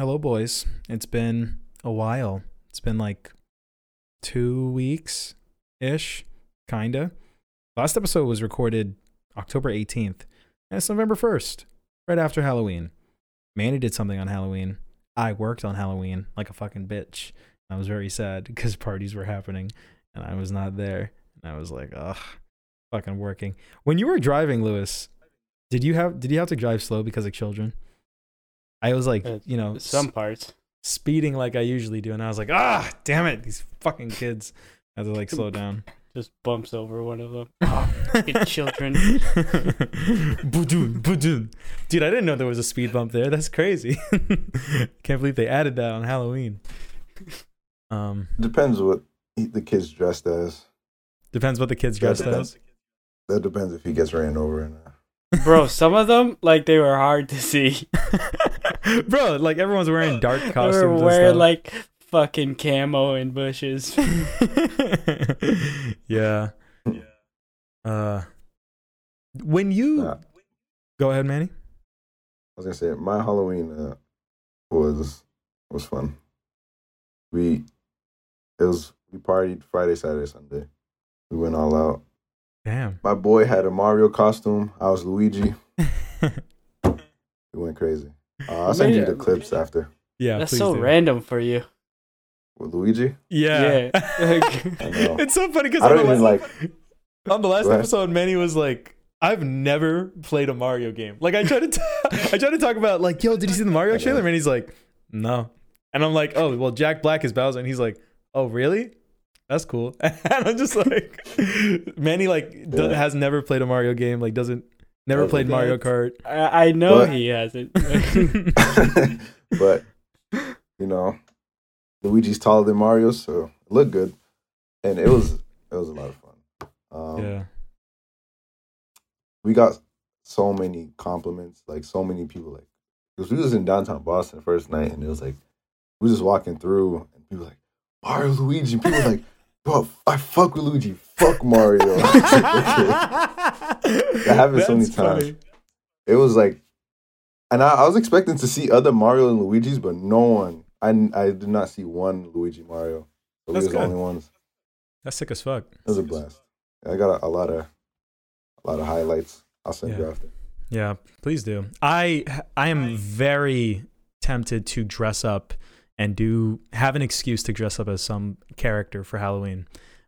Hello, boys. It's been a while. It's been like two weeks ish, kinda. Last episode was recorded October 18th, and it's November 1st, right after Halloween. Manny did something on Halloween. I worked on Halloween like a fucking bitch. I was very sad because parties were happening and I was not there. And I was like, ugh, fucking working. When you were driving, Lewis, did you have did you have to drive slow because of children? I was like, Uh, you know, Some parts. speeding like I usually do, and I was like, ah, damn it, these fucking kids. I had to like slow down. Just bumps over one of them. Oh, children. Budun, budun. Dude, I didn't know there was a speed bump there. That's crazy. Can't believe they added that on Halloween. Um, Depends what the kid's dressed as. depends what the kids That dressed depends. as. That depends if he gets ran over or not. Bro, some of them, like, they were hard to see. Bro, like everyone's wearing dark They costumes. were and wearing, stuff. like, fucking camo and bushes. yeah. Uh, when you Nah. go ahead, Manny. I was gonna say my Halloween uh, was was fun. We it was we partied Friday, Saturday, Sunday. We went all out. Damn. My boy had a Mario costume. I was Luigi. We went crazy. Uh, I'll send you the clips after yeah, That's so do. random for you. with Luigi. Yeah. Yeah. I know. it's so funny because I on, don't the even last- like. on the last episode, Manny was like, "I've never played a Mario game." Like I tried to, t- I tried to talk about like, "Yo, did you see the Mario trailer?" And he's like, "No," and I'm like, "Oh, well, Jack Black is Bowser," and he's like, "Oh, really?" That's cool. And I'm just like, Manny like do- Yeah. has never played a Mario game. Like doesn't never Doesn't played Mario. Kart. I, I know But- he hasn't. but you know, Luigi's taller than Mario, so it looked good, and it was it was a lot of fun. Um, yeah. we got so many compliments, like so many people, like because we was in downtown Boston the first night, and it was like we was just walking through, and people like Mario, Luigi, and people was like, bro, I fuck with Luigi, fuck Mario. that happened so many times. funny. It was like, and I, I was expecting to see other Mario and Luigi's, but no one. I I did not see one Luigi Mario. So we That's was the only ones. That's sick as fuck. It was a blast. I got a, a lot of a lot of highlights. I'll send you after. Yeah, please do. I I am very tempted to dress up and do have an excuse to dress up as some character for Halloween.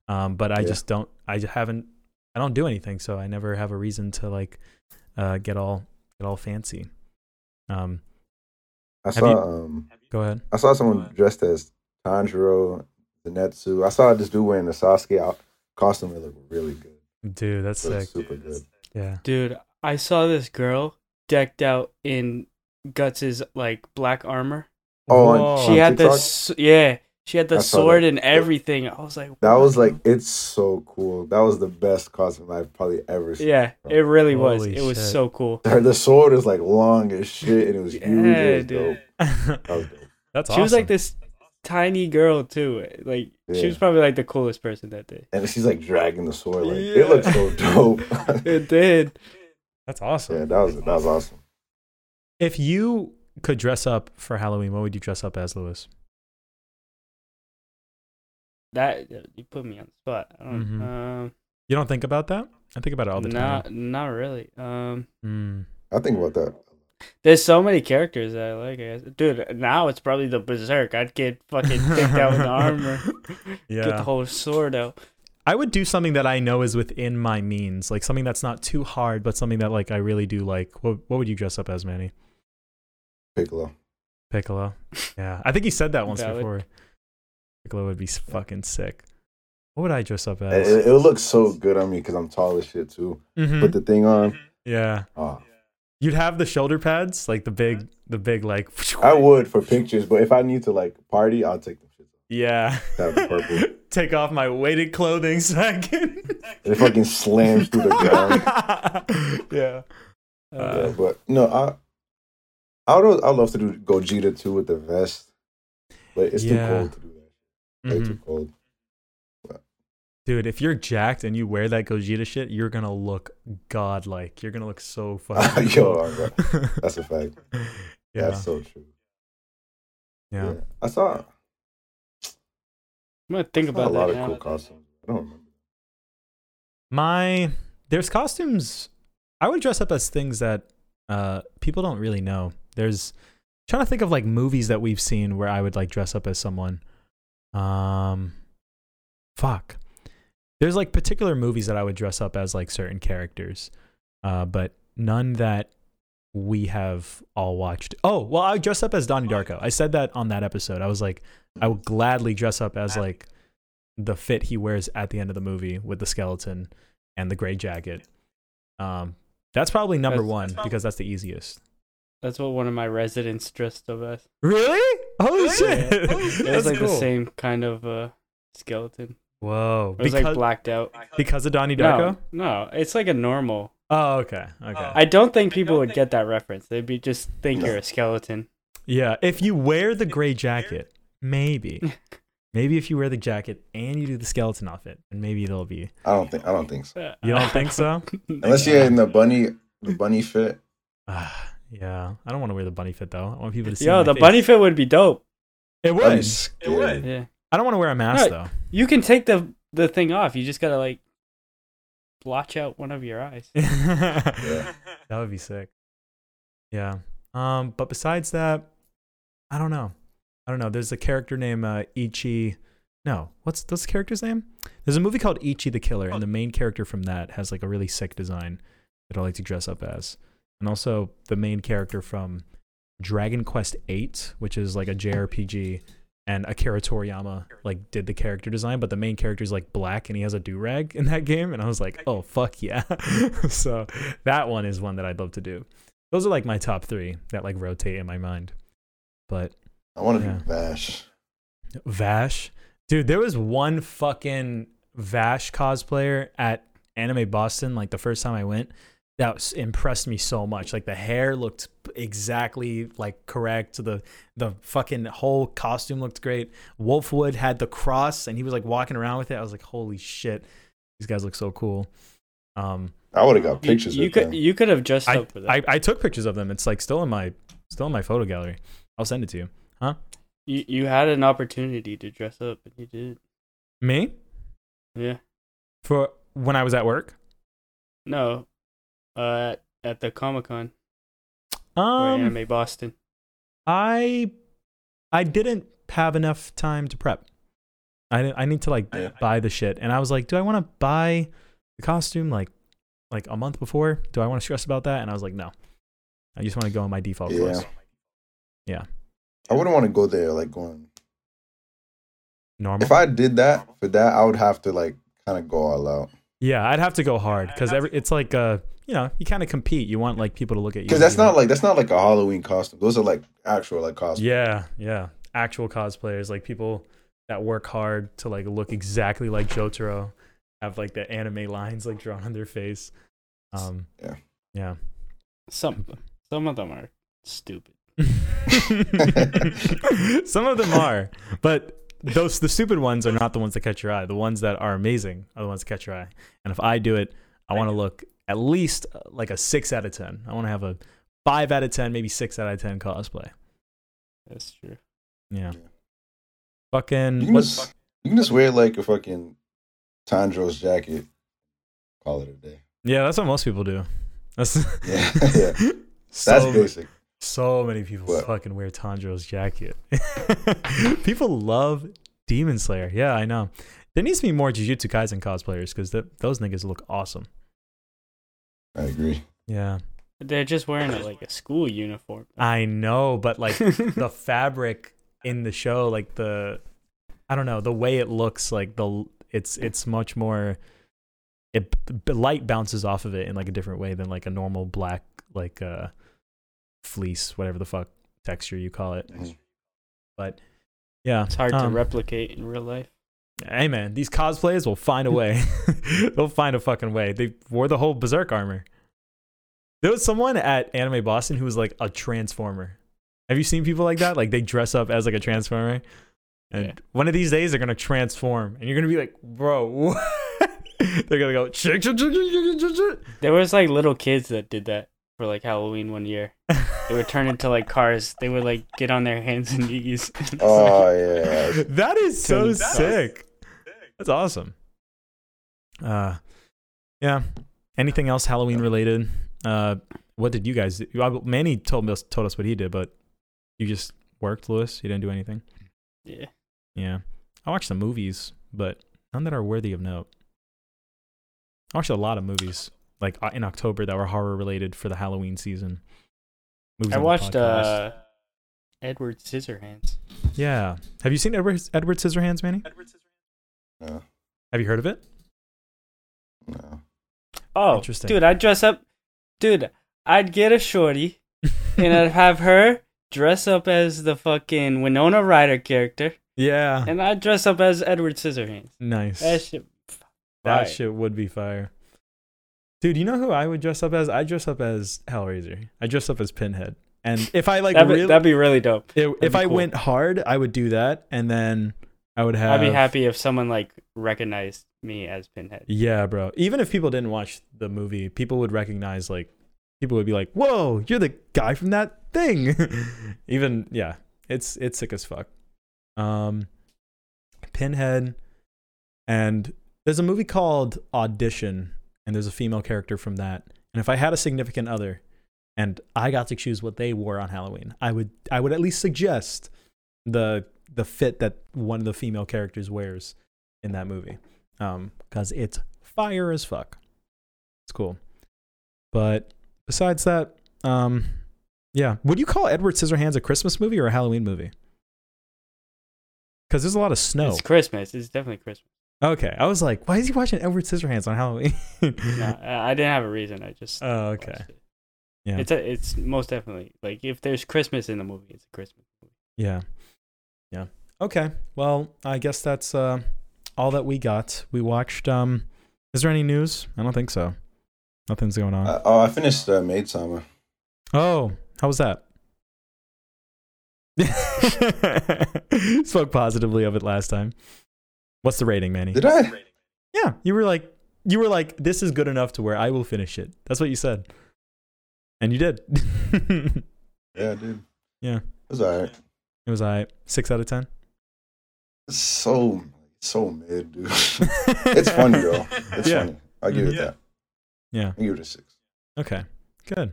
Um, but I Yeah. just don't. I haven't. I don't do anything, so I never have a reason to like uh, get all get all fancy. Um, I saw you- um go ahead. I saw someone dressed as Tanjiro, Zenitsu. I saw this dude wearing the Sasuke out costume. It looked really good. Dude, that's It sick. super good. Yeah. Dude, I saw this girl decked out in Guts's, like, black armor. Oh, and she on had the TikTok? s- yeah, she had the sword that. and everything. I was like, That was like it's so cool. That was the best costume I've probably ever seen. yeah, it really was. Holy It was so cool. The sword is like long as shit, and it was huge. Yeah, It was dude. dope. That was dope. that's She awesome. was like this tiny girl too. Like she was probably like the coolest person that day. And she's like dragging the sword. Like Yeah. it looked so dope. It did. That's awesome. yeah, that was that was awesome. If you could dress up for Halloween, what would you dress up as, Lewis? That you put me on the spot. I don't. Mhm. Um, You don't think about that? I think about it all the not time. not really. Um, Mm. I think about that. there's so many characters that I like. I guess. Dude, now it's probably the berserk. I'd get fucking picked out with the armor. Yeah. Get the whole sword out. I would do something that I know is within my means, like something that's not too hard, but something that like I really do like. What What would you dress up as, Manny? Piccolo. Piccolo. Yeah, I think he said that once Valid. before. Piccolo would be s- fucking sick. What would I dress up as? it, it looks so good on me because I'm tall as shit too. Mhm. Put the thing on. Yeah, Oh, you'd have the shoulder pads, like the big, the big like. I would for pictures, but if I need to like party, I'll take them shit. Yeah. Purple. Take off my weighted clothing so I can. It fucking slams through the ground. yeah. Uh, yeah, but no, I I would I'd love to do Gogeta too with the vest, but it's Yeah. too cold to do that. Way mhm. too cold. Dude, if you're jacked and you wear that Gogeta shit, you're gonna look godlike. You're gonna look so fucking. Yo, cool. alright. That's a fact. yeah. That's so true. Yeah. I saw, I'm gonna think I saw about a lot that of now. cool costumes. I don't remember. My there's costumes. I would dress up as things that uh people don't really know. There's trying to think of like movies that we've seen where I would like dress up as someone. Um, fuck. There's like particular movies that I would dress up as like certain characters, uh, but none that we have all watched. Oh, well, I dress up as Donnie Darko. I said that on that episode. I was like, I would gladly dress up as like the fit he wears at the end of the movie with the skeleton and the gray jacket. Um, that's probably number That's- one because that's the easiest. That's what one of my residents dressed up as. Really? Holy shit! It was That's like the same kind of uh, skeleton. Whoa! It was because like blacked out. because of Donnie Darko. No, no, it's like a normal. Oh, okay, okay. I don't think people would get that reference. They'd be just think you're a skeleton. yeah, if you wear the gray jacket, maybe, maybe if you wear the jacket and you do the skeleton outfit, and maybe it'll be. I don't think. I don't think so. You don't think so? Unless you're in the bunny, the bunny fit. Ah, yeah, I don't want to wear the bunny fit though. I want people to see. Yo, my the face. bunny fit would be dope. It I'd would. be scared. Yeah, I don't want to wear a mask No, though. you can take the the thing off. You just gotta like blotch out one of your eyes. That would be sick. Yeah. Um, but besides that, I don't know. I don't know. There's a character named uh, Ichi. No, what's what's the character's name? There's a movie called Ichi the Killer, and the main character from that has like a really sick design that I like to dress up as. And also the main character from Dragon Quest VIII, which is like a JRPG, and Akira Toriyama like did the character design, but the main character is like black and he has a do rag in that game, and I was like, oh fuck yeah! so that one is one that I'd love to do. Those are like my top three that like rotate in my mind. But I want to Yeah. be Vash. Vash, dude, there was one fucking Vash cosplayer at Anime Boston like the first time I went. That impressed me so much. Like the hair looked exactly like correct. The the fucking whole costume looked great. Wolfwood had the cross and he was like walking around with it. I was like, holy shit, these guys look so cool. Um, I would have got pictures you of could them. you could have just I, up for that. I I took pictures of them. It's like still in my still in my photo gallery. I'll send it to you. Huh? You you had an opportunity to dress up and you did. Me Yeah. for when I was at work. No. Uh, at, at the Comic Con or Um, Anime Boston. I I didn't have enough time to prep. I I need to like Yeah. buy the shit, and I was like, do I want to buy the costume like like a month before? Do I want to stress about that? And I was like, no. I just want to go in my default clothes. Yeah. I wouldn't want to go there like going. Normal. If I did that for that, I would have to like kind of go all out yeah, I'd have to go hard because every it's like uh you know you kind of compete. You want like people to look at you. because that's be like- not like that's not like a Halloween costume. Those are like actual like costumes. Yeah, yeah. Actual cosplayers, like people that work hard to like look exactly like Jotaro, have like the anime lines like drawn on their face. Um, Yeah. yeah. Some some of them are stupid. Some of them are, but those the stupid ones are not the ones that catch your eye. The ones that are amazing are the ones that catch your eye. And if I do it, I want to look at least uh, like a six out of ten. I want to have a five out of ten, maybe six out of ten cosplay. That's true. Yeah. Yeah. Fucking You can, what's just, you can just wear like a fucking Tanjiro's jacket. Call it a day. Yeah, that's what most people do. That's Yeah, yeah. so, That's basic. So many people What? fucking wear Tanjiro's jacket. people love Demon Slayer. Yeah, I know. There needs to be more Jujutsu Kaisen cosplayers because those niggas look awesome. I agree. Yeah, They're just wearing it like a school uniform. I know, but like the fabric in the show, like the, I don't know, the way it looks, like the, it's it's much more. It light bounces off of it in like a different way than like a normal black like uh fleece, whatever the fuck texture you call it. Mhm. But yeah, it's hard to um, replicate in real life. Hey man, these cosplayers will find a way. They'll find a fucking way. They wore the whole berserk armor. There was someone at Anime Boston who was like a transformer. Have you seen people like that? Like they dress up as like a transformer. And Yeah. one of these days they're gonna transform, and you're gonna be like, bro, what? they're gonna go. There was like little kids that did that for like Halloween one year. They would turn into like cars. They would like get on their hands and knees. Oh yeah. that is so Turns out. sick. That's awesome. Uh, yeah. Anything else Halloween related? Uh, what did you guys? Do? Manny told us told us what he did, but you just worked, Lewis. You didn't do anything. yeah. Yeah, I watched some movies, but none that are worthy of note. I watched a lot of movies like uh, in October that were horror related for the Halloween season. Movies I watched uh Edward Scissorhands. Yeah. Have you seen Edward Edward Scissorhands, Manny? Edward Scissorhands. No, Have you heard of it? no. Oh, Interesting. dude, I'd dress up. Dude, I'd get a shorty and I'd have her dress up as the fucking Winona Ryder character, yeah. and I'd dress up as Edward Scissorhands. Nice. That shit. That shit would be fire. Dude, you know who I would dress up as? I dress up as Hellraiser. I dress up as Pinhead. And if I like that'd, be, really, that'd be really dope. if, if I cool. went hard, I would do that, and then I would have. I'd be happy if someone like recognized me as Pinhead. Yeah, bro. Even if people didn't watch the movie, people would recognize like people would be like, "Whoa, you're the guy from that thing." Even yeah, it's it's sick as fuck. Um, Pinhead, and there's a movie called Audition, and there's a female character from that. And if I had a significant other, and I got to choose what they wore on Halloween, I would I would at least suggest the the fit that one of the female characters wears in that movie um because it's fire as fuck it's cool but besides that um yeah would you call edward scissorhands a christmas movie or a halloween movie because there's a lot of snow It's Christmas. It's definitely Christmas. Okay i was like why is he watching edward scissorhands on halloween No, I I didn't have a reason. I just. oh okay it. Yeah. It's a, it's most definitely like if there's Christmas in the movie, it's a Christmas movie. yeah yeah okay well i guess that's uh all that we got we watched um is there any news i don't think so nothing's going on Uh, oh, I finished uh, Maid Summer. Oh, how was that? Spoke positively of it last time. What's the rating, Manny? Did I? Yeah, you were like, you were like, this is good enough to where I will finish it. That's what you said, and you did. it Yeah, dude. Yeah. It was alright. It was alright. six out of ten. So so mid, dude. it's funny though. It's Yeah. funny. I'll give it Yeah. that. Yeah. I'll give it a six. Okay. Good.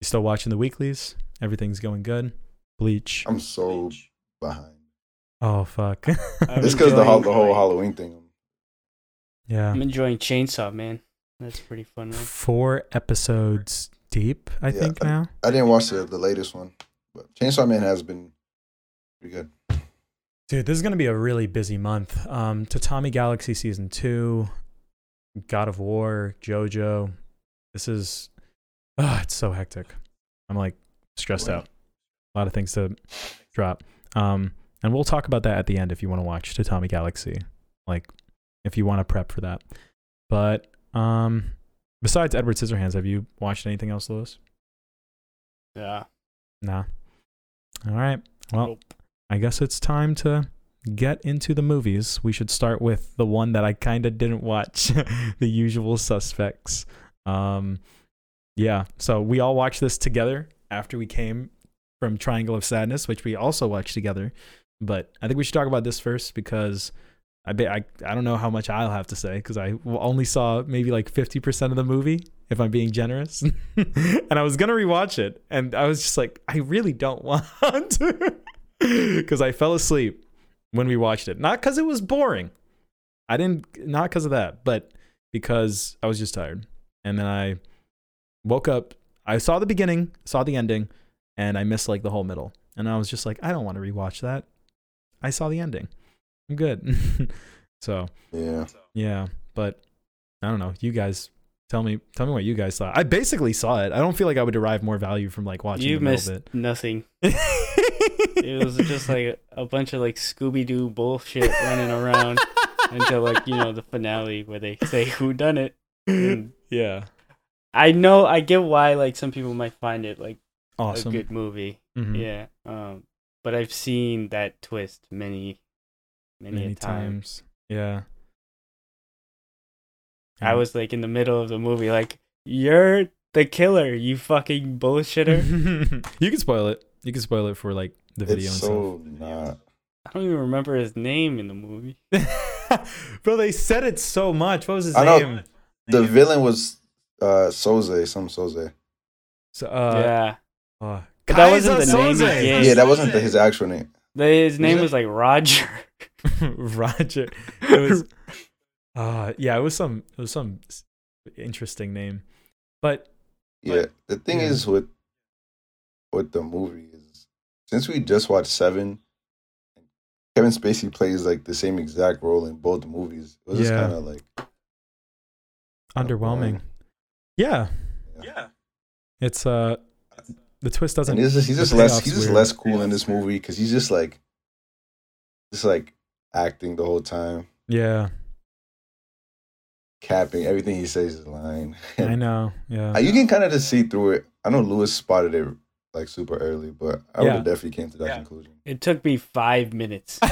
You still watching the weeklies? Everything's going good. Bleach. I'm so behind. Oh fuck. I'm It's because the, whole- the whole Halloween thing. yeah. I'm enjoying Chainsaw Man. That's pretty fun. One. Four episodes deep, I Yeah, think I- now. I didn't watch the, the latest one, but Chainsaw Man has been pretty good. Dude, this is gonna be a really busy month. Um, Tatami Galaxy season two, God of War, JoJo. This is, ah, it's so hectic. I'm like stressed Wow. out. A lot of things to drop. Um, and we'll talk about that at the end if you want to watch Tatami Galaxy, like if you want to prep for that. But um, besides Edward Scissorhands, have you watched anything else, Lewis? Yeah. Nah. All right. Well, Nope. I guess it's time to get into the movies. We should start with the one that I kind of didn't watch, The Usual Suspects. Um, yeah, so we all watched this together after we came from Triangle of Sadness, which we also watched together. But I think we should talk about this first because I bet I, I don't know how much I'll have to say because I only saw maybe like 50% of the movie, if I'm being generous. and I was going to rewatch it. And I was just like, I really don't want to because I fell asleep when we watched it. Not because it was boring. I didn't, not because of that, but because I was just tired. And then I woke up. I saw the beginning, saw the ending, and I missed like the whole middle. And I was just like, I don't want to rewatch that. I saw the ending. I'm good. so Yeah. yeah, but I don't know. You guys tell me tell me what you guys thought. I basically saw it. I don't feel like I would derive more value from like watching You the middle missed bit. nothing. It was just like a bunch of like Scooby Doo bullshit running around until like you know the finale where they say who done it. And yeah. I know I get why like some people might find it like Awesome. a good movie. Mhm. Yeah. Um but I've seen that twist many many, Many a time. times. Yeah. I was like in the middle of the movie like you're the killer, you fucking bullshitter. you can spoil it. You can spoil it for like the video It's and so not. I don't even remember his name in the movie. stuff. Bro, they said it so much. What was his I know. name? The villain was uh Soze, some Soze. So, uh, yeah. uh, But that wasn't the name he gave. Yeah, that wasn't the, his actual name. The, his name it? was like Roger. Roger. It was uh yeah, it was some it was some interesting name. But Yeah, the thing Yeah. is with with the movie is since we just watched Seven, Kevin Spacey plays like the same exact role in both movies. It was just Yeah. kind of like underwhelming. Yeah. Yeah. It's uh the twist doesn't And he's just he's just less he's just weird. less cool in this movie because he's just like just like acting the whole time, Yeah. capping everything he says is lying. I know. Yeah. Uh, you can kind of just see through it. I know Lewis spotted it like super early, but I would have definitely came to that Yeah. conclusion. It took me five minutes.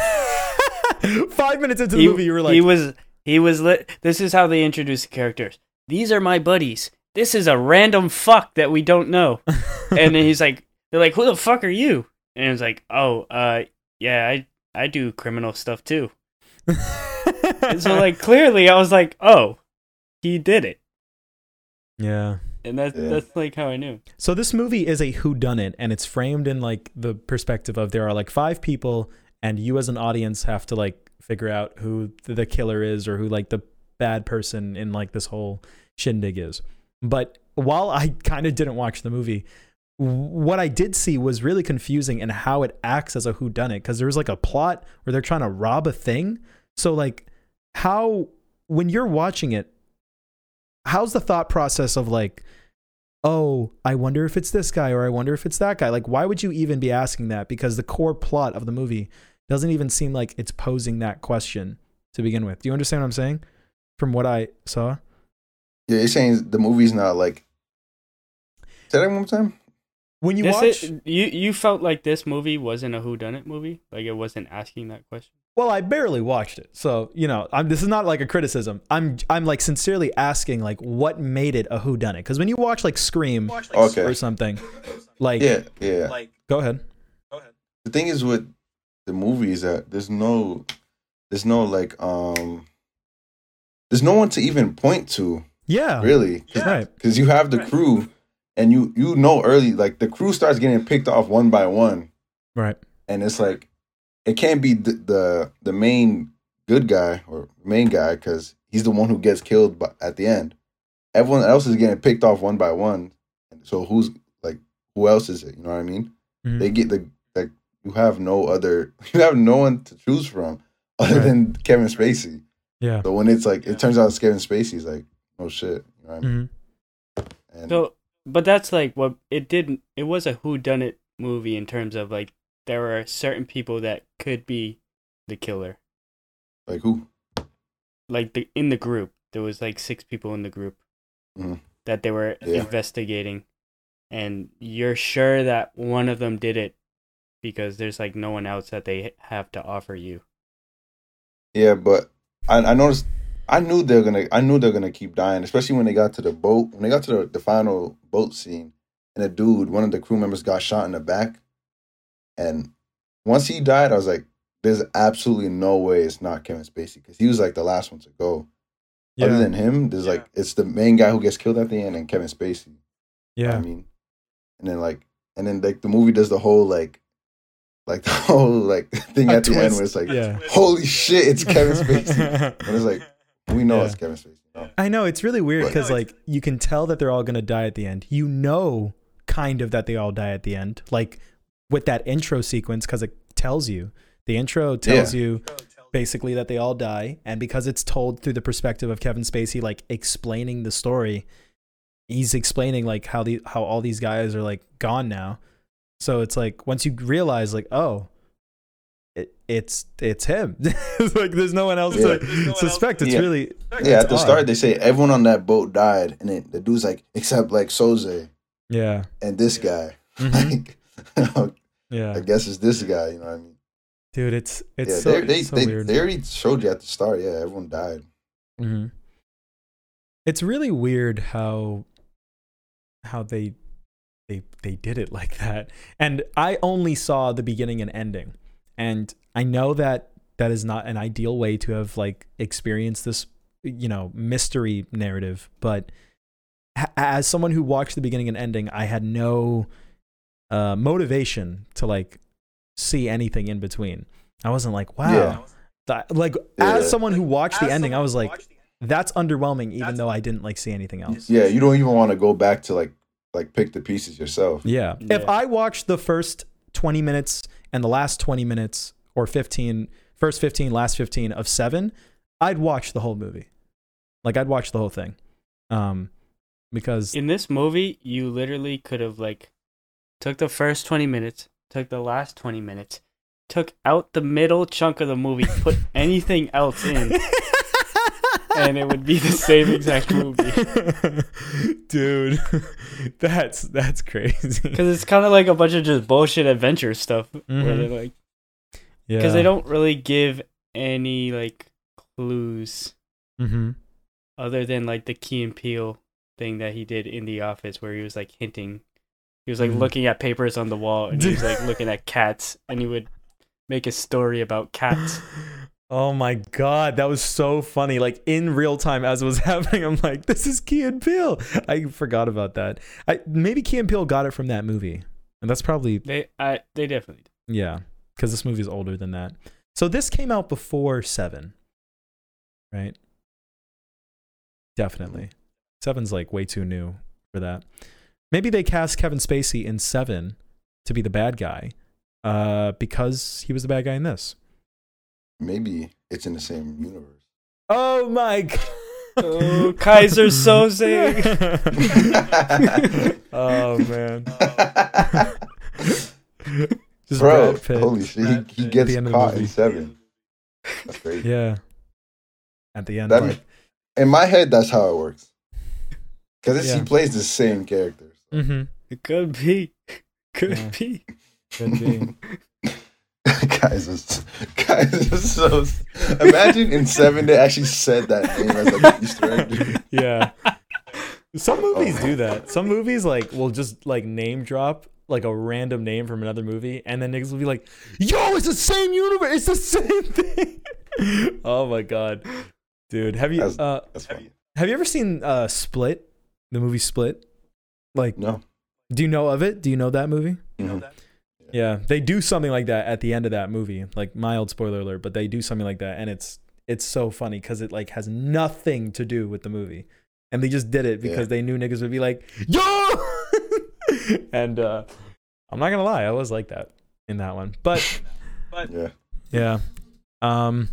5 minutes into the he, movie you were like he was he was lit. This is how they introduce the characters. These are my buddies. This is a random fuck that we don't know. and then he's like, they're like, who the fuck are you? And it's like, oh, uh, yeah, I I do criminal stuff too. And so like clearly, I was like, oh, he did it, Yeah. and that's Yeah. that's like how I knew. So this movie is a whodunit, and it's framed in like the perspective of there are like five people, and you as an audience have to like figure out who the killer is or who like the bad person in like this whole shindig is. But while I kind of didn't watch the movie, what I did see was really confusing in how it acts as a whodunit because there was like a plot where they're trying to rob a thing. So like how when you're watching it, how's the thought process of like oh, I wonder if it's this guy or I wonder if it's that guy. Like, why would you even be asking that? Because the core plot of the movie doesn't even seem like it's posing that question to begin with. Do you understand what I'm saying? From what I saw? Yeah, you're saying the movie's not like. Say that one more time. When you This watch, is- you you felt like this movie wasn't a whodunit movie, like it wasn't asking that question. well, I barely watched it, so you know, I'm, this is not like a criticism. I'm, I'm like sincerely asking, like, what made it a whodunit? Because when you watch like Scream Okay. or something, like, Yeah, yeah. go ahead. Go ahead. The thing is with the movie is that there's no there's no like um there's no one to even point to Yeah, really right. because you have the crew and you you know early like the crew starts getting picked off one by one Right. and it's like it can't be the the, the main good guy or main guy because he's the one who gets killed by, at the end everyone else is getting picked off one by one so who's like who else is it you know what i mean Mhm. they get the like you have no other you have no one to choose from other Right. than Kevin Spacey. Yeah. So when it's like it turns out it's Kevin Spacey's like oh shit, you know what I mean? Mhm. And So, but that's like what it didn't. It was a whodunit movie in terms of like there were certain people that could be the killer. like who? Like the in the group, there was like six people in the group Mhm. that they were Yeah. investigating, and you're sure that one of them did it because there's like no one else that they have to offer you. Yeah, but I, I noticed I knew they're gonna I knew they're gonna keep dying, especially when they got to the boat when they got to the, the final boat scene and a dude, one of the crew members got shot in the back. And once he died, I was like, there's absolutely no way it's not Kevin Spacey because he was like the last one to go. Yeah. Other than him, there's like it's the main guy who gets killed at the end and Kevin Spacey. You know yeah. I mean, and then like, and then like the movie does the whole like, like the whole like thing A at the end where it's like, Yeah. holy shit, it's Kevin Spacey. and it's like we know Yeah. it's Kevin Spacey. you know? I know it's really weird because like you can tell that they're all gonna die at the end. You know, kind of that they all die at the end, like with that intro sequence because it tells you. The intro tells you basically that they all die, and because it's told through the perspective of Kevin Spacey, like explaining the story, he's explaining like how the how all these guys are like gone now. So it's like once you realize like oh. It, it's it's him. it's like there's no one else Yeah. to suspect. It's Yeah. really Yeah, it's at the odd. start they say everyone on that boat died, and then the dude's like, except like Soze yeah. and this guy. Mhm. Like, Yeah, I guess it's this guy. You know what I mean? dude, it's it's yeah, so, they they, so they, weird. they already showed you at the start. Yeah, everyone died. Mm-hmm. It's really weird how how they they they did it like that. And I only saw the beginning and ending. And I know that that is not an ideal way to have like experienced this, you know, mystery narrative, but ha- as someone who watched the beginning and ending, I had no uh motivation to like see anything in between. I wasn't like, wow. Yeah. That, like Yeah. as someone who watched the ending, I was like, that's underwhelming even though I didn't like see anything else. Yeah, you don't even want to go back to like like pick the pieces yourself. Yeah. Yeah. If I watched the first 20 minutes and the last 20 minutes or 15, first 15, last 15 of 7, I'd watch the whole movie. Like I'd watch the whole thing. Um because In this movie, you literally could have like took the first 20 minutes, took the last 20 minutes, took out the middle chunk of the movie, put anything else in, and it would be the same exact movie. Dude, that's that's crazy. Because it's kind of like a bunch of just bullshit adventure stuff where Mhm. they're like, Yeah. because they don't really give any like clues hmm other than like the Key and Peele thing that he did in the office where he was like hinting. He was like Mhm. looking at papers on the wall and he was like looking at cats and he would make a story about cats. Oh my god, that was so funny. Like in real time as it was happening, I'm like, this is Key and Peele. I forgot about that. I maybe Key and Peele got it from that movie. And that's probably They I they definitely did. yeah, because this movie is older than that. So this came out before seven. Right? Definitely. Seven's like way too new for that. Maybe they cast Kevin Spacey in seven to be the bad guy. Uh, because he was the bad guy in this. Maybe it's in the same universe. Oh my god. Oh, Keyser Soze. oh man. Just Bro, Brad Pitt. holy shit, he, he gets the end of the caught in seven. That's crazy. Yeah. At the end, That like, In my head, that's how it works. Because Yeah. he plays the same character. mm-hmm. It could be. Could Yeah. be. Could be. guys, is, guys is so. Imagine in seven they actually said that name as like an Easter egg. dude. yeah. Some movies Oh. do that. Some movies like will just like name drop like a random name from another movie, and then niggas will be like, "Yo, it's the same universe. It's the same thing." oh my god, dude. Have you That's- uh That's funny. have you ever seen uh Split? The movie Split. Like, No. do you know of it? Do you know that movie? Mhm. Yeah, they do something like that at the end of that movie. Like mild spoiler alert, but they do something like that, and it's it's so funny because it like has nothing to do with the movie, and they just did it because Yeah. they knew niggas would be like, "Yo!" and uh, I'm not gonna lie, I was like that in that one, but Yeah. yeah, um,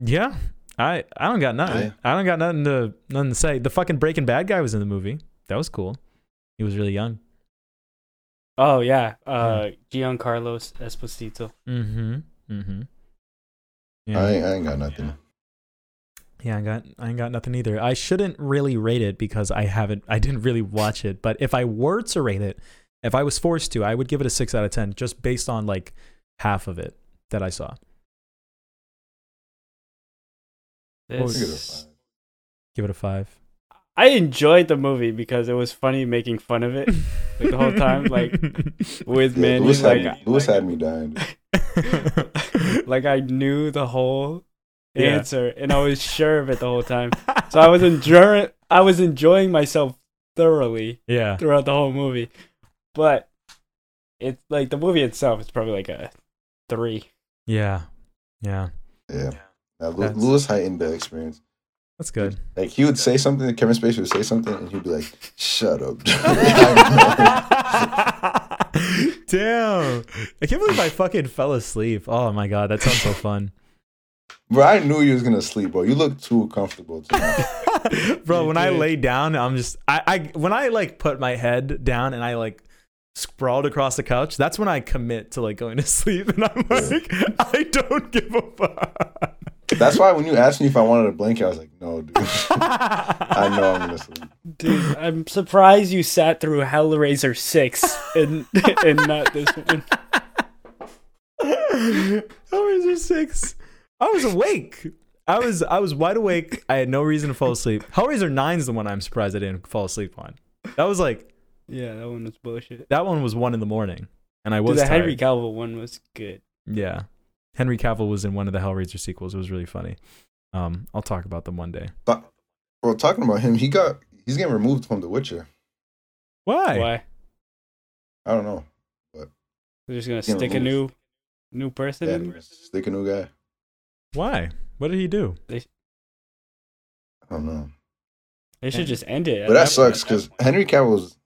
yeah, I I don't got nothing. Yeah. I don't got nothing to nothing to say. The fucking Breaking Bad guy was in the movie. That was cool. He was really young. Oh yeah. Uh Giancarlo Esposito. Mm-hmm. Mm-hmm. I, ain't, I ain't got nothing. Yeah, I got I ain't got nothing either. I shouldn't really rate it because I haven't I didn't really watch it. But if I were to rate it, if I was forced to, I would give it a six out of ten, just based on like half of it that I saw. Give it a This. Give it a five. I enjoyed the movie because it was funny making fun of it like the whole time, like with Yeah, Manny. Lewis, Like, had, me- Lewis had me dying. like I knew the whole Yeah. answer and I was sure of it the whole time. So I was enjoying I was enjoying myself thoroughly yeah. throughout the whole movie. But it's like the movie itself is probably like a three. Yeah. Yeah. Yeah. Now, Lewis heightened the experience. That's good. Like he would say something, Kevin Spacey would say something, and he'd be like, "Shut up." Damn. I can't believe I fucking fell asleep. Oh my god, that sounds so fun. bro, I knew you was gonna sleep, bro. You look too comfortable. Tonight. Bro, You when I lay down, I'm just I, I when I like put my head down and I like sprawled across the couch, that's when I commit to like going to sleep and I'm like, I don't give a fuck. That's why when you asked me if I wanted a blanket, I was like, "No, dude. I know I'm gonna sleep." Dude, I'm surprised you sat through Hellraiser six and and not this one. Hellraiser six. I was awake. I was I was wide awake. I had no reason to fall asleep. Hellraiser nine is the one I'm surprised I didn't fall asleep on. That was like Yeah, that one was bullshit. that one was one in the morning, and I Dude, was the tired. Henry Cavill one was good. Yeah. Henry Cavill was in one of the Hellraiser sequels. It was really funny. Um, I'll talk about them one day. But well, talking about him, he got he's getting removed from The Witcher. Why? Why? I don't know. But They're just gonna Yeah, stick a new new person Yeah, in? stick a new guy. Why? What did he do? I don't know. They should just end it. But at that sucks because Henry Cavill was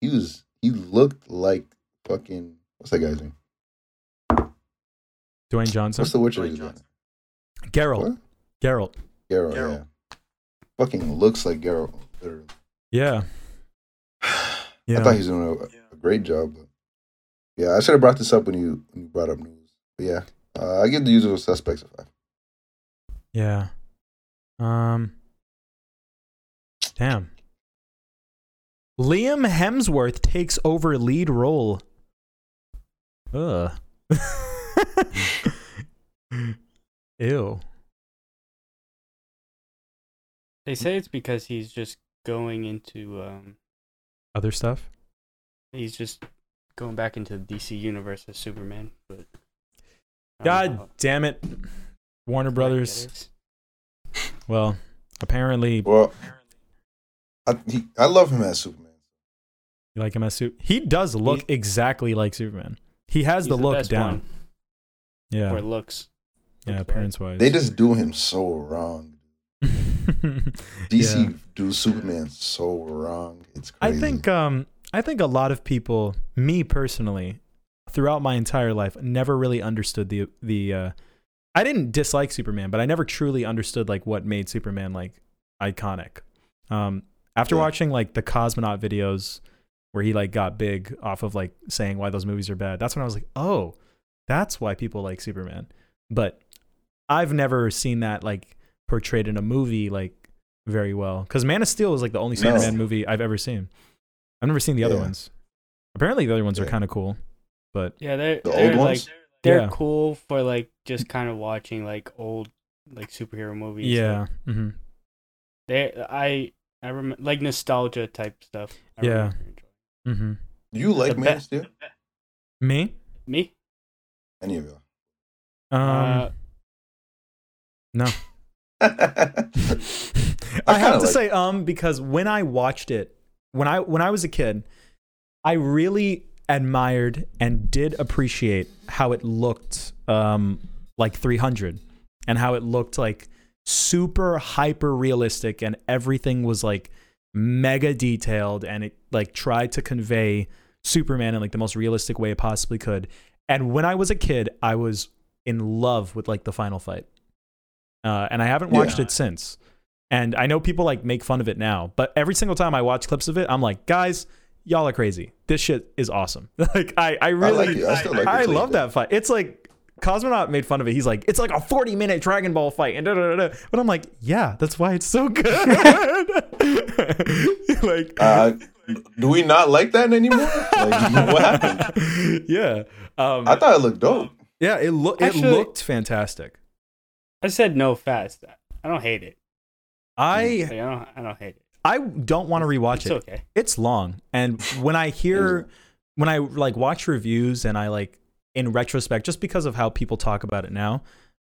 he was he looked like fucking what's that guy's name? Dwayne Johnson? What's the Witcher? Dwayne Johnson. name? Geralt. What? Geralt. Geralt. Geralt. Yeah. Fucking looks like Geralt. literally. Yeah. Yeah. I thought he was doing a, a great job. But yeah, I should have brought this up when you when you brought up news. But yeah, uh, I give the usual suspects a five. yeah. Um. Damn. Liam Hemsworth takes over lead role. Ugh. Ew. They say it's because he's just going into um Other stuff? he's just going back into the DC universe as Superman, but I don't know God damn it. Warner Brothers. Well, apparently Well, I he, I love him as Superman. you like him as suit. He does look exactly like Superman. He has the look best down. one, Yeah. Or looks. Yeah, looks appearance wise. They just do him so wrong. DC do Superman so wrong. It's I think um I think a lot of people, me personally, throughout my entire life, never really understood the the uh I didn't dislike Superman, but I never truly understood like what made Superman like iconic. Um after Yeah. watching like the cosmonaut videos where he like got big off of like saying why those movies are bad, that's when I was like, "Oh, that's why people like Superman." But I've never seen that like portrayed in a movie like very well cuz Man of Steel is like the only No. Superman movie I've ever seen. I've never seen the other Yeah. ones. Apparently the other ones are kind of cool, but Yeah, they're the they're old like ones. they're Yeah. cool for like just kind of watching like old like superhero movies. yeah. mm-hmm They I I remember like nostalgia type stuff. I Yeah. remember enjoying. hmm You like the Man be- of Steel? Me? Me? Any of you? Um uh, no. I I have kinda to like- say um because when I watched it when I when I was a kid, I really admired and did appreciate how it looked um like 300 and how it looked like super hyper realistic and everything was like mega detailed and it like tried to convey Superman in like the most realistic way it possibly could. And when I was a kid, I was in love with like the final fight. Uh, and I haven't watched Yeah. it since. And I know people like make fun of it now, but every single time I watch clips of it, I'm like, guys, y'all are crazy. This shit is awesome. like I, I I really like. I like. I love that fight. It's like Cosmonaut made fun of it. He's like, it's like a 40 minute Dragon Ball fight. And da, da, da, da. But I'm like, yeah, that's why it's so good. like, Uh, do we not like that anymore? Like, what happened? yeah. Um, I thought it looked dope. yeah, it, looked it Actually- looked fantastic. I said no fast. I don't hate it. I Like, I don't I don't hate it. I don't want to rewatch It's it. okay. It's long, and when I hear, when I like watch reviews, and I like in retrospect, just because of how people talk about it now,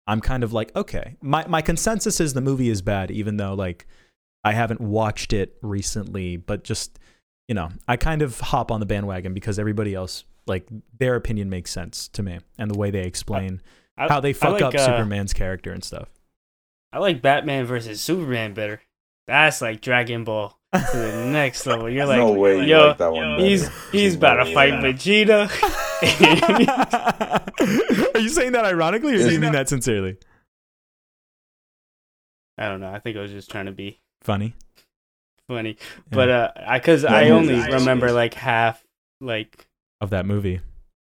I'm kind of like, okay, my my consensus is the movie is bad, even though like I haven't watched it recently, but just you know, I kind of hop on the bandwagon because everybody else like their opinion makes sense to me, and the way they explain I, how they fuck like, up uh, Superman's character and stuff. I like Batman versus Superman better. That's like Dragon Ball to the next level. You're like, no way you yo, like that one. he's better. he's about to fight Vegeta. Are you saying that ironically, or do you mean that sincerely? I don't know. I think I was just trying to be Funny. Funny, Yeah. but uh, I because Yeah, I only is. remember like half like of that movie.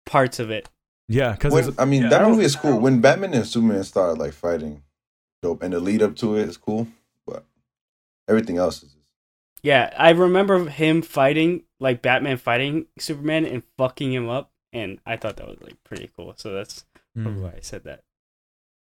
parts of it. Yeah, because When, I mean, yeah, that movie is cool. When Batman and Superman started like fighting, dope, and the lead up to it is cool. But everything else is Yeah, I remember him fighting like Batman fighting Superman and fucking him up, and I thought that was like pretty cool. So that's probably Mm. why I said that.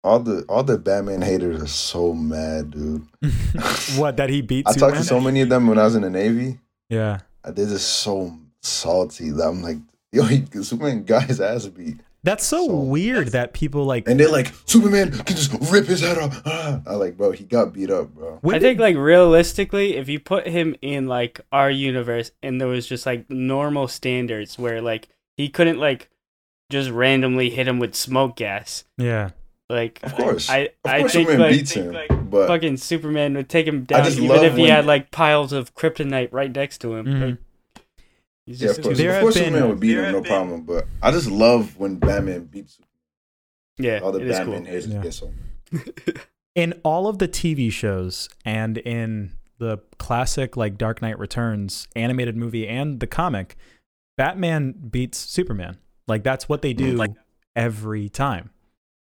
All the all the Batman haters are so mad, dude. what that he beat I Superman? talked to so many of them when I was in the Navy. Yeah. Uh, They're just so salty that I'm like, yo, he, Superman got his ass beat, That's so, So- weird that people like. and they're like, Superman can just rip his head off. Ah. I like, bro, he got beat up, bro. when I did- think like realistically, if you put him in like our universe and there was just like normal standards where like he couldn't like just randomly hit him with smoke gas, yeah. Like Of course, I of I course, think Superman like, beats him, but fucking Superman would take him down just even love if he when- had like piles of kryptonite right next to him. Mhm. Like, he's yeah, of course, There of course, been- Superman would beat him, no been- problem. But I just love when Batman beats yeah, all the it is Batman cool. haters Yeah. get so. in all of the TV shows and in the classic like Dark Knight Returns animated movie and the comic, Batman beats Superman. Like that's what they do Mm. every time.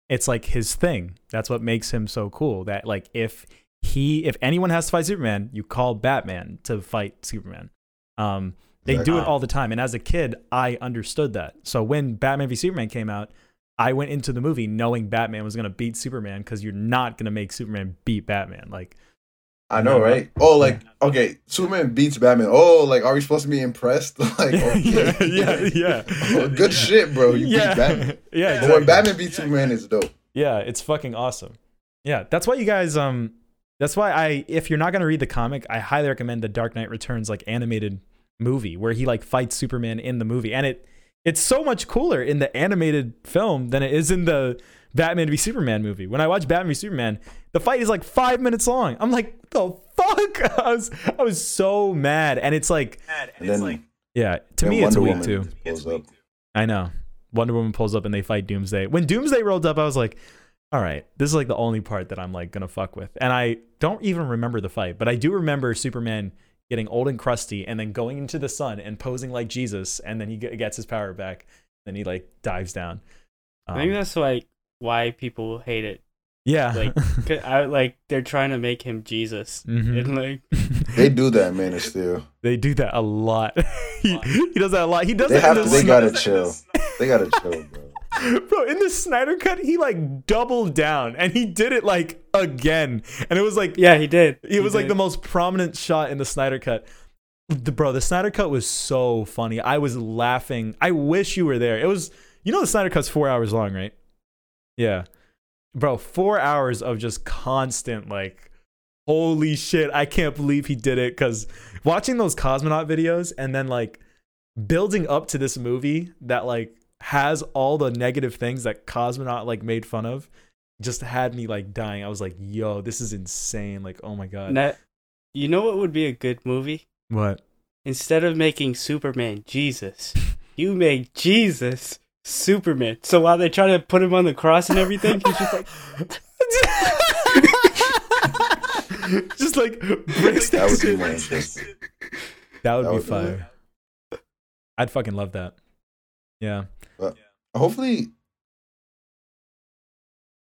It's like his thing. That's what makes him so cool. That like if he if anyone has to fight Superman, you call Batman to fight Superman. Um they do it all the time. And as a kid, I understood that. So when Batman v Superman came out, I went into the movie knowing Batman was going to beat Superman because you're not going to make Superman beat Batman. Like, I know, right? Oh, like okay, Superman beats Batman. Oh, like are we supposed to be impressed? like, okay. yeah, yeah, yeah. Oh, good shit, bro. You yeah, beat Batman. yeah, But when. Batman beats Superman, it's dope. yeah, it's fucking awesome. Yeah, that's why you guys, um, that's why I, if you're not to read the comic, I highly recommend the Dark Knight Returns like animated movie where he like fights Superman in the movie, and it, it's so much cooler in the animated film than it is in the Batman v Superman movie. When I watch Batman v Superman, the fight is like five minutes long. I'm like, the fuck? I was, I was so mad, and it's like, And then yeah, to then me it's Wonder weak Woman too. I know. Wonder Woman pulls up and they fight Doomsday. When Doomsday rolled up, I was like, all right, this is like the only part that I'm like gonna fuck with. And I don't even remember the fight, but I do remember Superman getting old and crusty and then going into the sun and posing like Jesus, and then he gets his power back. Then he like dives down. I think Um, that's like why people hate it. Yeah, like, 'Cause I like they're trying to make him Jesus, Mhm. and like They do that, Man of Steel. they do that a lot. he, he does that a lot. He does They that in have to. the They Sny- gotta chill. They gotta chill, bro. Bro, in the Snyder cut, he like doubled down and he did it like again. And it was like yeah, he did. it was He like the most prominent shot in the Snyder cut. The bro, the Snyder cut was so funny. I was laughing. I wish you were there. It was you know the Snyder cut's 4 hours long, right? Yeah. Bro, 4 hours of just constant like holy shit, I can't believe he did it cuz watching those cosmonaut videos and then like building up to this movie that like has all the negative things that cosmonaut like made fun of just had me like dying. I was like, "Yo, this is insane!" Like, oh my god, Na- you know what would be a good movie? what? Instead of making Superman Jesus, you make Jesus Superman. So while they try to put him on the cross and everything, he's just like, just like breaks That would be shit. more interesting. That would be would be fire. I'd fucking love that. Yeah. Hopefully,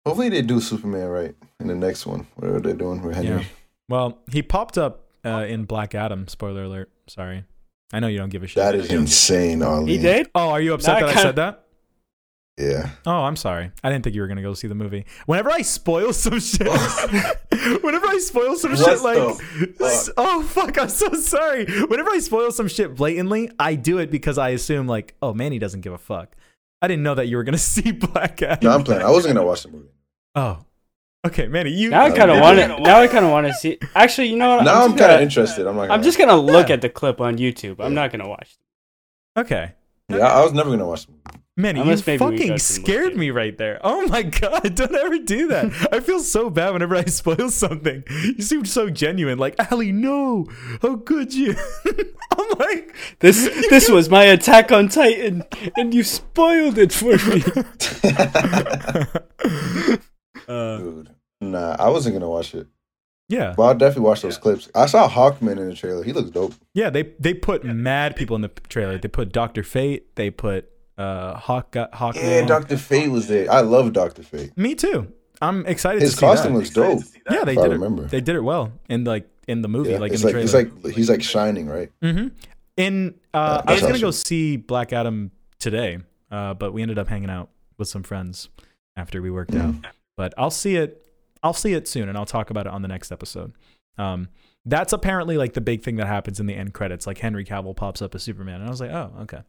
hopefully they do Superman right in the next one. Whatever they're doing with Henry. Yeah. Well, he popped up uh, in Black Adam. Spoiler alert. Sorry. I know you don't give a shit. That is insane, Arlene. he did. Oh, are you upset That that I kinda- said that? Yeah. Oh, I'm sorry. I didn't think you were gonna go see the movie. Whenever I spoil some shit, whenever I spoil some What shit like, fuck? oh fuck, I'm so sorry. Whenever I spoil some shit blatantly, I do it because I assume like, oh, Manny doesn't give a fuck. I didn't know that you were gonna see Black Adam. No, I'm playing. I wasn't gonna watch the movie. Oh, okay, Manny, you. Now I kind of want to. Now I kind of want to see. Actually, you know what? Now I'm just kind of interested. I'm like, I'm just gonna look Yeah. at the clip on YouTube. I'm Yeah. not gonna watch. Okay, Yeah, I was never gonna watch the. Manny, you Unless maybe we go fucking scared me right there. Oh my god, don't ever do that. I feel so bad whenever I spoil something. You seemed so genuine. Like, Ali, no, how could you? I'm like, This this was my Attack on Titan, and you spoiled it for me. Uh, Dude, nah, I wasn't gonna watch it. yeah, But I'll definitely watch those clips. I saw Hawkman in the trailer. He looks dope. yeah. They they put mad people in the trailer. They put Doctor Fate. They put uh Hawk Hawk. Yeah, Doctor Fate was there. I love Doctor Fate. Me too. I'm excited His to see costume that. looks dope. yeah, they if I did it. remember. They did it well in like in the movie, Yeah, like in the like trailer. it's like he's like shining, right? Mm-hmm. In uh, Yeah, I was gonna go see Black Adam today, uh, but we ended up hanging out with some friends after we worked out. But I'll see it. I'll see it soon, and I'll talk about it on the next episode. Um, that's apparently like the big thing that happens in the end credits. Like Henry Cavill pops up as Superman, and I was like, oh, okay,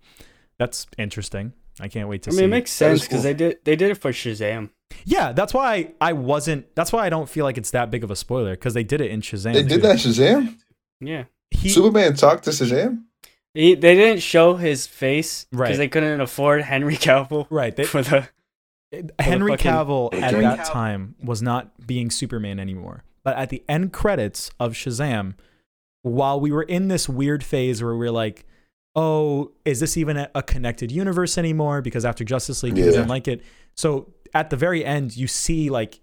that's interesting. I can't wait to I see. mean, it makes That is sense because cool. they did they did it for Shazam. yeah, that's why I wasn't. That's why I don't feel like it's that big of a spoiler because they did it in Shazam. They did that Shazam. Yeah, He, Superman talked to Shazam. he, they didn't show his face because Right. they couldn't afford Henry Cavill right. They, for the. Henry fucking- Cavill at Henry that Cavill. time was not being Superman anymore. But at the end credits of Shazam, while we were in this weird phase where we are like, oh, is this even a, a connected universe anymore? Because after Justice League, people Yeah. didn't like it. So at the very end, you see like,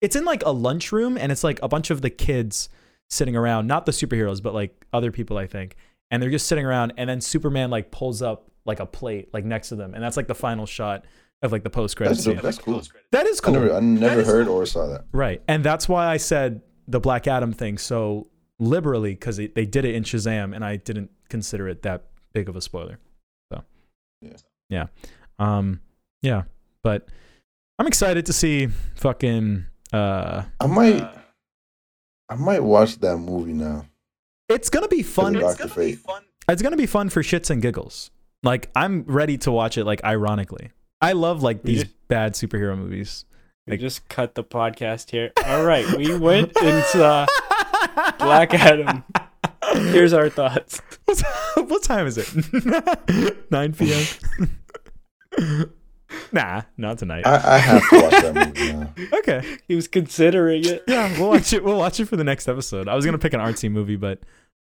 it's in like a lunchroom and it's like a bunch of the kids sitting around, not the superheroes, but like other people, I think. And they're just sitting around and then Superman like pulls up like a plate like next to them. And that's like the final shot of like the post credits. That's. That's cool. That is I cool. never, I never heard or saw that. Right. And that's why I said the Black Adam thing so liberally because they, they did it in Shazam and I didn't consider it that big of a spoiler. So, Yeah. Yeah. Um, yeah. But I'm excited to see fucking. Uh, I might, I might watch that movie now. it's gonna be fun. It's Dr. Fate. It's gonna be fun for shits and giggles. Like I'm ready to watch it. Like ironically, I love like these just- bad superhero movies. We just cut the podcast here. All right, we went into uh, Black Adam. Here's our thoughts. What time is it? 9 p.m. nah, not tonight. I, I have to watch that movie now. okay. He was considering it. Yeah, we'll watch it. We'll watch it for the next episode. I was gonna pick an artsy movie, but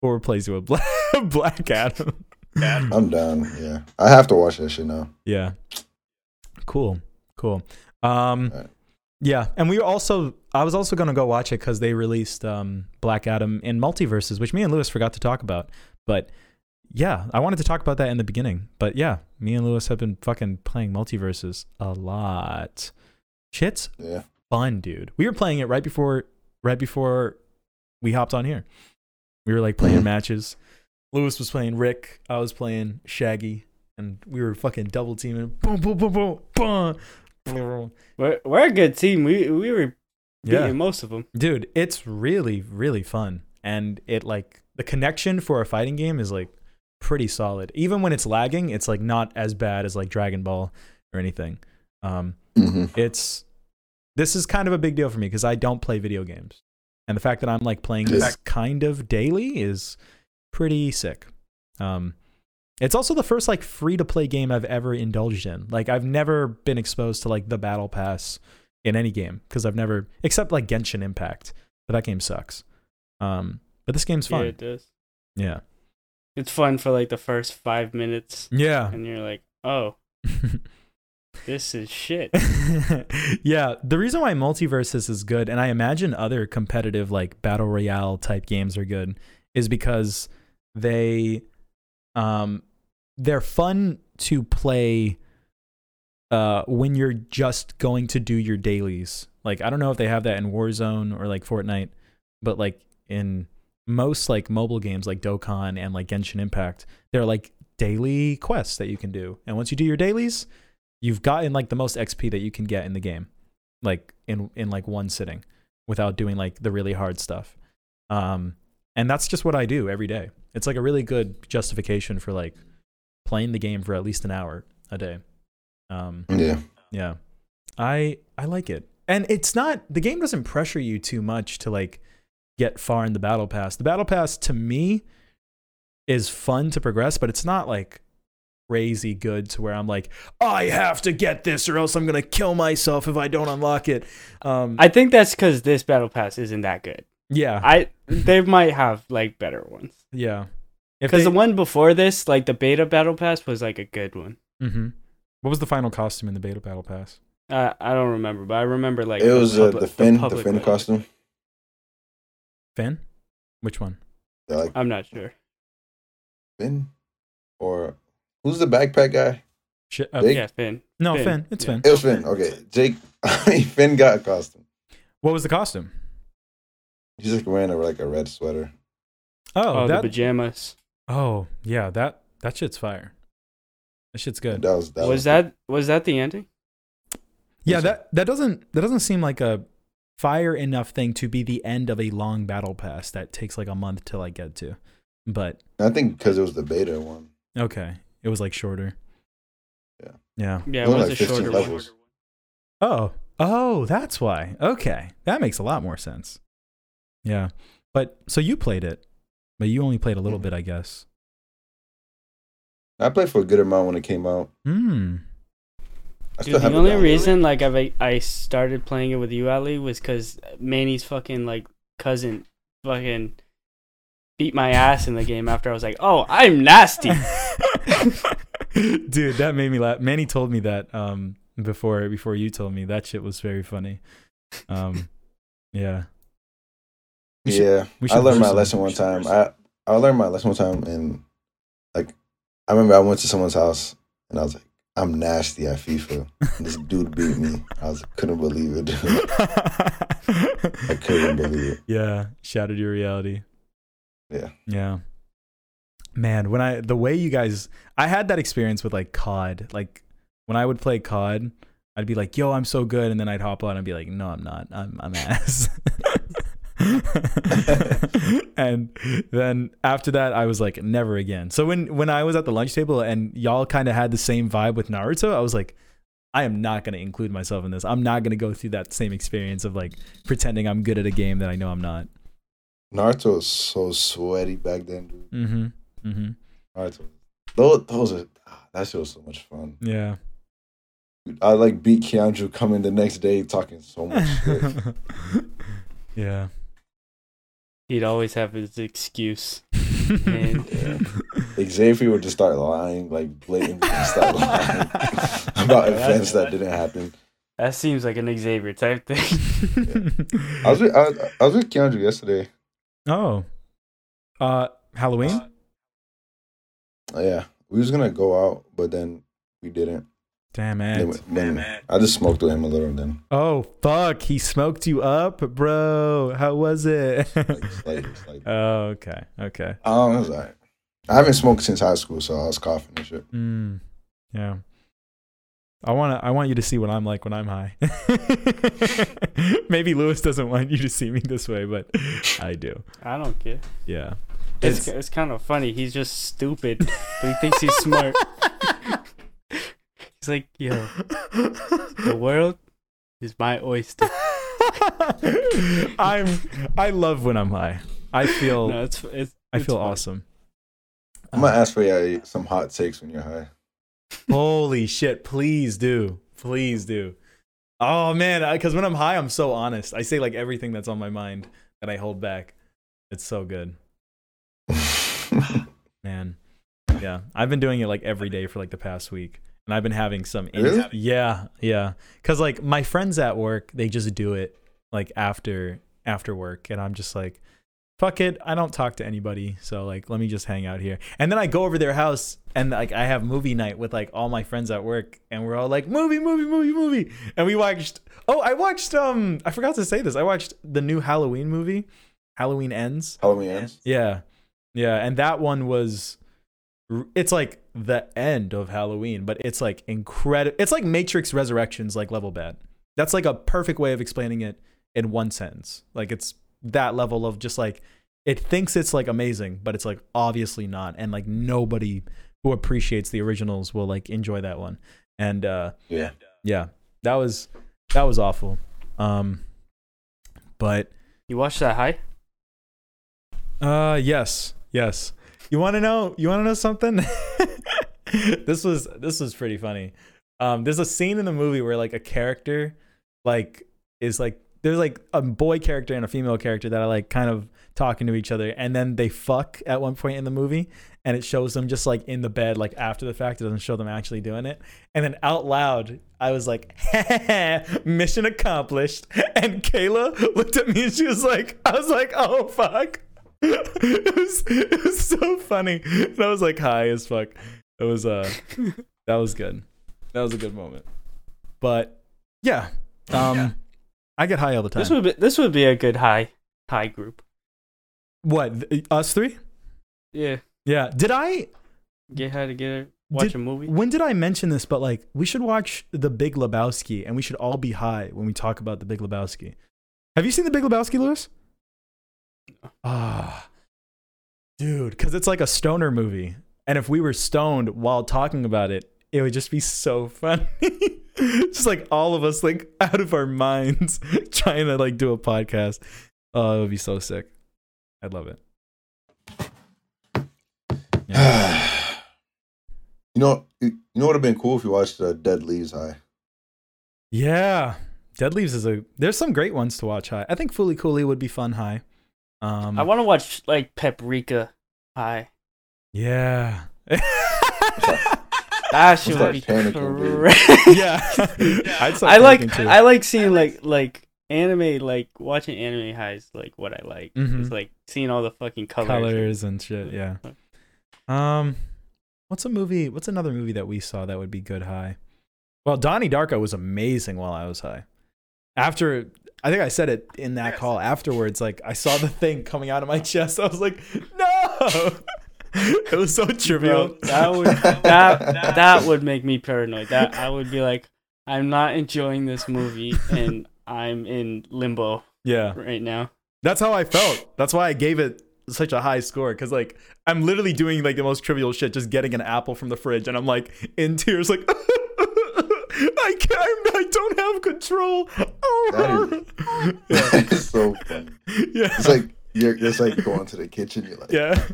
we'll replace it with Black, Black Adam. I'm down. Yeah, I have to watch that shit now. Yeah. Cool. Cool. Um Alright. yeah, and we were also I was also to go watch it cuz they released um Black Adam in Multiversus, which me and Lewis forgot to talk about. But yeah, I wanted to talk about that in the beginning. But yeah, me and Lewis have been fucking playing Multiversus a lot. Shit's Yeah, fun, dude. We were playing it right before right before we hopped on here. We were like playing matches. Lewis was playing Rick. I was playing Shaggy, and we were fucking double teaming. Boom, boom, boom, boom, boom. We're, we're a good team. We we were beating Yeah, most of them. dude, it's really, really fun, and it like the connection for a fighting game is like pretty solid. Even when it's lagging, it's like not as bad as like Dragon Ball or anything. Um, hmm it's this is kind of a big deal for me because I don't play video games, and the fact that I'm like playing this kind of daily is pretty sick. Um, it's also the first like free to play game I've ever indulged in. Like I've never been exposed to like the battle pass in any game because I've never except like Genshin Impact, but that game sucks. Um, but this game's fun. Yeah, it does. Yeah, It's fun for like the first five minutes, yeah. and you're like, oh, this is shit. yeah, the reason why multiversus is good, and I imagine other competitive like battle royale type games are good, is because they, um, they're fun to play. Uh, when you're just going to do your dailies, like I don't know if they have that in Warzone or like Fortnite, but like in most like mobile games like Dokkan and like Genshin Impact, they're like daily quests that you can do, and once you do your dailies, you've gotten like the most XP that you can get in the game, like in in like one sitting, without doing like the really hard stuff. Um, and that's just what I do every day. It's like a really good justification for like playing the game for at least an hour a day. Um, Yeah, yeah, I I like it, and it's not the game doesn't pressure you too much to like get far in the battle pass. The battle pass to me is fun to progress, but it's not like crazy good to where I'm like, I have to get this or else I'm gonna kill myself if I don't unlock it. Um, I think that's because this battle pass isn't that good. Yeah, I they might have like better ones. yeah. Because the one before this, like the beta battle pass, was like a good one. Mhm. What was the final costume in the beta battle pass? Uh, I don't remember, but I remember like it the was uh, the Finn, the public Finn one. costume. Finn? Which one? Yeah, like I'm not sure. Finn, or who's the backpack guy? Sh- uh, Jake? Yeah, Finn. no, Finn, Finn. It's yeah. Finn. It was Finn. Okay, Jake. Finn got a costume. What was the costume? He's like wearing a, like a red sweater. Oh, Oh, that. the pajamas. oh, yeah. That that shit's fire. That shit's good. That was that Was, that was that the ending? Yeah, Yes, that that doesn't that doesn't seem like a fire enough thing to be the end of a long battle pass that takes like a month till I get to. But I think because it was the beta one. okay, it was like shorter. Yeah. Yeah. Yeah, it Only was like a shorter levels. one. Oh, oh, that's why. Okay, that makes a lot more sense. Yeah, but so you played it, but you only played a little Mhm. bit, I guess. I played for a good amount when it came out. Hmm. Dude, the only reason like I I started playing it with you, Ali, was because Manny's fucking like cousin fucking beat my ass in the game. After I was like, oh, I'm nasty. Dude, that made me laugh. Manny told me that um before before you told me. That shit was very funny. Um, yeah. We should- yeah, we I learned my lesson one time. I I learned my lesson one time, and like I remember I went to someone's house, and I was like, "I'm nasty at FIFA." And this dude beat me. I was couldn't believe it. I couldn't believe it. Yeah, shattered your reality. Yeah. Yeah. Man, when I the way you guys I had that experience with like COD. Like when I would play COD, I'd be like, "Yo, I'm so good," and then I'd hop on and be like, "No, I'm not. I'm I'm ass." and then after that, I was like, "Never again." So when when I was at the lunch table and y'all kind of had the same vibe with Naruto, I was like, I am not going to include myself in this. I'm not going to go through that same experience of like pretending I'm good at a game that I know I'm not. Naruto was so sweaty back then, dude. Mm-hmm. Mm-hmm. Naruto, those those are ah, that shit was so much fun. Yeah. Dude, I like beat Keandrew coming the next day talking so much shit. yeah. He'd always have his excuse. Man. Xavier would just start lying, like blatantly start lying about Yeah, events that didn't happen. That seems like an Xavier type thing. I was with, I, I was with Keandrew yesterday. oh. Uh Halloween? Yeah, we was gonna go out, but then we didn't. Damn Then, it. I just smoked with him a little. Then Oh fuck, he smoked you up, bro. How was it? like slightly, slightly. oh, okay. Okay. Um, it was alright. I haven't smoked since high school, so I was coughing and shit. Mm, yeah. I want to I want you to see what I'm like when I'm high. Maybe Lewis doesn't want you to see me this way, but I do. I don't care. Yeah. It's, it's kind of funny. He's just stupid, but he thinks he's smart. He's like, yo, the world is my oyster. I'm I love when I'm high. I feel No, it's it's. I feel fun. awesome. I'm gonna ask for you some hot takes when you're high. Holy shit, please do. Please do. Oh man, because when I'm high, I'm so honest. I say like everything that's on my mind that I hold back. It's so good. Man. Yeah. I've been doing it like every day for like the past week. And I've been having some in- Really? Yeah, yeah. Cuz like my friends at work, they just do it like after after work and I'm just like fuck it, I don't talk to anybody. So like let me just hang out here. And then I go over their house and like I have movie night with like all my friends at work and we're all like movie movie movie movie. And we watched Oh, I watched um I forgot to say this. I watched the new Halloween movie, Halloween Ends. Halloween ends. Yeah. Yeah, and that one was it's like the end of Halloween, but it's like incredible. It's like Matrix Resurrections like level bad. That's like a perfect way of explaining it in one sentence. Like it's that level of just like it thinks it's like amazing, but it's like obviously not and like nobody who appreciates the originals will like enjoy that one. And uh Yeah. yeah, that was that was awful. Um but You watched that high? Uh yes, yes. You want to know? You want to know something? this was this was pretty funny. Um, there's a scene in the movie where like a character, like is like there's like a boy character and a female character that are like kind of talking to each other, and then they fuck at one point in the movie, and it shows them just like in the bed, like after the fact. It doesn't show them actually doing it, and then out loud, I was like, "Mission accomplished." And Kayla looked at me and she was like, "I was like, oh fuck." it was it was so funny. And I was like high as fuck. It was uh that was good. That was a good moment. But yeah. Um I get high all the time. This would be this would be a good high high group. what? Us three? Yeah, Yeah. Did I get high together, watch Did- a movie. when did I mention this but like we should watch The Big Lebowski and we should all be high when we talk about The Big Lebowski. Have you seen The Big Lebowski, Lewis? Ah, dude, because it's like a stoner movie, and if we were stoned while talking about it, it would just be so funny. just like all of us, like out of our minds, trying to like do a podcast. Oh, it would be so sick. I'd love it. Yeah. you know, you know what would have been cool if you watched uh, Dead Leaves High. Yeah. Dead Leaves is a. There's some great ones to watch high. I think Fooly Cooley would be fun high. Um, I want to watch like Paprika High. yeah. That shit would be panicking, crazy. yeah. I'd start I like panicking, too. I like seeing like like anime like watching anime high is like what I like. Mhm. It's like seeing all the fucking colors. colors and shit. Yeah. Um, what's a movie? What's another movie that we saw that would be good high? Well, Donnie Darko was amazing while I was high. After I think I said it in that call afterwards. Like I saw the thing coming out of my chest. I was like, no. it was so trivial. Bro, that would that that would make me paranoid. That I would be like, I'm not enjoying this movie and I'm in limbo yeah. right now. That's how I felt. That's why I gave it such a high score because like I'm literally doing like the most trivial shit, just getting an apple from the fridge, and I'm like in tears, like I can't, I don't have control. That yeah, That is so funny. yeah, It's like you're just like going to the kitchen. You're like, yeah,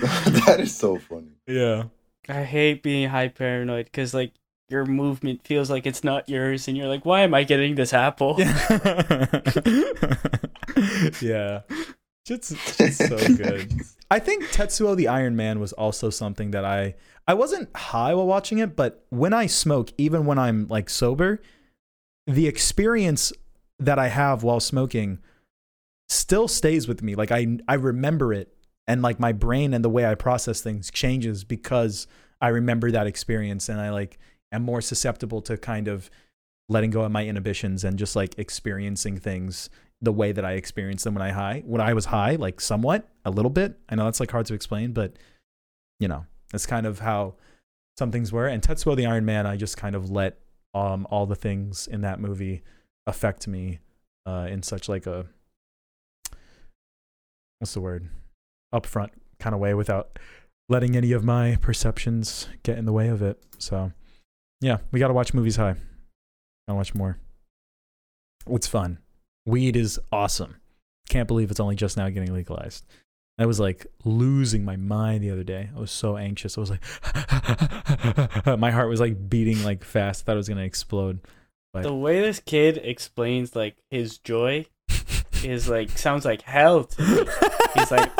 that is so funny. yeah. I hate being high paranoid because like your movement feels like it's not yours, and you're like, why am I getting this apple? yeah. Just, just so good. I think Tetsuo the Iron Man was also something that I I wasn't high while watching it, but when I smoke, even when I'm like sober, the experience that I have while smoking still stays with me. Like I I remember it and like my brain and the way I process things changes because I remember that experience and I like am more susceptible to kind of letting go of my inhibitions and just like experiencing things the way that I experienced them when I high when I was high, like somewhat, a little bit. I know that's like hard to explain, but you know, that's kind of how some things were. And Tetsuo the Iron Man, I just kind of let um all the things in that movie affect me uh in such like a what's the word? Upfront kind of way without letting any of my perceptions get in the way of it. So yeah, we gotta watch movies high. Gotta watch more. It's fun. Weed is awesome. Can't believe it's only just now getting legalized. I was like losing my mind the other day. I was so anxious. I was like, my heart was like beating like fast. I thought it was gonna explode. The way this kid explains like his joy is like sounds like hell to me. He's like,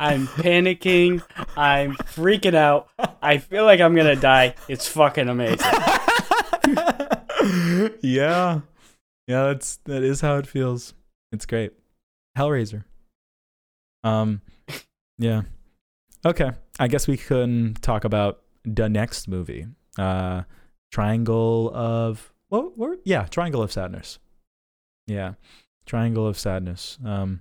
I'm panicking. I'm freaking out. I feel like I'm gonna die. It's fucking amazing. yeah, yeah. That's that is how it feels. It's great. Hellraiser. Um, yeah. Okay, I guess we can talk about the next movie. Uh, Triangle of? What? Yeah, Triangle of Sadness. Yeah, Triangle of Sadness. Um,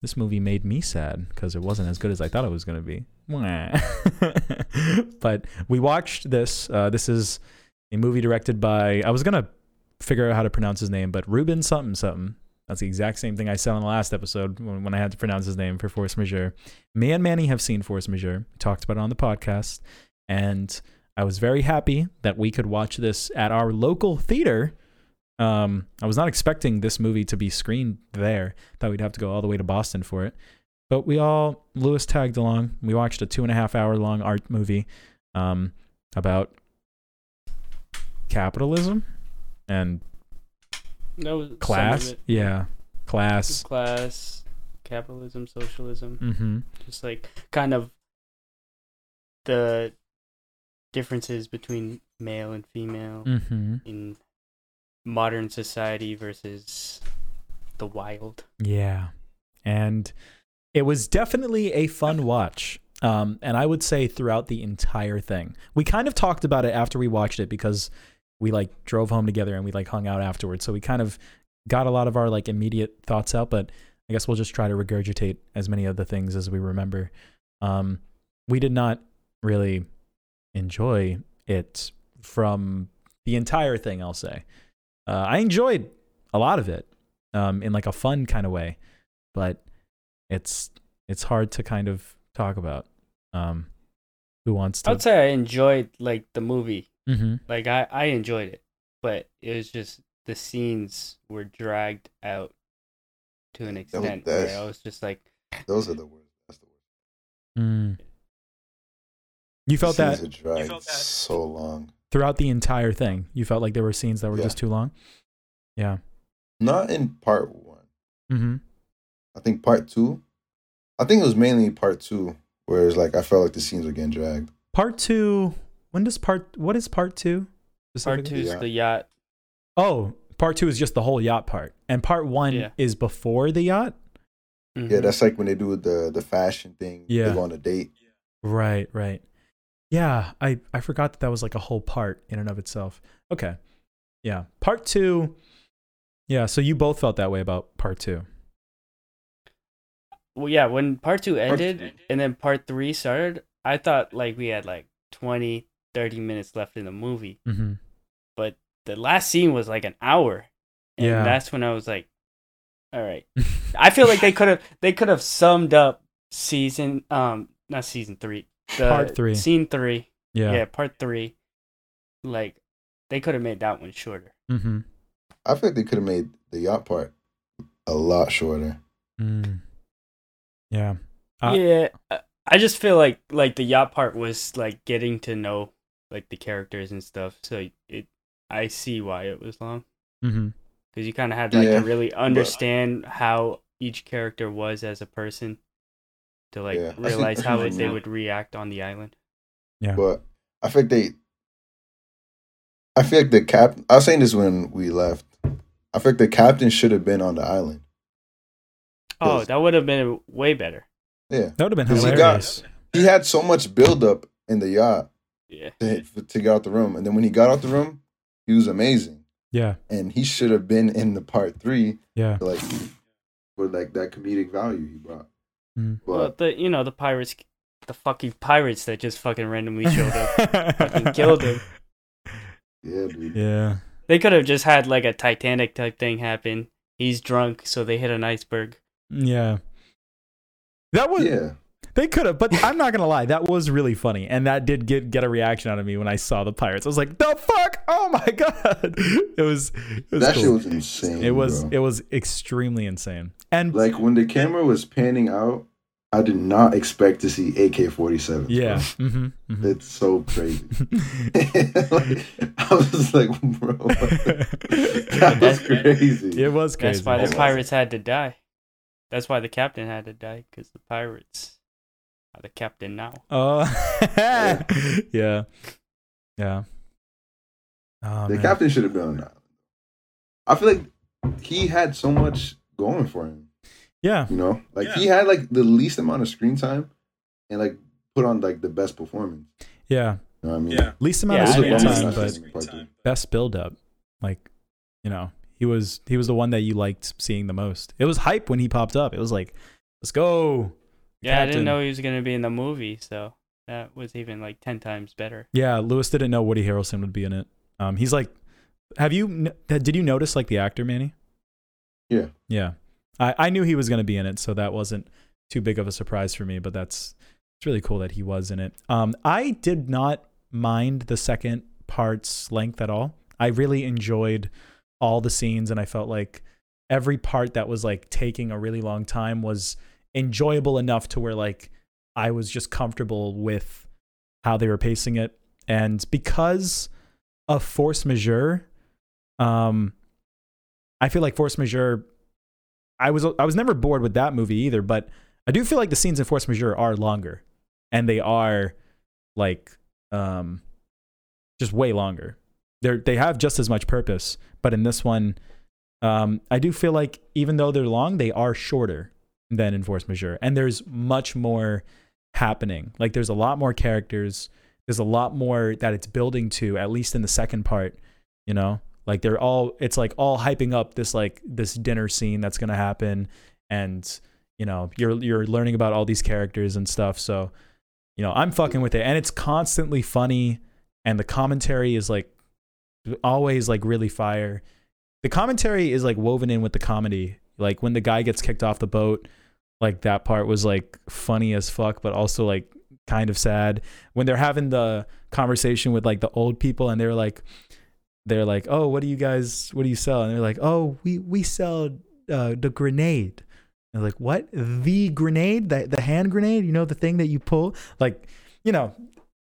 this movie made me sad because it wasn't as good as I thought it was to be. but we watched this. Uh, this is a movie directed by. I was gonna figure out how to pronounce his name, but Ruben something something. That's the exact same thing I said on the last episode when, when I had to pronounce his name for Force Majeure. Me and Manny have seen Force Majeure. We talked about it on the podcast, and I was very happy that we could watch this at our local theater. Um, I was not expecting this movie to be screened there. Thought we'd have to go all the way to Boston for it. But we all Lewis tagged along. We watched a two and a half hour long art movie um, about capitalism and That was class. Yeah, class. class, capitalism, socialism. Mm-hmm. Just like kind of the differences between male and female Mm-hmm. in modern society versus the wild. Yeah, and it was definitely a fun watch. Um, and I would say throughout the entire thing, we kind of talked about it after we watched it because we like drove home together and we like hung out afterwards. So we kind of got a lot of our like immediate thoughts out. But I guess we'll just try to regurgitate as many of the things as we remember. Um, we did not really enjoy it from the entire thing. I'll say uh, I enjoyed a lot of it um, in like a fun kind of way, but it's it's hard to kind of talk about. Um, who wants to? I'd say I enjoyed like the movie. Hmm Like I, I enjoyed it, but it was just the scenes were dragged out to an was- extent that's- where I was just like, Those are the worst. That's the worst. Mm. You felt Scenes that are dragged felt that- so long. throughout the entire thing. You felt like there were scenes that were Yeah. just too long. Yeah. Not in part one. Mm-hmm. I think part two. I think it was mainly part two, where it's like I felt like the scenes were getting dragged. Part two. When does part? What is part two? part specifically? two's Yeah. the yacht. Oh, part two is just the whole yacht part, and part one Yeah. is before the yacht. Yeah, Mhm. that's like when they do the the fashion thing. Yeah. They go on a date. Right, right. Yeah, I I forgot that that was like a whole part in and of itself. Okay. Yeah. Part 2. Yeah, so you both felt that way about part 2. well, yeah. When part two Part- ended and then part three started, I thought like we had like 20, 30 minutes left in the movie. Mhm. But the last scene was like an hour, and Yeah. that's when I was like, all right. I feel like they could have they could have summed up season um not season three the Part three. scene three yeah. yeah, part three like they could have made that one shorter Mhm. I feel like they could have made the yacht part a lot shorter. Mm. Yeah. Uh, yeah I- I just feel like like the yacht part was like getting to know like the characters and stuff so it I see why it was long Mhm. because you kind of had like Yeah, to really understand how each character was as a person to like Yeah, realize how think they would react on the island Yeah. But I think they. I feel like the cap. I was saying this when we left. I feel like the captain should have been on the island. Oh, that would have been way better. Yeah, That would have been 'Cause he got- he had so much buildup in the yacht Yeah. to, to get out the room, and then when he got out the room, he was amazing, Yeah. and he should have been in the part three, Yeah. like for like that comedic value he brought. Mm. But Well, the you know the pirates, the fucking pirates that just fucking randomly showed up, fucking killed him. yeah, dude. Yeah. They could have just had like a Titanic type thing happen. He's drunk, so they hit an iceberg. Yeah. That was Yeah, They could have, but I'm not gonna lie, that was really funny, and that did get get a reaction out of me when I saw the pirates. I was like, "The fuck! Oh my god!" It was, it was that cool. shit was insane. it was bro. it was extremely insane, and like when the camera was panning out. I did not expect to see AK forty seven. yeah, mm-hmm, It's so crazy. like, I was just like, bro, that was crazy. it was crazy. That's why the pirates had to die. That's why the captain had to die because the pirates are the captain now. Oh, yeah, yeah. Oh, the man. captain should have been on that. I feel like he had so much going for him. yeah, You know, like he had like the least amount of screen time, and like put on like the best performance. yeah. You know what I mean? Yeah. Least amount Yeah, of screen mean, time, but Screen part two. best build up. Like, you know, he was he was the one that you liked seeing the most. It was hype when he popped up. It was like, let's go. Yeah, I didn't know he was gonna be in the movie, so that was even like ten times better. Yeah, Lewis didn't know Woody Harrelson would be in it. Um, he's like, have you? Did you notice like the actor Manny? Yeah. Yeah, I I knew he was gonna be in it, so that wasn't too big of a surprise for me. But that's it's really cool that he was in it. Um, I did not mind the second part's length at all. I really enjoyed all the scenes, and I felt like every part that was like taking a really long time was enjoyable enough to where like I was just comfortable with how they were pacing it. And because of force majeure, um, I feel like force majeure. I was I was never bored with that movie either, but I do feel like the scenes in force majeure are longer, and they are like um, just way longer. They they have just as much purpose, but in this one, um, I do feel like even though they're long, they are shorter than in force majeure, and there's much more happening. Like there's a lot more characters. There's a lot more that it's building to, at least in the second part. You know, like they're all. It's like all hyping up this like this dinner scene that's gonna happen, and you know you're you're learning about all these characters and stuff. So, you know, I'm fucking with it, and it's constantly funny, and the commentary is like always like really fire. The the commentary is like woven in with the comedy. Like when the guy gets kicked off the boat, like that part was like funny as fuck, but also like kind of sad. When they're having the conversation with like the old people and they're like they're like, "Oh, what do you guys what do you sell?" And they're like, "Oh, we we sell uh, the grenade." And they're like, "What? The grenade? The the hand grenade? You know the thing that you pull?" Like, you know,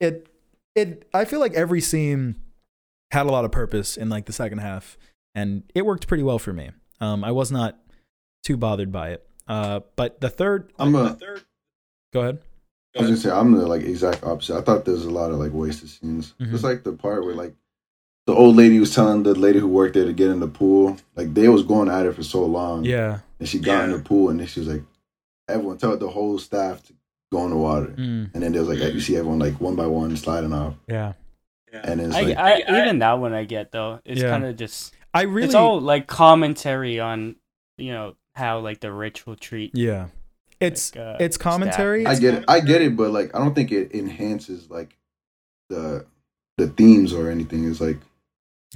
it it I feel like every scene had a lot of purpose in like the second half and it worked pretty well for me. Um I was not too bothered by it. Uh but the third I'm a- the third Go ahead. I was gonna say I'm the like exact opposite. I thought there's a lot of like wasted scenes. Mhm. Just like the part where like the old lady was telling the lady who worked there to get in the pool. Like they was going at it for so long. Yeah. And she got in the pool and then she was like, everyone tell the whole staff to go in the water. Mm, And then there was like you see everyone like one by one sliding off. yeah. And then it's I, like I, even that one I get though. It's Yeah. kind of just I really it's all like commentary on you know how like the rich will treat. Yeah. It's like, uh, it's commentary. I get it. I get it, but like I don't think it enhances like the the themes or anything. It's like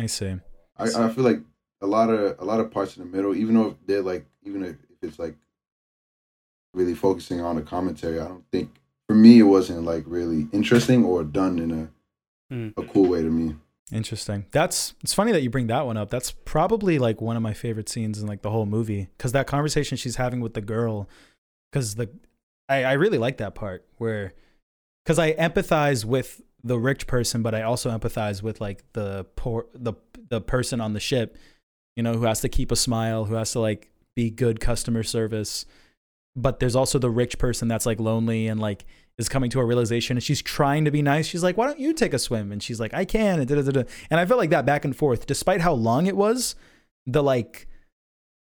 I see. I, I feel like a lot of a lot of parts in the middle, even though they're like even if it's like really focusing on the commentary, I don't think for me it wasn't like really interesting or done in a Hmm. a cool way to me. Interesting. That's it's funny that you bring that one up. That's probably like one of my favorite scenes in like the whole movie because that conversation she's having with the girl, because the I I really like that part where because I empathize with the rich person, but I also empathize with like the poor the the person on the ship, you know, who has to keep a smile, who has to like be good customer service. But there's also the rich person that's like lonely and like is coming to a realization and she's trying to be nice. She's like, why don't you take a swim? And she's like, I can. And, da-da-da-da. and I felt like that back and forth, despite how long it was, the like,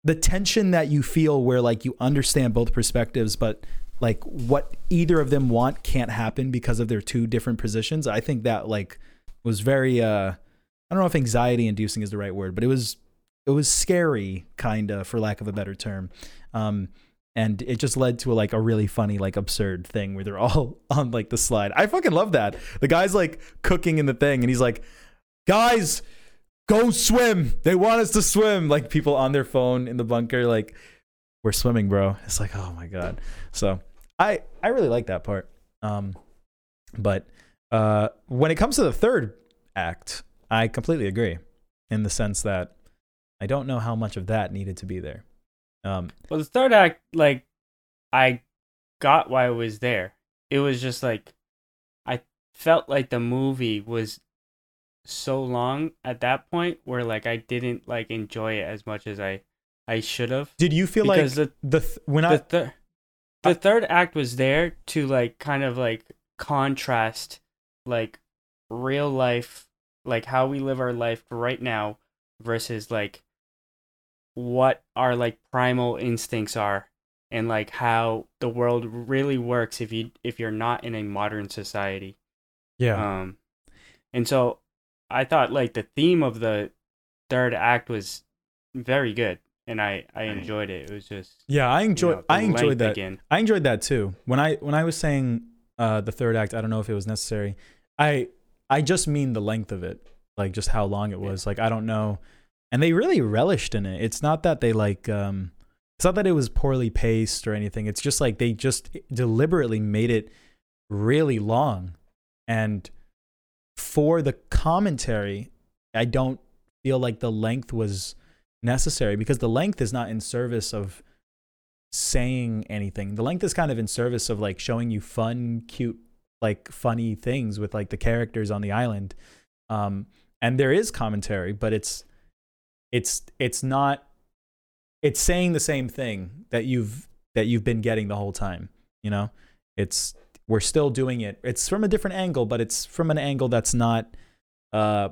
the tension that you feel where like you understand both perspectives, but like what either of them want can't happen because of their two different positions. I think that like was very, uh, I don't know if anxiety inducing is the right word, but it was, it was scary kind of for lack of a better term. Um, and it just led to a, like a really funny like absurd thing where they're all on like the slide. I fucking love that. The guy's like cooking in the thing and he's like guys go swim. They want us to swim. Like people on their phone in the bunker like we're swimming bro. It's like oh my god. So i i really like that part. Um but uh when it comes to the third act i completely agree in the sense that i don't know how much of that needed to be there um Well, the third act, like, I got why it was there. It was just like, I felt like the movie was so long at that point where like I didn't like enjoy it as much as I I should have. Did you feel Because like the th- when The I third the third act was there to like kind of like contrast like real life like how we live our life right now versus like what our like primal instincts are and like how the world really works if you if you're not in a modern society. Yeah. Um and so i thought like the theme of the third act was very good and i i enjoyed it. It was just yeah I you enjoyed know, I enjoyed that. again. I enjoyed that too. When I when I was saying uh the third act I don't know if it was necessary I I just mean the length of it like just how long it Yeah. was. Like I don't know and they really relished in it it's not that they like um it's not that it was poorly paced or anything it's just like they just deliberately made it really long and for the commentary I don't feel like the length was necessary because the length is not in service of saying anything. The length is kind of in service of like showing you fun, cute, like funny things with like the characters on the island. Um, and there is commentary, but it's it's it's not it's saying the same thing that you've that you've been getting the whole time. You know, it's we're still doing it. It's from a different angle, but it's from an angle that's not uh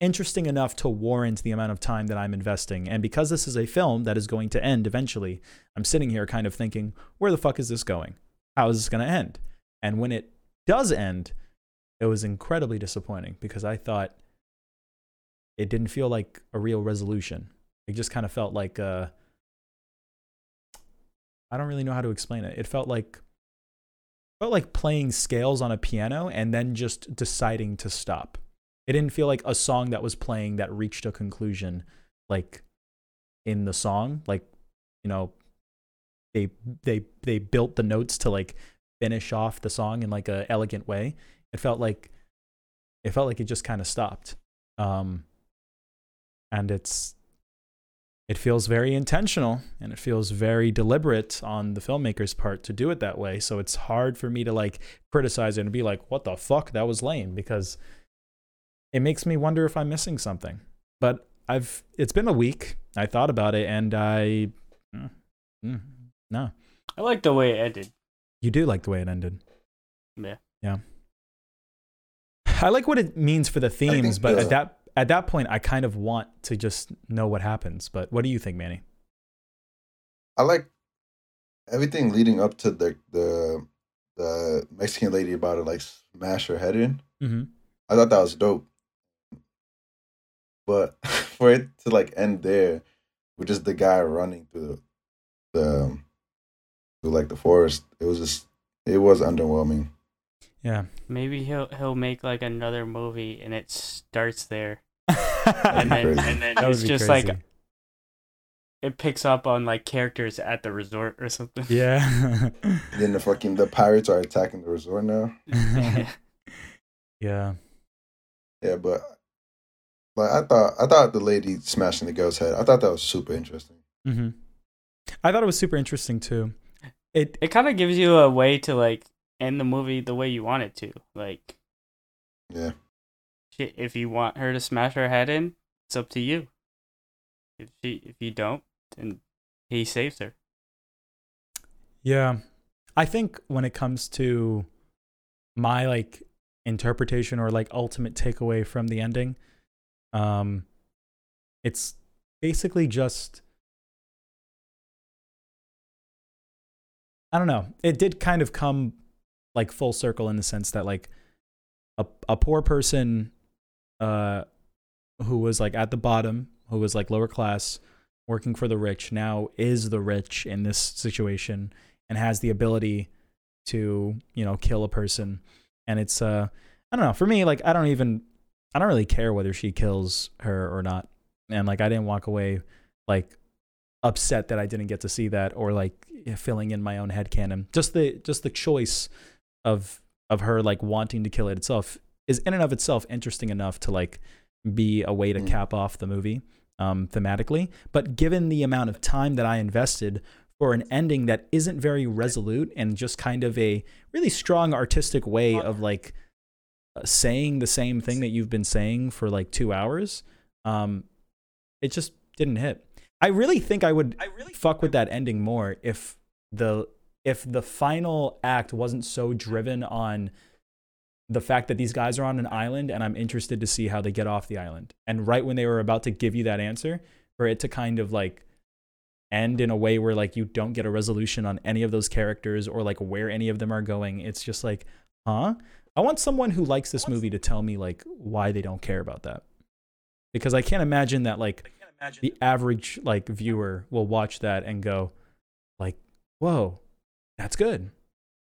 interesting enough to warrant the amount of time that I'm investing. And because this is a film that is going to end eventually, I'm sitting here kind of thinking, where the fuck is this going? How is this going to end? And when it does end, it was incredibly disappointing because I thought it didn't feel like a real resolution. It just kind of felt like uh I don't really know how to explain it. It felt like felt like playing scales on a piano and then just deciding to stop. It didn't feel like a song that was playing that reached a conclusion like in the song like you know they they they built the notes to like finish off the song in like a elegant way it felt like it felt like it just kind of stopped um and it's it feels very intentional and it feels very deliberate on the filmmaker's part to do it that way. So it's hard for me to like criticize it and be like what the fuck? That was lame because it makes me wonder if i'm missing something. But i've it's been a week. I thought about it and i mm, mm, no. I like the way it ended. you do like the way it ended. Yeah. yeah. I like what it means for the themes think but the- at that point i kind of want to just know what happens but what do you think manny I like everything leading up to the the the Mexican lady about to like smash her head in. mm-hmm. I thought that was dope. But for it to like end there with just the guy running through the, the um, through like the forest, it was just it was underwhelming. yeah Maybe he'll he'll make like another movie and it starts there. And then- and then it's just crazy. like it picks up on like characters at the resort or something. yeah then the fucking the pirates are attacking the resort now. yeah Yeah, but like I thought I thought the lady smashing the girl's head, I thought that was super interesting. Mm-hmm. i thought it was super interesting too it it kind of gives you a way to like end the movie the way you want it to. Like Yeah. Shit, if you want her to smash her head in, it's up to you. If she if you don't, then he saves her. Yeah. I think when it comes to my like interpretation or like ultimate takeaway from the ending, um it's basically just I don't know. It did kind of come like full circle in the sense that like a a poor person uh who was like at the bottom, who was like lower class, working for the rich now is the rich in this situation and has the ability to you know kill a person. And it's uh i don't know for me like i don't even i don't really care whether she kills her or not. And like i didn't walk away like upset that i didn't get to see that or like filling in my own head canon just the just the choice of of her like wanting to kill it itself is in and of itself interesting enough to like be a way to Mm. cap off the movie um, thematically. But given the amount of time that I invested for an ending that isn't very resolute and just kind of a really strong artistic way of like uh, saying the same thing that you've been saying for like two hours, um, it just didn't hit. I really think I would I really fuck with that ending more if the if the final act wasn't so driven on the fact that these guys are on an island and I'm interested to see how they get off the island. And right when they were about to give you that answer, for it to kind of like end in a way where like you don't get a resolution on any of those characters or like where any of them are going, it's just like, huh? I want someone who likes this movie to tell me like why they don't care about that. Because I can't imagine that like imagine the average like viewer will watch that and go like, "Whoa, that's good."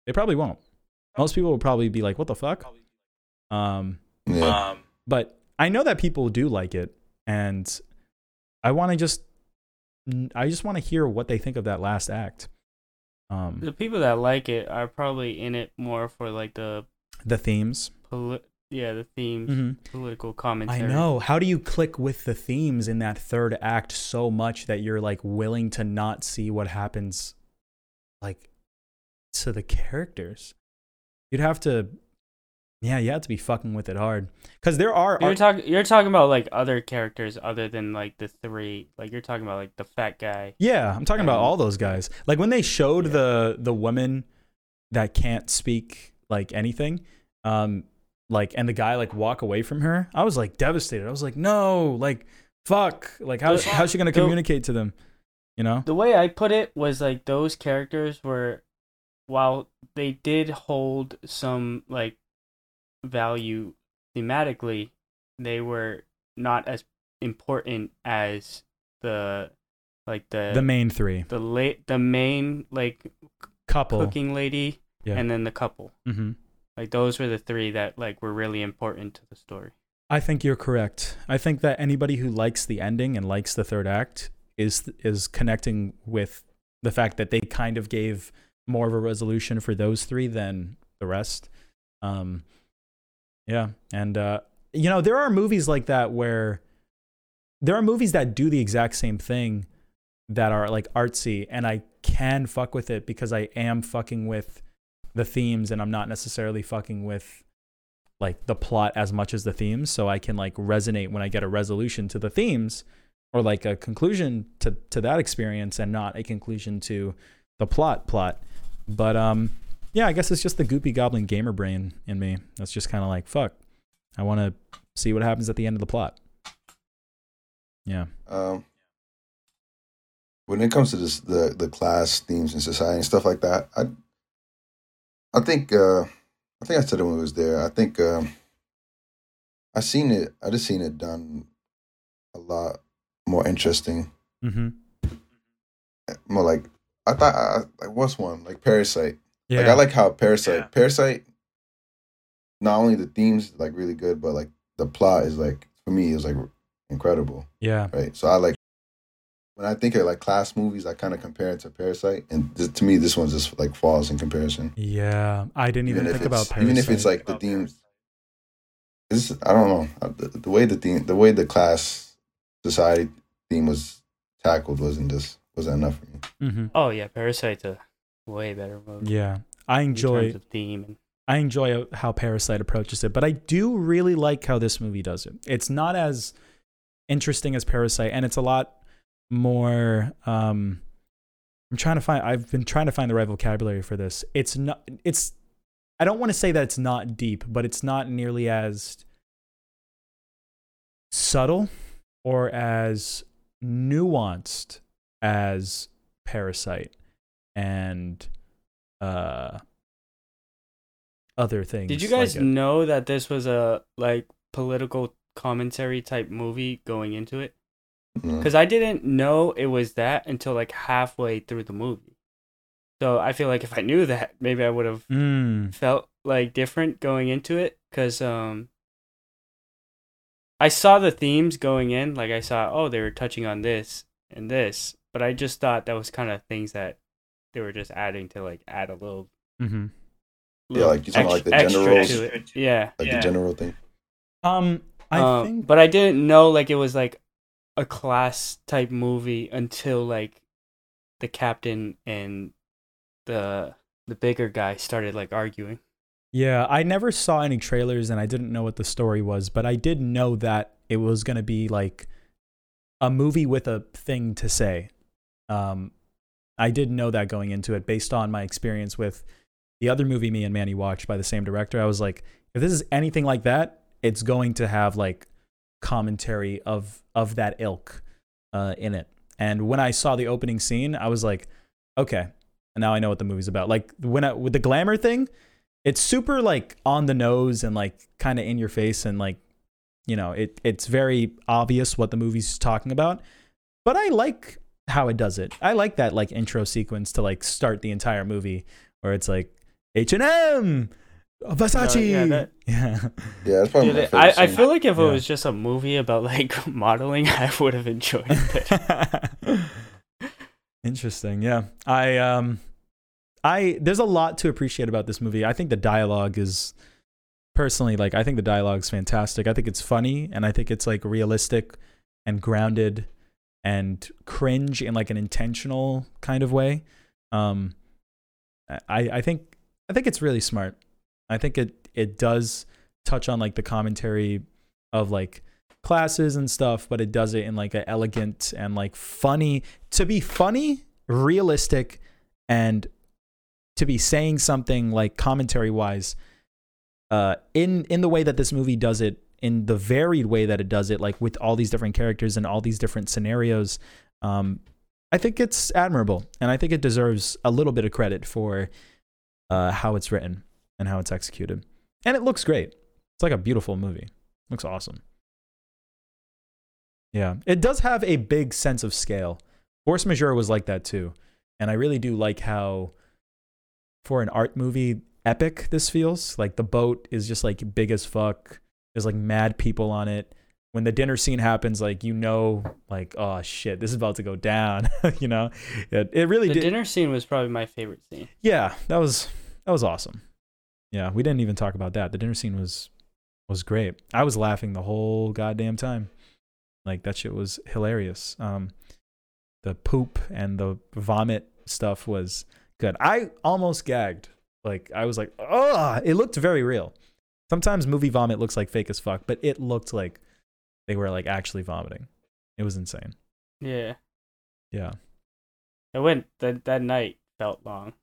They probably won't. Most people will probably be like, "What the fuck?" Um, Yeah. Um, but I know that people do like it, and I want to just, I just want to hear what they think of that last act. Um, the people that like it are probably in it more for like the the themes. poli- yeah the themes, hmm political commentary. I know. How do you click with the themes in that third act so much that you're like willing to not see what happens, like, to the characters? You'd have to, yeah, you have to be fucking with it hard because there are. You're talking. You're talking about like other characters other than like the three. Like you're talking about like the fat guy. Yeah, I'm talking about all those guys. Like when they showed the the woman that can't speak like anything, um, like and the guy like walk away from her, I was like devastated. I was like, no, like fuck, like how's The- how's she gonna communicate to them? You know? The way I put it was like those characters were, while they did hold some like value thematically, they were not as important as the like the The main three the late the main like couple. cooking lady Yeah. and then the couple. hmm Like those were the three that like were really important to the story. I think you're correct. I think that anybody who likes the ending and likes the third act is is connecting with the fact that they kind of gave more of a resolution for those three than the rest. Um, yeah, and uh, you know there are movies like that where there are movies that do the exact same thing that are like artsy, and I can fuck with it because I am fucking with the themes, and I'm not necessarily fucking with like the plot as much as the themes so i can like resonate when i get a resolution to the themes or like a conclusion to to that experience and not a conclusion to the plot plot but um yeah i guess it's just the goopy goblin gamer brain in me that's just kind of like fuck i want to see what happens at the end of the plot yeah Um, when it comes to this, the the class themes in society and stuff like that, I I think uh, I think I said it when it was there. I think um, I seen it. I just seen it done a lot more interesting. mm-hmm More like I thought. I, like what's one like Parasite. yeah Like I like how Parasite. Yeah. Parasite. Not only the themes like really good, but like the plot is like for me is like incredible. yeah right? So I like when I think of like class movies, I kind of compare it to Parasite, and th- to me, this one just like falls in comparison. yeah i didn't even, if think about Parasite. even if it's like the themes, this I don't know Uh, the, the way the theme, the way the class society theme was tackled wasn't just wasn't enough for me. mm-hmm. Oh yeah, Parasite's a way better movie. yeah i in enjoy terms of theme and I enjoy how Parasite approaches it, but I do really like how this movie does it. It's not as interesting as Parasite, and it's a lot more. Um, I'm trying to find. I've been trying to find the right vocabulary for this. It's not. It's. I don't want to say that it's not deep, but it's not nearly as subtle or as nuanced as Parasite and uh other things. Did you like guys know that this was a like political commentary type movie going into it? No. Because I didn't know it was that until like halfway through the movie. So I feel like if I knew that, maybe I would have Mm, felt like different going into it. Because um, I saw the themes going in. Like I saw, oh, they were touching on this and this, but I just thought that was kind of things that they were just adding to like add a little. mhm. Yeah, like you talking like, the extra generals? to it. Yeah. Like yeah. the general thing. Um, I Um, think, but I didn't know like it was like a class type movie until like the captain and the the bigger guy started like arguing. yeah, I never saw any trailers, and I didn't know what the story was, but I did know that it was gonna be like a movie with a thing to say. Um, I did know that going into it, based on my experience with the other movie me and Manny watched by the same director. I was like, if this is anything like that, it's going to have like commentary of of that ilk uh, in it. And when I saw the opening scene, I was like, okay, now I know what the movie's about. Like when I, with the glamour thing, it's super like on the nose and like kind of in your face and like you know it it's very obvious what the movie's talking about. But I like how it does it. I like that like intro sequence to like start the entire movie where it's like H and M, Versace. yeah, that- yeah. Yeah, that's probably Dude, my I, I feel like if Yeah. it was just a movie about like modeling, I would have enjoyed it. Interesting. Yeah. I um I there's a lot to appreciate about this movie. I think the dialogue is personally like I think the dialogue's fantastic. I think it's funny and I think it's like realistic and grounded and cringe in like an intentional kind of way. Um I I think I think it's really smart. I think it it does touch on like the commentary of like classes and stuff, but it does it in like an elegant and like funny to be funny, realistic, and to be saying something like commentary wise, uh, in in the way that this movie does it, in the varied way that it does it, like with all these different characters and all these different scenarios. Um, I think it's admirable, and I think it deserves a little bit of credit for uh, how it's written and how it's executed, and it looks great. It's like a beautiful movie. looks awesome. Yeah, it does have a big sense of scale. Force Majeure was like that too, and I really do like how, for an art movie, epic this feels. Like the boat is just like big as fuck. There's like mad people on it. When the dinner scene happens, like you know, like oh shit, this is about to go down. you know, it, it really did. The did. dinner scene was probably my favorite scene. yeah, that was that was awesome. Yeah, we didn't even talk about that. The dinner scene was was great. I was laughing the whole goddamn time. Like that shit was hilarious. Um, the poop and the vomit stuff was good. I almost gagged. Like I was like, oh, it looked very real. Sometimes movie vomit looks like fake as fuck, but it looked like they were like actually vomiting. It was insane. Yeah. Yeah. It went that that night felt long.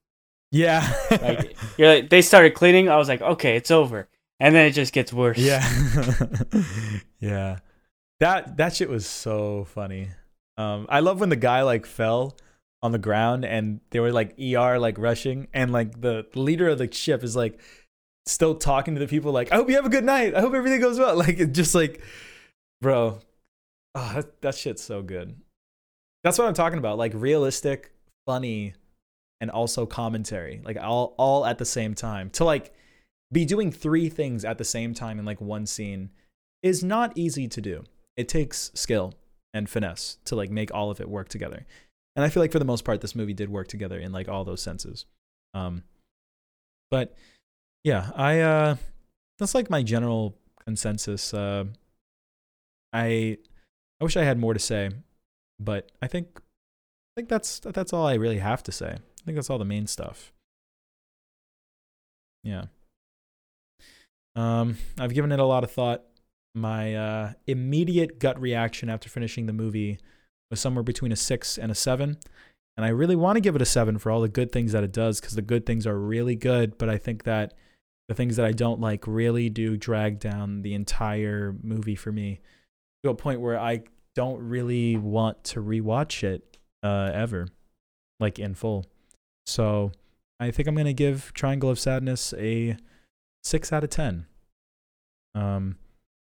Yeah. Like you're like, they started cleaning, I was like, okay, it's over. And then it just gets worse. Yeah. yeah. That that shit was so funny. Um I love when the guy like fell on the ground and they were like ER like rushing and like the leader of the ship is like still talking to the people like I hope you have a good night. I hope everything goes well. Like it just like bro. Oh, that, that shit's so good. That's what I'm talking about. Like realistic, funny, and also commentary. Like all all at the same time. To like be doing three things at the same time in like one scene is not easy to do. It takes skill and finesse to like make all of it work together. And I feel like for the most part this movie did work together in like all those senses. Um but yeah, I uh that's like my general consensus. Uh I I wish I had more to say, but I think I think that's that's all I really have to say. I think that's all the main stuff. Yeah. Um, I've given it a lot of thought. My uh, immediate gut reaction after finishing the movie was somewhere between a six and a seven. And I really want to give it a seven for all the good things that it does because the good things are really good. But I think that the things that I don't like really do drag down the entire movie for me to a point where I don't really want to rewatch it uh, ever, like in full. So I think I'm gonna give Triangle of Sadness a six out of ten. Um,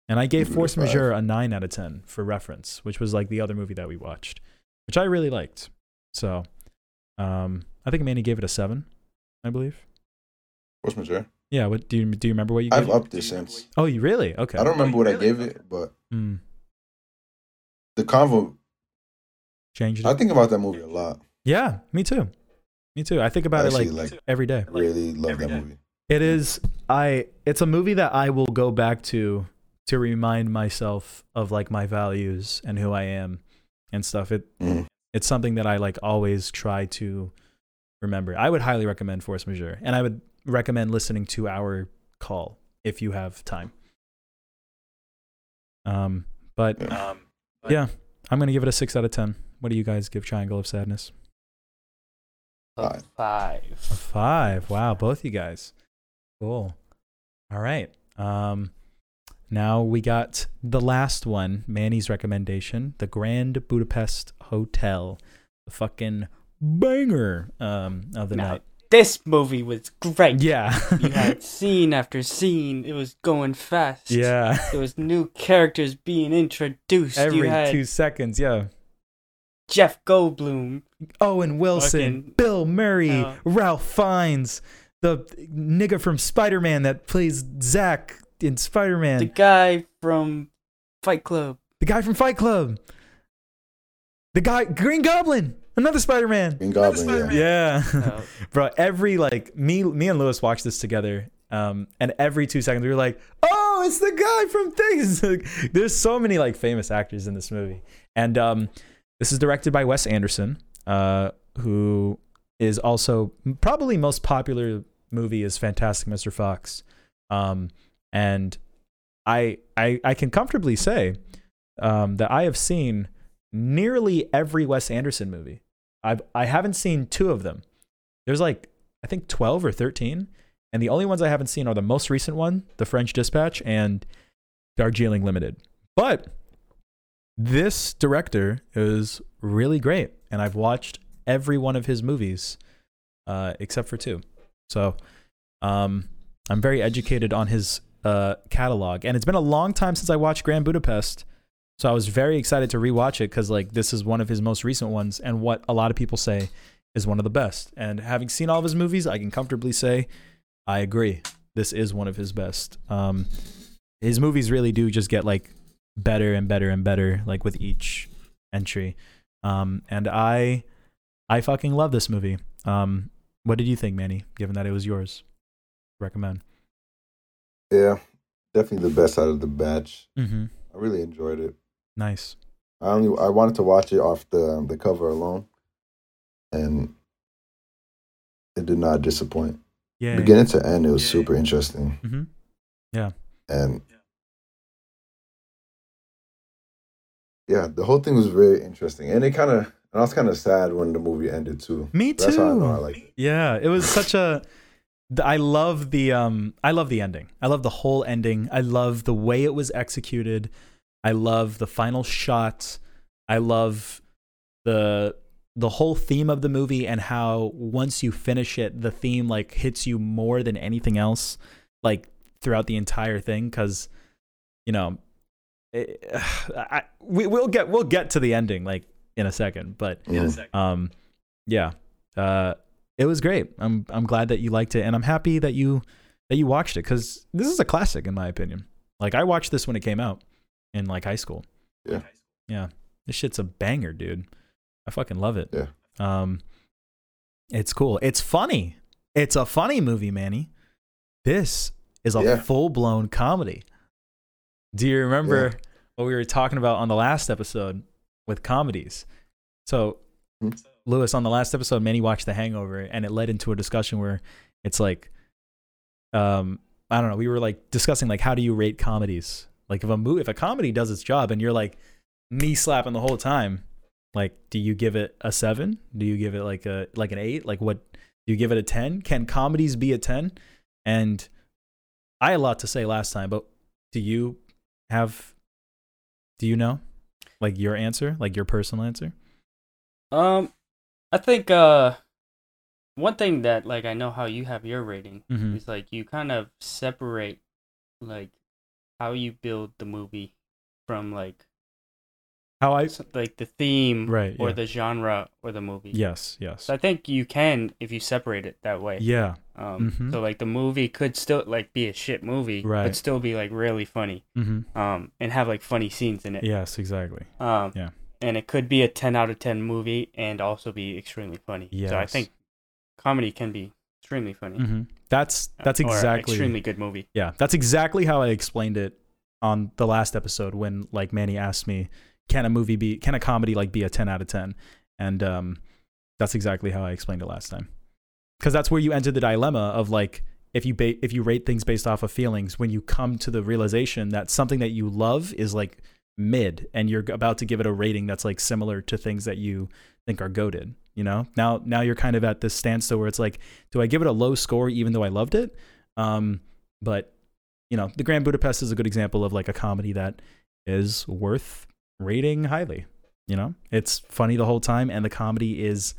and I gave Give it a Force. Majeure a nine out of ten for reference, which was like the other movie that we watched, which I really liked. So, um, I think Manny gave it a seven, I believe. Force Majeure. Yeah. What do you do? You remember what you I've gave? it? upped it since. Oh, you really? Okay. I don't remember what I gave it, but Mm, the convo. changed it. I think about that movie a lot. yeah, me too. Me too. I think about Actually, it like, like every day. really love that movie. It is I it's a movie that I will go back to to remind myself of like my values and who I am and stuff. It Mhm. it's something that I like always try to remember. I would highly recommend Force Majeure and I would recommend listening to our call if you have time. Um but Yeah. Um, yeah, I'm going to give it a 6 out of 10. What do you guys give Triangle of Sadness? a five. A five. Wow, both you guys. Cool. All right. Um, now we got the last one, Manny's recommendation, the Grand Budapest Hotel, the fucking banger um, of the Now, night. This movie was great. Yeah. You had scene after scene. It was going fast. yeah. There was new characters being introduced. Every two seconds. Yeah. Jeff Goldblum. Oh, Owen Wilson, Fucking- Bill Murray, Oh. Ralph Fiennes, the nigga from Spider Man that plays Zack in Spider Man. The guy from Fight Club. The guy from Fight Club. The guy Green Goblin. Another Spider-Man. Green Goblin, yeah. Yeah. Oh. Bro, every like me me and Lewis watched this together. Um and every 2 seconds we were like, "Oh, it's the guy from Things." Like, There's so many like famous actors in this movie. And um this is directed by Wes Anderson, uh who is also probably most popular movie is Fantastic Mr. Fox. Um and I I I can comfortably say um, that I have seen nearly every Wes Anderson movie. I've I haven't seen two of them. There's like I think twelve or thirteen, and the only ones I haven't seen are the most recent one, The French Dispatch, and Darjeeling Limited. But this director is really great, and I've watched every one of his movies uh, except for two. So um, I'm very educated on his uh, catalog, and it's been a long time since I watched Grand Budapest. So I was very excited to rewatch it because like this is one of his most recent ones, and what a lot of people say is one of the best. And having seen all of his movies, I can comfortably say I agree. This is one of his best. Um, his movies really do just get like better and better and better like with each entry. Um, and I I fucking love this movie. Um, what did you think, Manny? Given that it was yours, recommend. Yeah, definitely the best out of the batch. Mm-hmm. I really enjoyed it. Nice. I only I wanted to watch it off the um, the cover alone, and it did not disappoint. Yeah. Beginning to end, it was super interesting, Mm-hmm. Yeah, and yeah, the whole thing was very interesting, and it kind of and I was kind of sad when the movie ended too. Me too. That's how I know I like it. Yeah, it was such a. I love the um. I love the ending. I love the whole ending. I love the way it was executed. I love the final shot. I love the the whole theme of the movie and how once you finish it, the theme like hits you more than anything else, like throughout the entire thing. Because you know, it, I, we we'll get we'll get to the ending like in a second, but um yeah uh it was great i'm i'm glad that you liked it and i'm happy that you that you watched it because this is a classic in my opinion like i watched this when it came out in like high school Yeah. yeah this shit's a banger dude i fucking love it Yeah. um it's cool it's funny it's a funny movie manny this is a Yeah. full-blown comedy do you remember what we were talking about on the last episode with comedies so Hmm. Lewis on the last episode, Manny watched The Hangover, and it led into a discussion where it's like, um, I don't know. We were like discussing like how do you rate comedies? Like if a movie, if a comedy does its job, and you're like knee slapping the whole time, like do you give it a seven? Do you give it like a like an eight? Like what? Do you give it a ten? Can comedies be a ten? And I had a lot to say last time, but do you have? Do you know? Like your answer, like your personal answer? Um, I think uh, one thing that like I know how you have your rating Mm-hmm. is like you kind of separate like how you build the movie from like how I like the theme Right, or yeah. the genre or the movie. Yes, yes. So I think you can if you separate it that way. Yeah. Um, Mhm. so like the movie could still like be a shit movie, Right. but still be like really funny. Mm-hmm. Um, and have like funny scenes in it. Yes, exactly. Um, Yeah. And it could be a ten out of ten movie and also be extremely funny. So I think comedy can be extremely funny. Mm-hmm. That's that's Or exactly extremely good movie. yeah. That's exactly how I explained it on the last episode when like Manny asked me, "Can a movie be? Can a comedy like be a ten out of 10? And um, that's exactly how I explained it last time. Because that's where you enter the dilemma of like if you ba- if you rate things based off of feelings, when you come to the realization that something that you love is like mid, and you're about to give it a rating that's like similar to things that you think are goaded. You know, now now you're kind of at this standstill where it's like, do I give it a low score even though I loved it? Um, but you know, The Grand Budapest is a good example of like a comedy that is worth rating highly. You know, it's funny the whole time, and the comedy is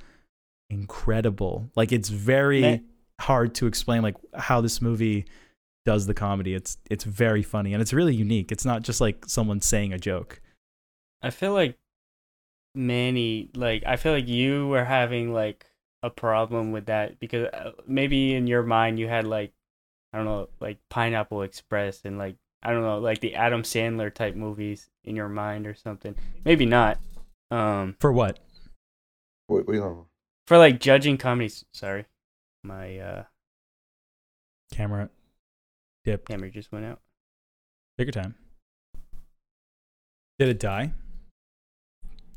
incredible. Like it's very Ma- hard to explain like how this movie does the comedy. It's it's very funny and it's really unique. It's not just like someone saying a joke. I feel like Manny, like I feel like you were having like a problem with that because uh, maybe in your mind you had like I don't know, like Pineapple Express and like I don't know, like the Adam Sandler type movies in your mind or something. Maybe not. Um, For what? What, what you know? for like judging comedies. Sorry, my uh Camera dip. camera just went out. Take your time. Did it die?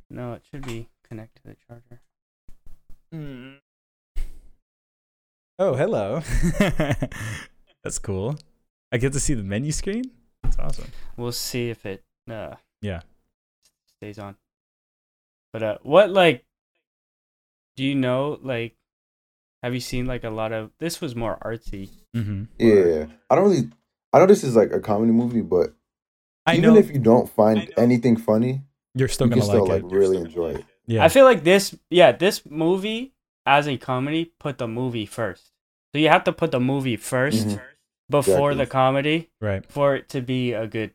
No, it should be connected to the charger. Oh, hello. That's cool. I get to see the menu screen. That's awesome. We'll see if it uh Yeah. stays on. But uh what like do you know like have you seen like a lot of this was more artsy. Mm-hmm. Yeah, I don't really. I know this is like a comedy movie, but I even know if you don't find anything funny, you're still you gonna still like like it. really enjoy it. Yeah. I feel like this yeah, this movie as a comedy put the movie first. So you have to put the movie 1st Mhm. before Exactly. the comedy right. for it to be a good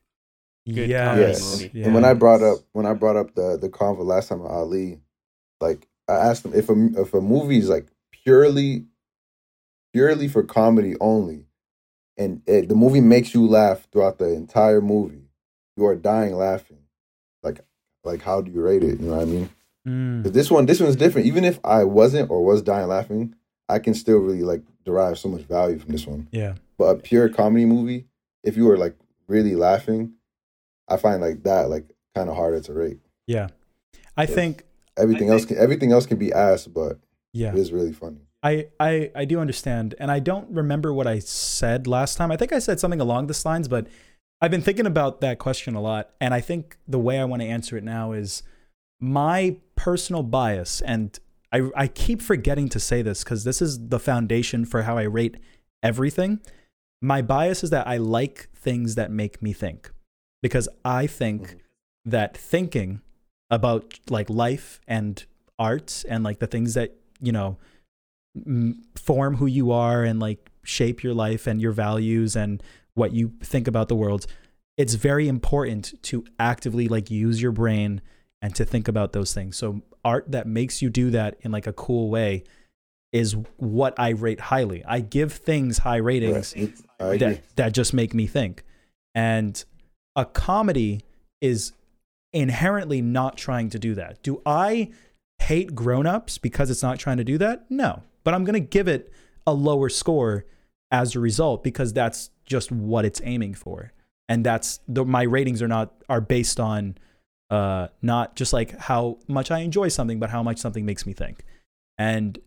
Good yes. comedy Yes. movie. And when I brought up when I brought up the the convo last time with Ali, like I asked him if a if a movie is like purely purely for comedy only, and it, the movie makes you laugh throughout the entire movie. You are dying laughing. Like, like how do you rate it? You know what I mean? Mm. this one, this one's different. Even if I wasn't or was dying laughing, I can still really like derive so much value from this one. Yeah. But a pure comedy movie, if you were like really laughing, I find like that like kind of harder to rate. Yeah. I think Everything I else, can, everything else can be ass, but yeah. it is really funny. I, I I do understand, and I don't remember what I said last time. I think I said something along this lines, but I've been thinking about that question a lot, and I think the way I want to answer it now is my personal bias, and I I keep forgetting to say this because this is the foundation for how I rate everything. My bias is that I like things that make me think, because I think mm-hmm. that thinking about like life and art and like the things that you know m- form who you are and like shape your life and your values and what you think about the world it's very important to actively like use your brain and to think about those things so art that makes you do that in like a cool way is what i rate highly i give things high ratings Right. It's- I agree. that that just make me think. And a comedy is inherently not trying to do that. Do I hate grown-ups because it's not trying to do that? No. But I'm going to give it a lower score as a result because that's just what it's aiming for. And that's the my ratings are not are based on uh not just like how much I enjoy something but how much something makes me think. And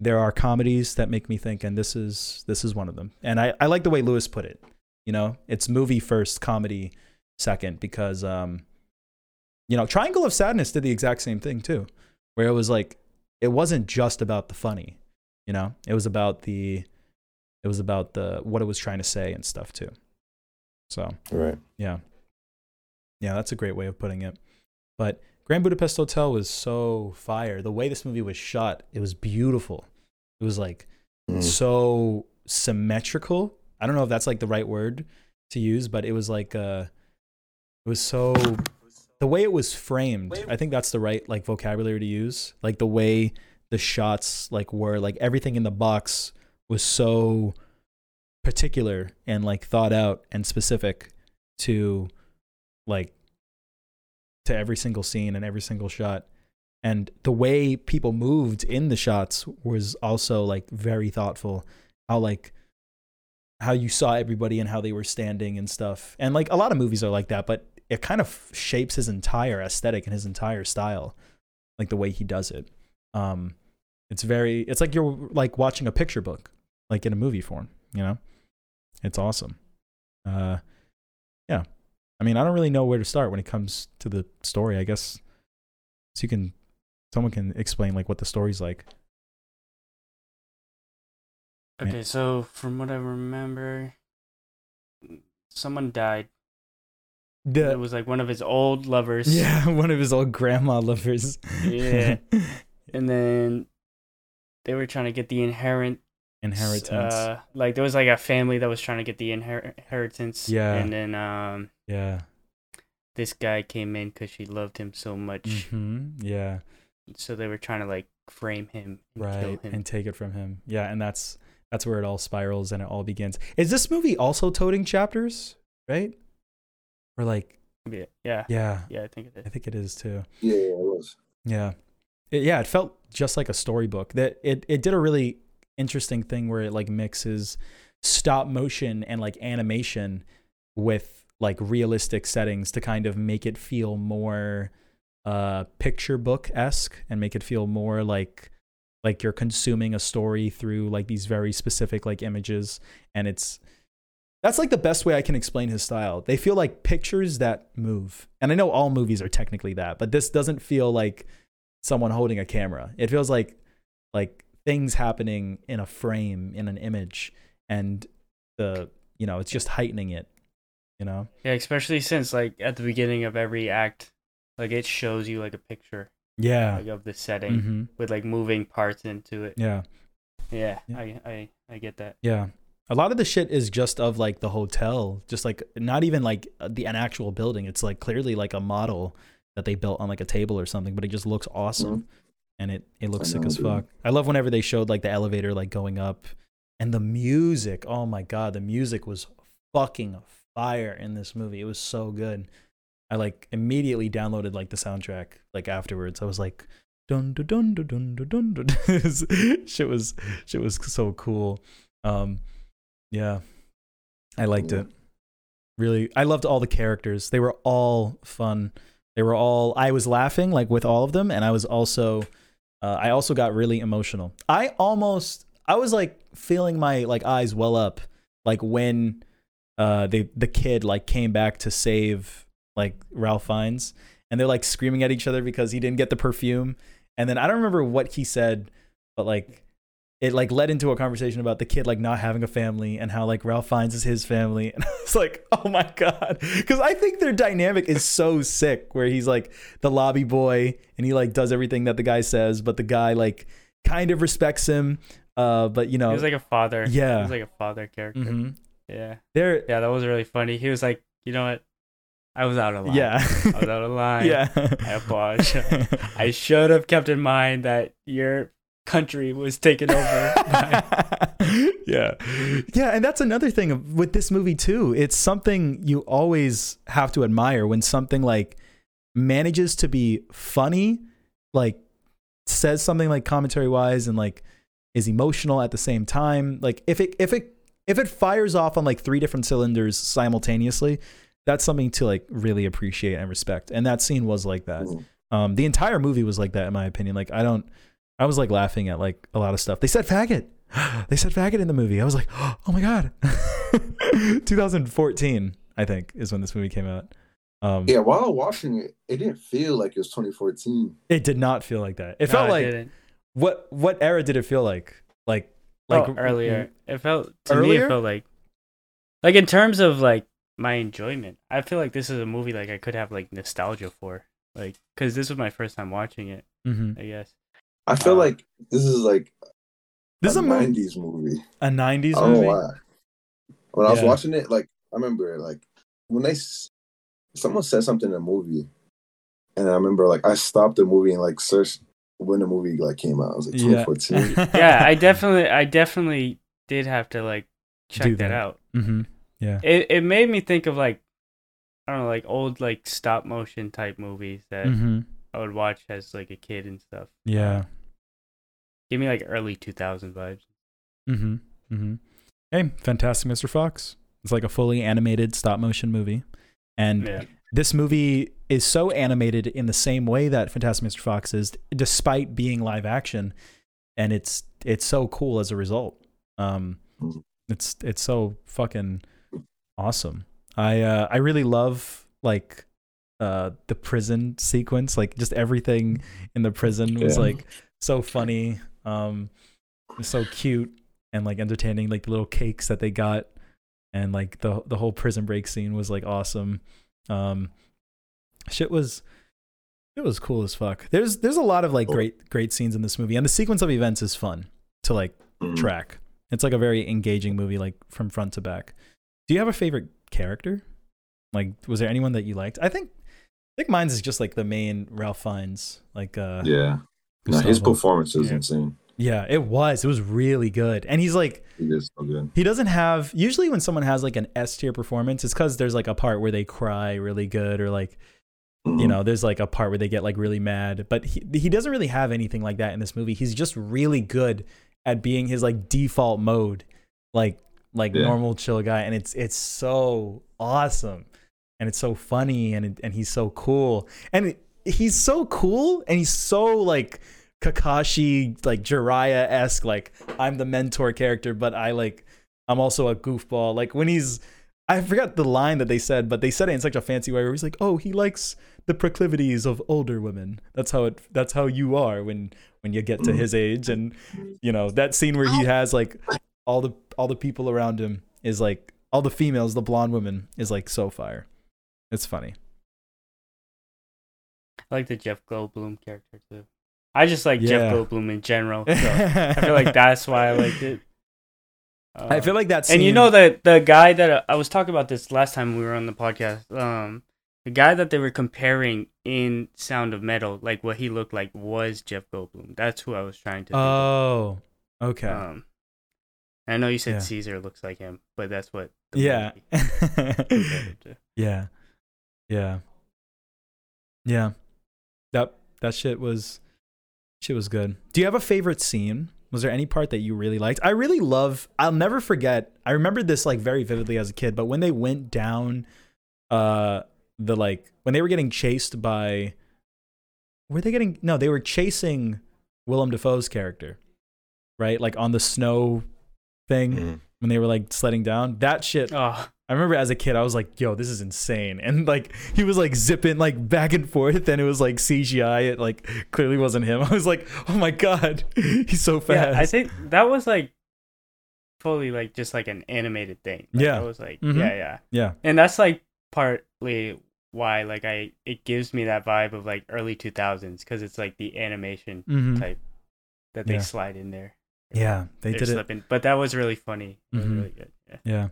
there are comedies that make me think and this is this is one of them and i, I like the way lewis put it you know it's movie first comedy second because um you know triangle of sadness did the exact same thing too where it was like it wasn't just about the funny you know it was about the it was about the what it was trying to say and stuff too so right. yeah. Yeah, that's a great way of putting it. But Grand Budapest Hotel was so fire. The way this movie was shot, it was beautiful. It was like Mm. so symmetrical. I don't know if that's like the right word to use, but it was like uh it was so the way it was framed. I think that's the right like vocabulary to use. Like the way the shots like were like everything in the box was so particular and like thought out and specific to like to every single scene and every single shot. And the way people moved in the shots was also like very thoughtful. How like how you saw everybody and how they were standing and stuff. And like a lot of movies are like that but it kind of shapes his entire aesthetic and his entire style like the way he does it. Um it's very it's like you're like watching a picture book like in a movie form you know it's awesome uh yeah i mean i don't really know where to start when it comes to the story i guess so you can someone can explain like what the story's like. Okay, so from what I remember, someone died. it was like one of his old lovers. yeah one of his old grandma lovers Yeah. And then they were trying to get the inherent inheritance Uh, like there was like a family that was trying to get the inher- inheritance. Yeah. And then um, yeah this guy came in because she loved him so much. hmm yeah So they were trying to like frame him and kill right him. and take it from him yeah and that's that's where it all spirals and it all begins is this movie also toting chapters right or like yeah, yeah, yeah yeah. I think it i think it is too Yeah, yeah, it was. Yeah. It, yeah, it felt just like a storybook. That it it did a really interesting thing where it like mixes stop motion and like animation with like realistic settings to kind of make it feel more uh picture book esque and make it feel more like like you're consuming a story through like these very specific like images and it's that's like the best way I can explain his style. They feel like pictures that move. And I know all movies are technically that, but this doesn't feel like someone holding a camera. It feels like like things happening in a frame in an image and the you know, it's just heightening it, you know? Yeah, especially since like at the beginning of every act, like it shows you like a picture Yeah. like of the setting hmm with like moving parts into it. Yeah. Yeah, Yeah. I, I I get that. Yeah. A lot of the shit is just of like the hotel, just like not even like uh, the an actual building. It's like clearly like a model that they built on like a table or something, but it just looks awesome. And it it looks I sick know, as dude. fuck. I love whenever they showed like the elevator like going up and the music. Oh my god, the music was fucking fire in this movie. It was so good. I like immediately downloaded like the soundtrack like afterwards. I was like dun dun dun dun dun dun dun. dun. shit was shit was so cool. Um yeah. I liked it. Really I loved all the characters. They were all fun. They were all I was laughing like with all of them and I was also uh, I also got really emotional. I almost I was like feeling my like eyes well up like when uh they the kid like came back to save like Ralph Fiennes and they're like screaming at each other because he didn't get the perfume and then I don't remember what he said but like it like led into a conversation about the kid like not having a family and how like Ralph Fiennes is his family and I was like oh my god because I think their dynamic is so sick where he's like the lobby boy and he like does everything that the guy says but the guy like kind of respects him uh but you know He was like a father. Yeah. He was like a father character. mhm. Yeah. they're Yeah, that was really funny. He was like, you know what? I was out of line. yeah I was out of line. yeah I apologize. I should have kept in mind that your country was taken over by yeah. Yeah and that's another thing with this movie too. It's something you always have to admire when something like manages to be funny like says something like commentary wise and like is emotional at the same time. Like if it if it if it fires off on like three different cylinders simultaneously that's something to like really appreciate and respect. And that scene was like that. Um, the entire movie was like that in my opinion. Like I don't, I was like laughing at like a lot of stuff. They said faggot. they said faggot in the movie. I was like, oh my god. 2014, I think, is when this movie came out. Um, Yeah, while watching it, it didn't feel like it was 2014. It did not feel like that. It No, felt it like didn't. what? What era did it feel like? Like like oh, earlier. It felt to me it felt like like in terms of like my enjoyment. I feel like this is a movie like I could have like nostalgia for. Like cuz this was my first time watching it, Mhm. I guess. I feel Uh, like this is like This is a a movie, 90s movie. a 90s I don't know movie. why. When I was watching it, like I remember, like when they someone said something in a movie, and I remember like I stopped the movie and like searched when the movie like came out. I was like Yeah. 2014. Yeah, I definitely I definitely did have to like check Do that that. out. hmm Yeah. It it made me think of like I don't know, like old like stop motion type movies that hmm I would watch as like a kid and stuff. Yeah. Give me like early 2000 vibes. Mm-hmm. Mm-hmm. Hey, Fantastic Mr. Fox. It's like a fully animated stop motion movie. And Yeah. this movie is so animated in the same way that Fantastic Mr. Fox is, despite being live action. And it's it's so cool as a result. Um it's it's so fucking awesome. I uh I really love like uh the prison sequence. Like just everything in the prison was Yeah. like so funny. Um so cute and like entertaining like the little cakes that they got and like the the whole prison break scene was like awesome. Um shit was it was cool as fuck. There's there's a lot of like great great scenes in this movie and the sequence of events is fun to like Mhm. track. It's like a very engaging movie like from front to back. Do you have a favorite character? Like was there anyone that you liked? I think i think mine's is just like the main ralph fiennes like uh Yeah. No, his Gustavo. performance was Yeah. insane. yeah it was it was really good and he's like He did so good. He doesn't have usually when someone has like an S tier performance, it's because there's like a part where they cry really good, or like you Mhm. know, there's like a part where they get like really mad. But he he doesn't really have anything like that in this movie. He's just really good at being his like default mode, like like Yeah. normal chill guy, and it's it's so awesome, and it's so funny, and it, and he's so cool, and he's so cool, and he's so like Kakashi like Jiraiya esque, like I'm the mentor character, but I like I'm also a goofball. Like when he's I forgot the line that they said, but they said it in such a fancy way where he's like, "Oh, he likes the proclivities of older women." That's how it. That's how you are when when you get to his age, and you know that scene where he has like all the all the people around him is like all the females, the blonde women is like so fire. It's funny. I like the Jeff Goldblum character too. I just like Yeah. Jeff Goldblum in general. So I feel like that's why I liked it. I Uh, feel like that. and you know that the guy that uh, I was talking about this last time we were on the podcast. Um, the guy that they were comparing in Sound of Metal, like what he looked like, was Jeff Goldblum. That's who I was trying to. think of. Oh, okay. Um, I know you said Yeah. Caesar looks like him, but that's what. the Yeah. yeah. Yeah. Yeah. That that shit was shit was good. Do you have a favorite scene? Was there any part that you really liked? I really love I'll never forget. I remember this like very vividly as a kid, but when they went down uh the like when they were getting chased by were they getting no, they were chasing Willem Dafoe's character. Right? Like on the snow thing Mhm. When they were like sledding down. That shit Oh, I remember as a kid, I was like, "Yo, this is insane!" And like he was like zipping like back and forth, and it was like CGI. It like clearly wasn't him. I was like, "Oh my god, he's so fast!" yeah. I think that was like fully like just like an animated thing. Like, Yeah. I was like, Mhm. yeah, yeah, yeah, and that's like partly why like I it gives me that vibe of like early two thousands because it's like the animation Mhm. type that they Yeah. slide in there. Yeah. They They're did it. But that was really funny. It was Mhm. really good. Yeah. Yeah,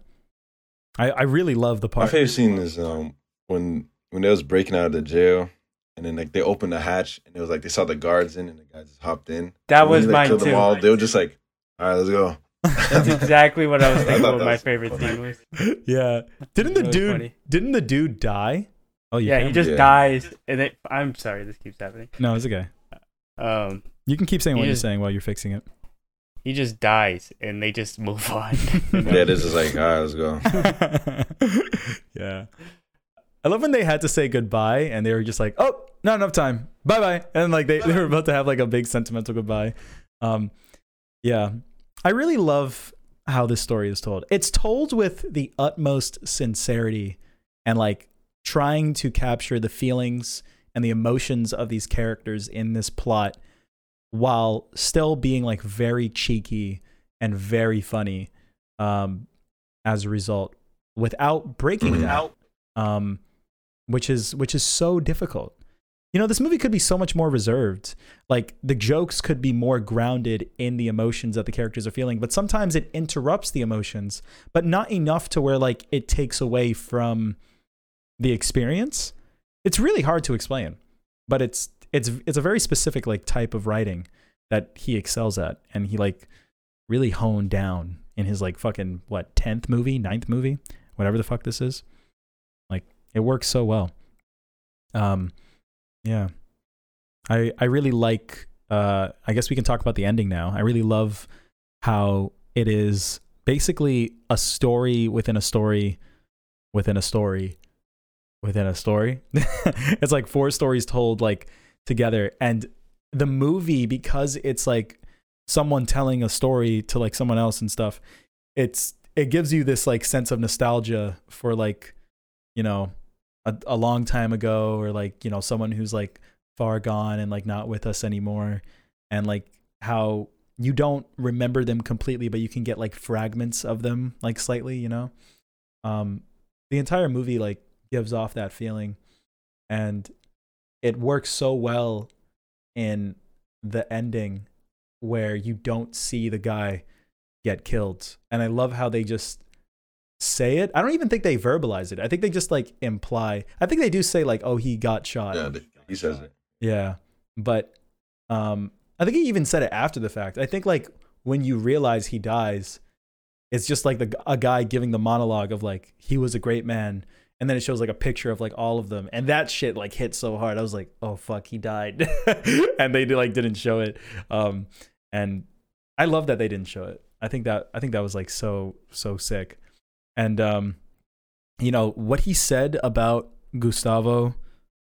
I I really love the part. My favorite scene is um when when they was breaking out of the jail and then like they opened the hatch and it was like they saw the guards in and the guys just hopped in. That And was he, like, mine killed them too. all, they were just like, all right, let's go. That's exactly what I was thinking. thought what my favorite funny. scene was. yeah, didn't the dude funny. didn't the dude die? Oh you Yeah, he just Yeah. dies, and it, I'm sorry, this keeps happening. no, it's okay. Um, You can keep saying He what you're saying while you're fixing it. He just dies, and they just move on. Yeah, this is like, all right, let's go. yeah. I love when they had to say goodbye and they were just like, oh, not enough time. Bye bye. And like they, they were about to have like a big sentimental goodbye. Um, yeah. I really love how this story is told. It's told with the utmost sincerity and like trying to capture the feelings and the emotions of these characters in this plot while still being like very cheeky and very funny um, as a result without breaking Mhm. that um, which is which is so difficult. You know, this movie could be so much more reserved. Like the jokes could be more grounded in the emotions that the characters are feeling, but sometimes it interrupts the emotions, but not enough to where like it takes away from the experience. It's really hard to explain, but it's it's it's a very specific like type of writing that he excels at and he like really honed down in his like fucking what 10th movie, ninth movie, whatever the fuck this is. Like it works so well. Um yeah. I I really like uh I guess we can talk about the ending now. I really love how it is basically a story within a story within a story within a story. it's like four stories told like together. And the movie because it's like someone telling a story to like someone else and stuff it's it gives you this like sense of nostalgia for like you know a, a long time ago or like you know someone who's like far gone and like not with us anymore. And like how you don't remember them completely but you can get like fragments of them like slightly you know? Um the entire movie like gives off that feeling. And it works so well in the ending where you don't see the guy get killed. And i love how they just say it. I don't even think they verbalize it. I think they just like imply. I think they do say like oh he got shot. Yeah, he says it. yeah, but um, I think he even said it after the fact. I think like when you realize he dies, it's just like the a guy giving the monologue of like he was a great man, and then it shows like a picture of like all of them, and that shit like hit so hard. I was like, oh fuck, he died, and they like didn't show it. Um, and I love that they didn't show it. I think that I think that was like so so sick, and um, you know what he said about Gustavo,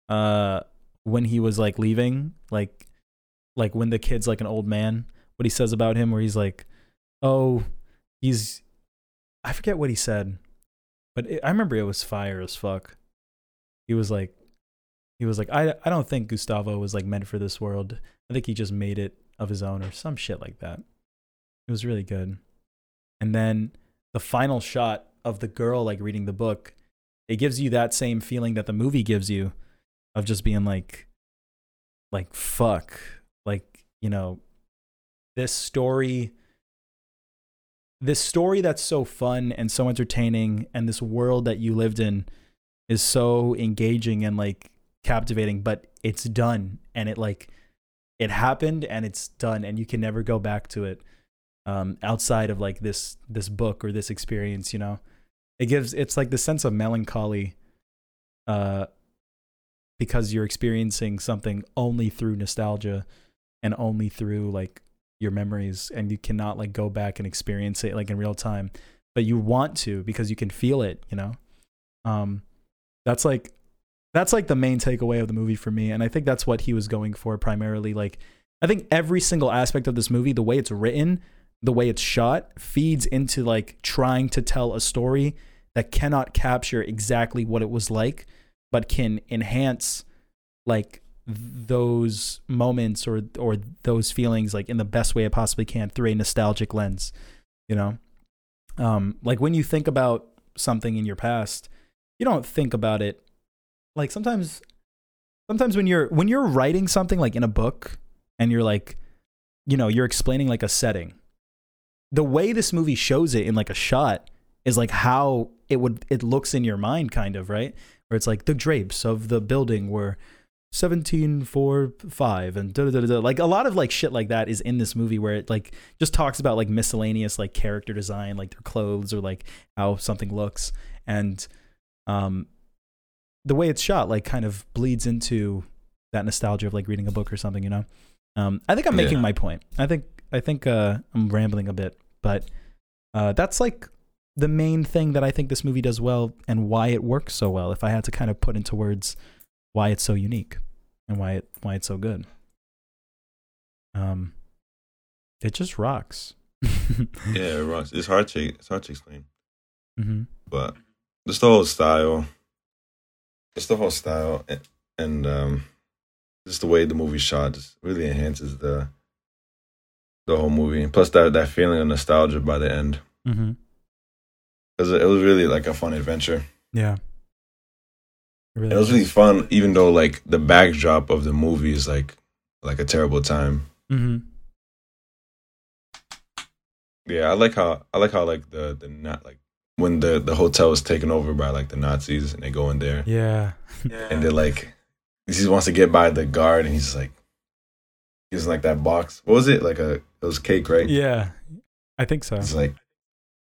uh when he was like leaving, like like when the kid's like an old man, what he says about him, where he's like, "Oh, he's," I forget what he said, but it, I remember it was fire as fuck. He was like, he was like, I I don't think Gustavo was like meant for this world. I think he just made it of his own or some shit like that. It was really good. And then the final shot of the girl like reading the book, it gives you that same feeling that the movie gives you of just being like like fuck like you know this story this story that's so fun and so entertaining and this world that you lived in is so engaging and like captivating but it's done and it like it happened and it's done and you can never go back to it um, outside of like this this book or this experience. You know, it gives it's like the sense of melancholy, uh, because you're experiencing something only through nostalgia, and only through like your memories, and you cannot like go back and experience it like in real time, but you want to because you can feel it. You know, um, that's like that's like the main takeaway of the movie for me and i think that's what he was going for primarily like i think every single aspect of this movie the way it's written the way it's shot feeds into like trying to tell a story that cannot capture exactly what it was like but can enhance like those moments or or those feelings like in the best way I possibly can through a nostalgic lens you know? Um like when you think about something in your past you don't think about it like sometimes sometimes when you're when you're writing something like in a book and you're like you know you're explaining like a setting the way this movie shows it in like a shot is like how it would it looks in your mind kind of right? Where it's like the drapes of the building were 1745 and da, da, da, da. like a lot of like shit like that is in this movie where it like just talks about like miscellaneous like character design like their clothes or like how something looks and um the way it's shot like kind of bleeds into that nostalgia of like reading a book or something you know um i think i'm making Yeah. my point i think i think uh i'm rambling a bit but uh that's like the main thing that i think this movie does well and why it works so well if i had to kind of put into words why it's so unique and why it why it's so good um it just rocks Yeah, it rocks. It's hard to it's hard to explain, hmm but just the whole style, just the whole style, and, and um, just the way the movie shot just really enhances the the whole movie. Plus that that feeling of nostalgia by the end, Mm-hmm. because it was really like a fun adventure. yeah It was really fun, even though like the backdrop of the movie is like like a terrible time. hmm Yeah, I like how I like how like the the not like when the the hotel was taken over by like the Nazis and they go in there yeah yeah. and they're like he just wants to get by the guard and he's just like he's like that box. What was it? Like a it was cake, right? yeah i think so It's like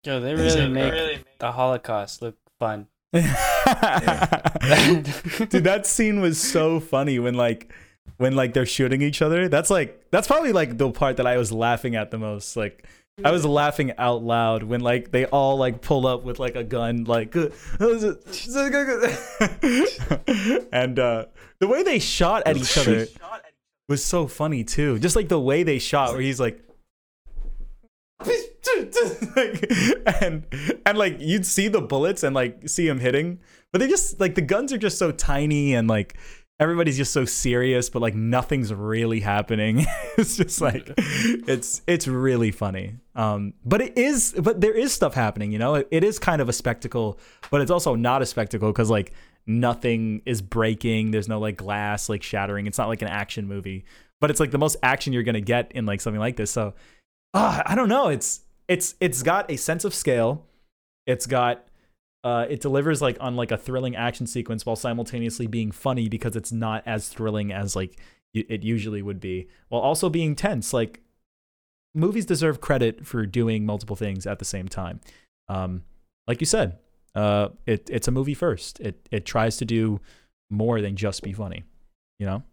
Yo, they really like, make the Holocaust look fun. Dude, that scene was so funny when like when like they're shooting each other. That's like that's probably like the part that I was laughing at the most. Like I was laughing out loud when like they all like pull up with like a gun, like and uh the way they shot at each other was so funny too. Just like the way they shot, where he's like, like, and and like you'd see the bullets and like see him hitting, but they just like the guns are just so tiny and like everybody's just so serious, but like nothing's really happening. it's just like it's it's really funny. Um, but it is, but there is stuff happening. You know, it, it is kind of a spectacle, but it's also not a spectacle because like nothing is breaking. There's no like glass like shattering. It's not like an action movie, but it's like the most action you're gonna get in like something like this. So, ah, I don't know. It's it's it's got a sense of scale. It's got uh, it delivers like on like a thrilling action sequence while simultaneously being funny because it's not as thrilling as like it usually would be, while also being tense. Like movies deserve credit for doing multiple things at the same time. Um, like you said, uh, it it's a movie first. It it tries to do more than just be funny. You know,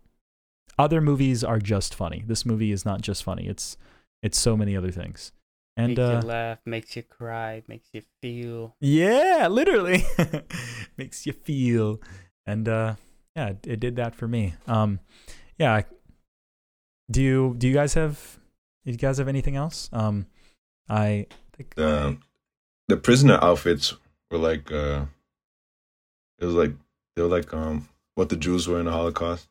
other movies are just funny. This movie is not just funny. It's it's so many other things. And makes uh, you laugh, makes you cry, makes you feel. yeah, literally makes you feel. And uh yeah, it, it did that for me. Um yeah, do you do you guys have do you guys have anything else? Um I think the the prisoner outfits were like uh it was like they were like um what the Jews were in the Holocaust,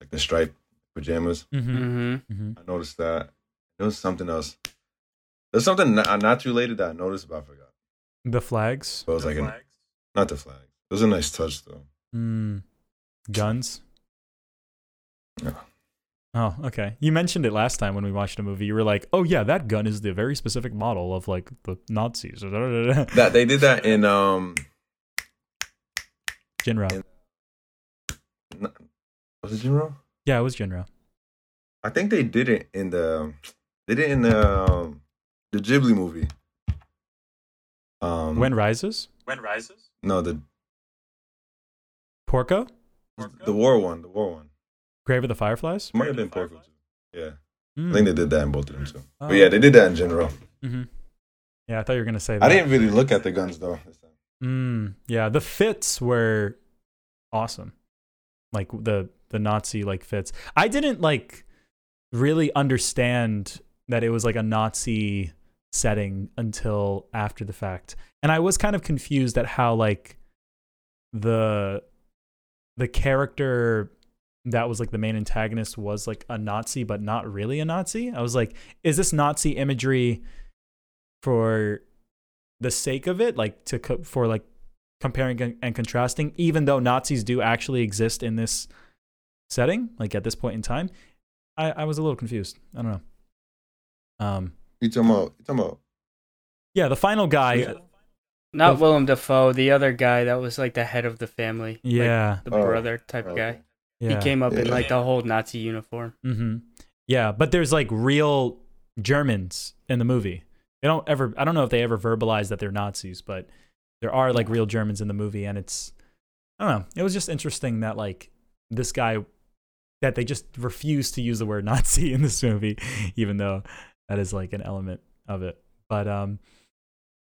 like the striped pajamas. Mm-hmm. Mm-hmm. mhm. I noticed that. There was something else. There's something not, not related that I noticed, but I forgot. the flags. But it was like an, not the flag. It was a nice touch though. Mm. Guns. Yeah. Oh, okay. You mentioned it last time when we watched a movie. You were like, "Oh yeah, that gun is the very specific model of like the Nazis." That they did that in um Jin-Roh. In- was it Jin-Roh? Yeah, it was Jin-Roh. I think they did it in the they did it in the um, the Ghibli movie. Um, Wind Rises? Wind Rises? no the Porco? the war one, the war one. Grave of the Fireflies? It might have been Porco too. Yeah, Mm. I think they did that in both of them too. Oh. But yeah, they did that in general. hmm Yeah, I thought you were gonna say that. I didn't really look at the guns though. Mm, yeah, the fits were awesome. Like the the Nazi like fits. I didn't like really understand that it was like a Nazi setting until after the fact. And I was kind of confused at how like the the character that was like the main antagonist was like a Nazi but not really a Nazi. I was like, is this Nazi imagery for the sake of it, like to co- for like comparing and- contrasting, even though Nazis do actually exist in this setting, like at this point in time, I, I was a little confused. I don't know. Um, You talking about? You talking about? yeah, the final guy, Not The- Willem Dafoe, the other guy that was like the head of the family. like, yeah, the Oh, brother type okay. guy. yeah, He came up in like the whole Nazi uniform. hmm yeah, but there's like real Germans in the movie. They don't ever. I don't know if they ever verbalize that they're Nazis, but there are like real Germans in the movie, and it's I don't know. It was just interesting that like this guy that they just refused to use the word Nazi in this movie, even though that is like an element of it. But um,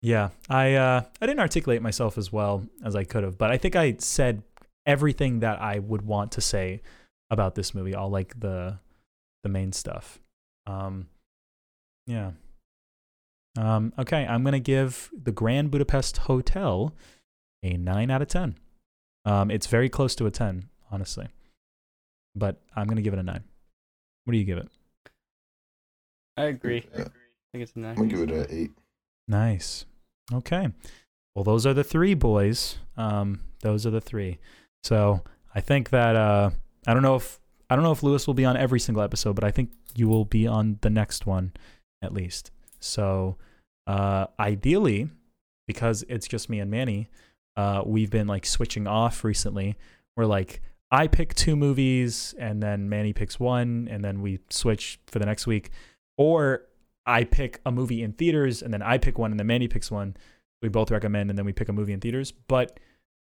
yeah, I uh, I didn't articulate myself as well as I could have, but I think I said everything that I would want to say about this movie, all like the the main stuff. Um, yeah. Um, okay, I'm gonna give the Grand Budapest Hotel a nine out of ten. Um, it's very close to a ten, honestly, but I'm gonna give it a nine. What do you give it? I agree. Yeah. I think it's a nine. I'm gonna give it an eight. Nice. Okay. Well, those are the three boys. Um, those are the three. So I think that uh, I don't know if I don't know if Lewis will be on every single episode, but I think you will be on the next one at least. So uh, ideally, because it's just me and Manny, uh, we've been like switching off recently. We're like I pick two movies and then Manny picks one, and then we switch for the next week, or I pick a movie in theaters and then I pick one and then Manny picks one. We both recommend and then we pick a movie in theaters. But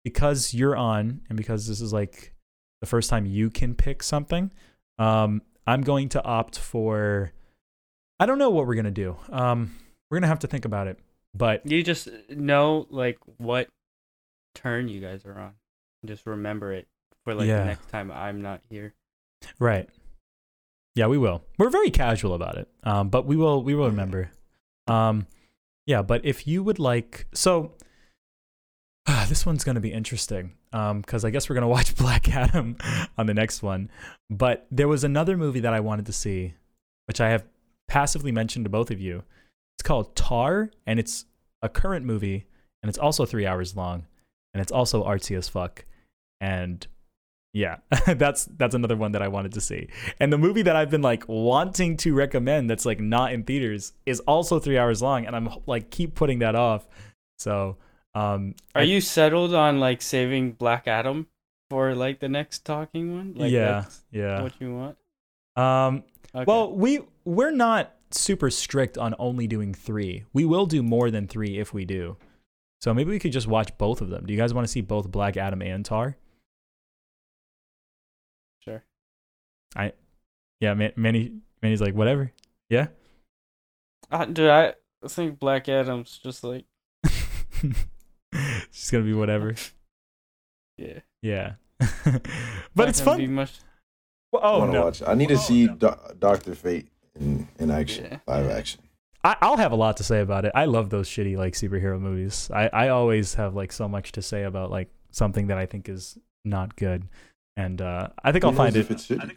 because you're on and because this is like the first time you can pick something, um, I'm going to opt for. I don't know what we're gonna do. Um, we're gonna have to think about it. But You just know like what turn you guys are on. Just remember it for like Yeah. the next time I'm not here. Right. Yeah, we will. We're very casual about it. Um, but we will we will remember. Um, yeah, but if you would like so this one's going to be interesting. Um, cuz I guess we're going to watch Black Adam on the next one. But there was another movie that I wanted to see which I have passively mentioned to both of you. It's called Tár and it's a current movie and it's also 3 hours long and it's also artsy as fuck. And yeah, that's that's another one that I wanted to see. And the movie that I've been like wanting to recommend that's like not in theaters is also 3 hours long and I'm like keep putting that off. So, um Are I- you settled on like saving Black Adam for like the next talking one? Like yeah, yeah. what you want? Um Okay. well, we we're not super strict on only doing 3. We will do more than 3 if we do. So maybe we could just watch both of them. Do you guys want to see both Black Adam and Tár? I, yeah, Man- Manny Manny's like whatever. Yeah. Uh, dude, I think Black Adam's just like it's just gonna be whatever. yeah. Yeah, Not but it's gonna be fun. much- I Oh want to no, watch. I need to see Do- Doctor Fate in in action, Yeah. live action. I, I'll have a lot to say about it. I love those shitty like superhero movies. I I always have like so much to say about like something that I think is not good, and uh, I think Who I'll find it. if it's shitty.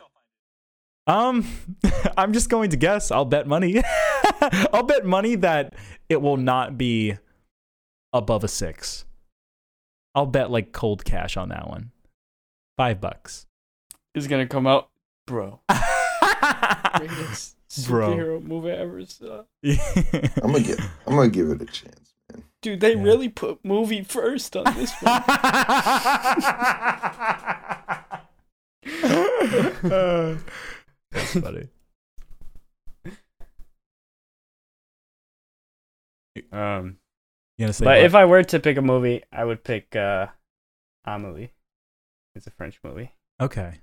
Um, I'm just going to guess. I'll bet money. I'll bet money that it will not be above a six. I'll bet like cold cash on that one. Five bucks. is gonna come out, bro. Greatest Bro. superhero movie ever. Saw. I'm gonna get. I'm gonna give it a chance, man. Dude, they Yeah. really put movie first on this one. That's funny. Um, You gonna say? but what? if I were to pick a movie, I would pick uh, Amelie. It's a French movie okay,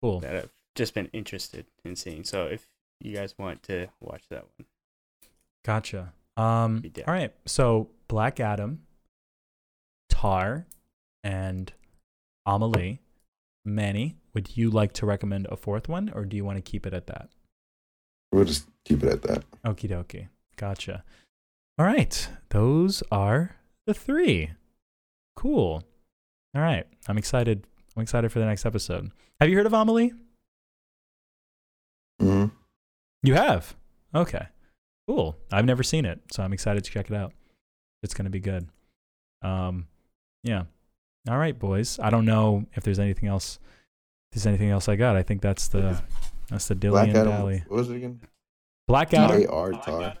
cool. that I've just been interested in seeing. So if you guys want to watch that one, Gotcha. Um, all right. So Black Adam, Tár, and Amelie. Manny, would you like to recommend a fourth one, or do you want to keep it at that? We'll just keep it at that. Okie dokie. Gotcha. All right. Those are the three. Cool. All right. I'm excited. I'm excited for the next episode. Have you heard of Amelie? hmm You have? Okay. Cool. I've never seen it, so I'm excited to check it out. It's going to be good. Um yeah. All right, boys. I don't know if there's anything else if there's anything else I got. I think that's the that's the Black Dillian Adam. Dally. What was it again? Black T Adam. Tár.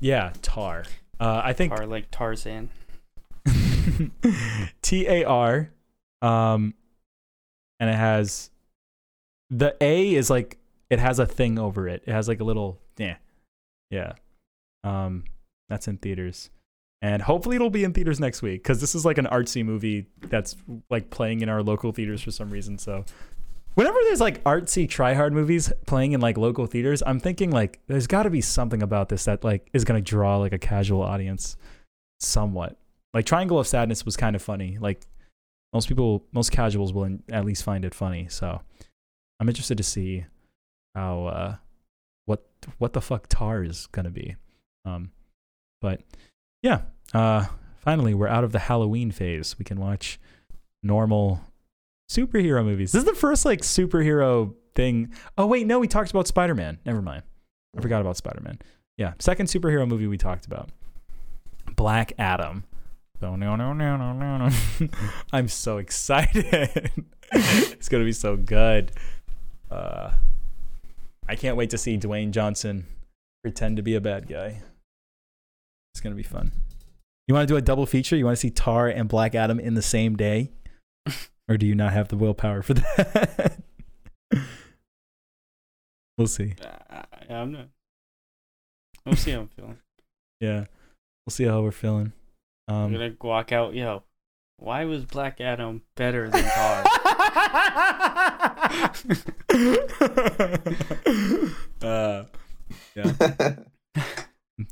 Yeah, Tár. Uh I think or like Tarzan. T A R, um, and it has the A is like it has a thing over it. It has like a little yeah, yeah. Um, that's in theaters, and hopefully it'll be in theaters next week because this is like an artsy movie that's like playing in our local theaters for some reason. So. Whenever there's like artsy try hard movies playing in like local theaters, I'm thinking like there's got to be something about this that like is gonna draw like a casual audience, somewhat like Triangle of Sadness was kind of funny. Like most people, most casuals will in, at least find it funny. So I'm interested to see how uh, what what the fuck Tár is gonna be. Um, but yeah, uh, finally we're out of the Halloween phase. We can watch normal superhero movies. This is the first like superhero thing. Oh wait, no, we talked about Spider Man. Never mind. I forgot about Spider Man. Yeah, second superhero movie we talked about. Black Adam. No, no, no, no, no, no, no. I'm so excited. it's gonna be so good. Uh, I can't wait to see Dwayne Johnson pretend to be a bad guy. It's gonna be fun. You want to do a double feature? You want to see Tár and Black Adam in the same day, or do you not have the willpower for that? we'll see. Uh, I, I'm not. We'll see how I'm feeling. Yeah, we'll see how we're feeling. I'm Um, gonna walk out. Yo, why was Black Adam better than Tár? uh, yeah,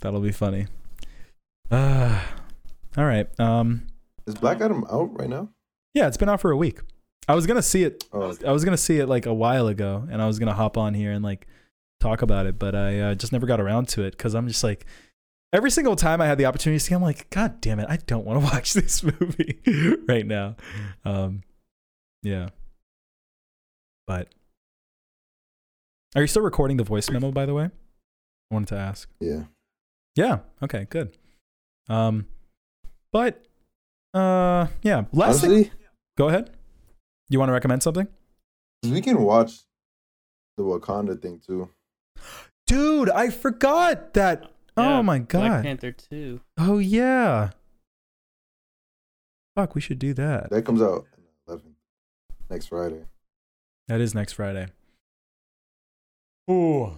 that'll be funny. Uh, all right. Um, Is Black Adam out right now? yeah, it's been out for a week. I was gonna see it. Oh, okay. I was gonna see it like a while ago, and I was gonna hop on here and like talk about it, but I uh, just never got around to it because I'm just like. Every single time I had the opportunity to see, I'm like, God damn it, I don't want to watch this movie right now. Um, yeah. But are you still recording the voice memo, by the way? I wanted to ask. yeah. Yeah. Okay. Good. Um, but uh, yeah. Last thing. Go ahead. You want to recommend something? we can watch the Wakanda thing too. dude? I forgot that. Yeah, oh my god. Black god. Panther two. Oh yeah. Fuck, we should do that. That comes out on 11th, next Friday. That is next Friday. Ooh.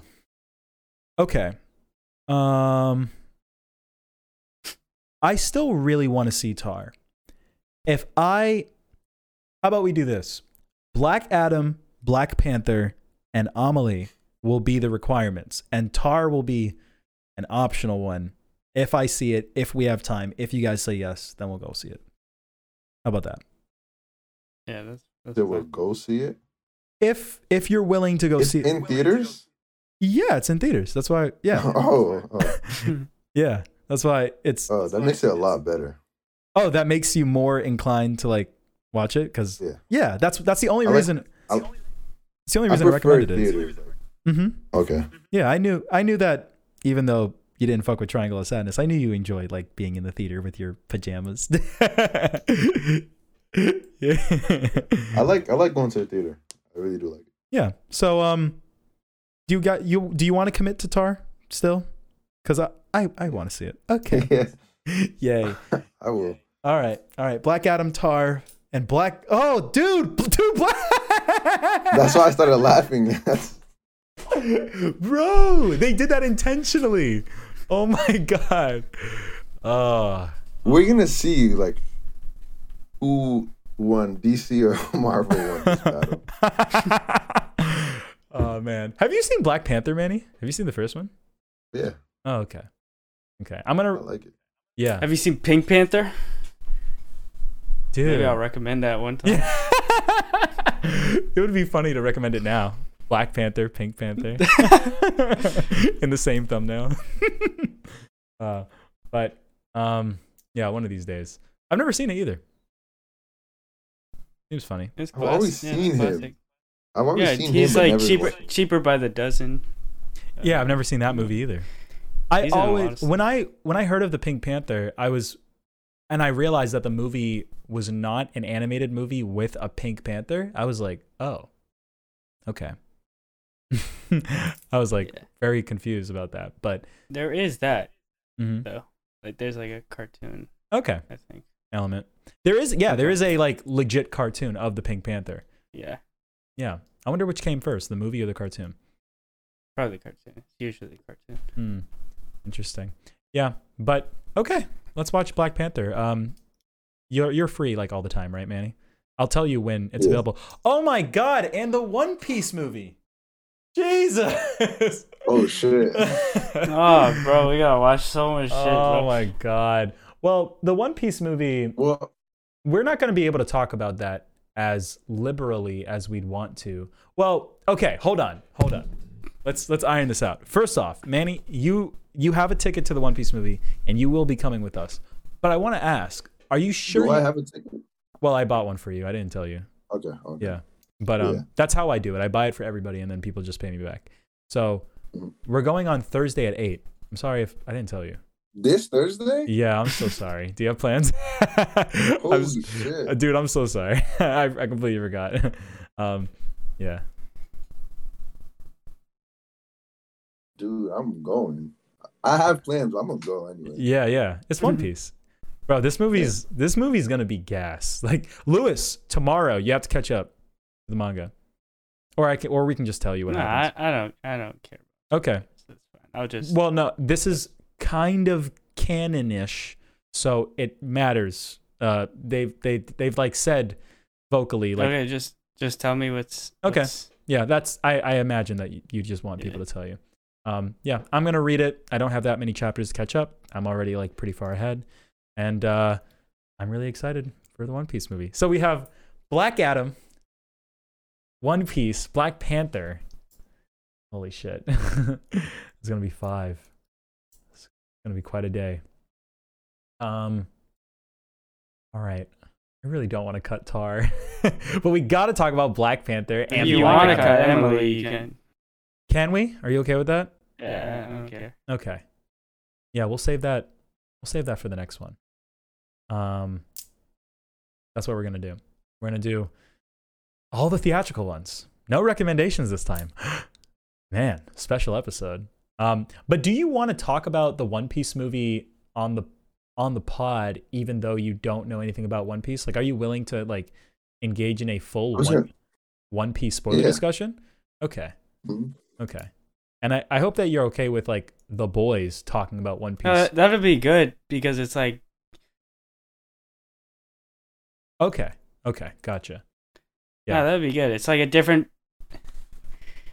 Okay. Um I still really want to see Tár. If I How about we do this? Black Adam, Black Panther, and Amelie will be the requirements and Tár will be an optional one. If I see it, if we have time, if you guys say yes, then we'll go see it. How about that? Yeah, that's. that's That we'll go see it. If if you're willing to go It's see it. in theaters. Yeah, it's in theaters. That's why. Yeah, Oh, oh, yeah. That's why it's. oh, that makes it a lot better. Oh, that makes you more inclined to like watch it because Yeah. yeah, that's that's the only I like- reason. I- it's the only I reason I, prefer recommended it. theaters. hmm Okay. Yeah, I knew I knew that even though you didn't fuck with Triangle of Sadness, I knew you enjoyed like being in the theater with your pajamas. yeah. I like I like going to the theater. I really do like it. Yeah. So um, do you got you do you want to commit to Tár still? Because I I, I want to see it. Okay. yeah, Yay. I will. All right, all right. Black Adam Tár and Black. Oh, dude, dude, Black. That's why I started laughing. Bro, they did that intentionally. Oh my god. Oh, We're gonna see like who won DC or Marvel won oh man, have you seen Black Panther, Manny? Have you seen the first one? Yeah, Oh, okay, okay. I'm gonna I like it. yeah, Have you seen Pink Panther? dude. Maybe I'll recommend that one time. Yeah. it would be funny to recommend it now. Black Panther, Pink Panther, in the same thumbnail. uh, but um, yeah, one of these days. I've never seen it either. Seems funny. It's I've always class- yeah, seen him. I've always Yeah, seen he's him, but like never cheaper, cheaper by the dozen. Yeah, Uh, I've never seen that movie either. I He's in a lot of always when I when I heard of the Pink Panther, I was and I realized that the movie was not an animated movie with a Pink Panther. I was like, "Oh. Okay." I was like Yeah. very confused about that. But There is that mhm. though. Like there's like a cartoon, okay, I think. element. There is yeah, there is a like legit cartoon of the Pink Panther. Yeah, Yeah. I wonder which came first, the movie or the cartoon. probably the cartoon. It's usually cartoon. Hmm. Interesting. Yeah, but okay, let's watch Black Panther. Um, you're you're free like all the time, right, Manny? I'll tell you when it's Yeah. available. Oh my God! And the One Piece movie. Jesus. Oh shit! Oh, bro, we gotta watch so much shit. Oh bro. my God. Well, the One Piece movie, Well, we're not going to be able to talk about that as liberally as we'd want to. Well, okay, hold on, hold on. Let's let's iron this out. First off, Manny, you you have a ticket to the One Piece movie, and you will be coming with us. But I want to ask: Are you sure? do I have a ticket? well, I bought one for you. I didn't tell you. Okay. okay. Yeah, but um, Yeah. that's how I do it. I buy it for everybody, and then people just pay me back. So Mhm. we're going on Thursday at eight. I'm sorry if I didn't tell you. This Thursday? Yeah, I'm so sorry. Do you have plans? Holy shit! Dude, I'm so sorry. I, I completely forgot. um, yeah. Dude, I'm going. I have plans. I'm gonna go anyway. Yeah, yeah. It's One Piece. Bro, this movie's this movie's gonna be gas. Like Lewis, tomorrow you have to catch up the manga. Or I can or we can just tell you what Nah, I, happens. I don't, I don't care. okay. That's fine. I'll just. Well, no, this is kind of canon-ish, so it matters. Uh they've they they've like said vocally like okay, just, just tell me what's. Okay. what's- Yeah, that's I, I imagine that you, you just want people Yeah. to tell you. Um, yeah, I'm gonna read it. I don't have that many chapters to catch up. I'm already like pretty far ahead, and uh, I'm really excited for the One Piece movie. So we have Black Adam, One Piece, Black Panther. Holy shit! it's gonna be five. It's gonna be quite a day. Um. All right. I really don't want to cut Tár, but we got to talk about Black Panther. And you want to cut Amelie, you can. Can we? Are you okay with that? Yeah, I don't care. Okay. Yeah, we'll save that. We'll save that for the next one. Um, that's what we're gonna do. We're gonna do all the theatrical ones. No recommendations this time. Man, special episode. Um, but do you want to talk about the One Piece movie on the on the pod, even though you don't know anything about One Piece? Like, are you willing to like engage in a full one, gonna- One Piece spoiler Yeah. discussion? Okay. Mhm. Okay. And I, I hope that you're okay with like the boys talking about One Piece. Uh, that'll be good because it's like okay. Okay. Gotcha. yeah, Yeah. that'd be good. It's like a different,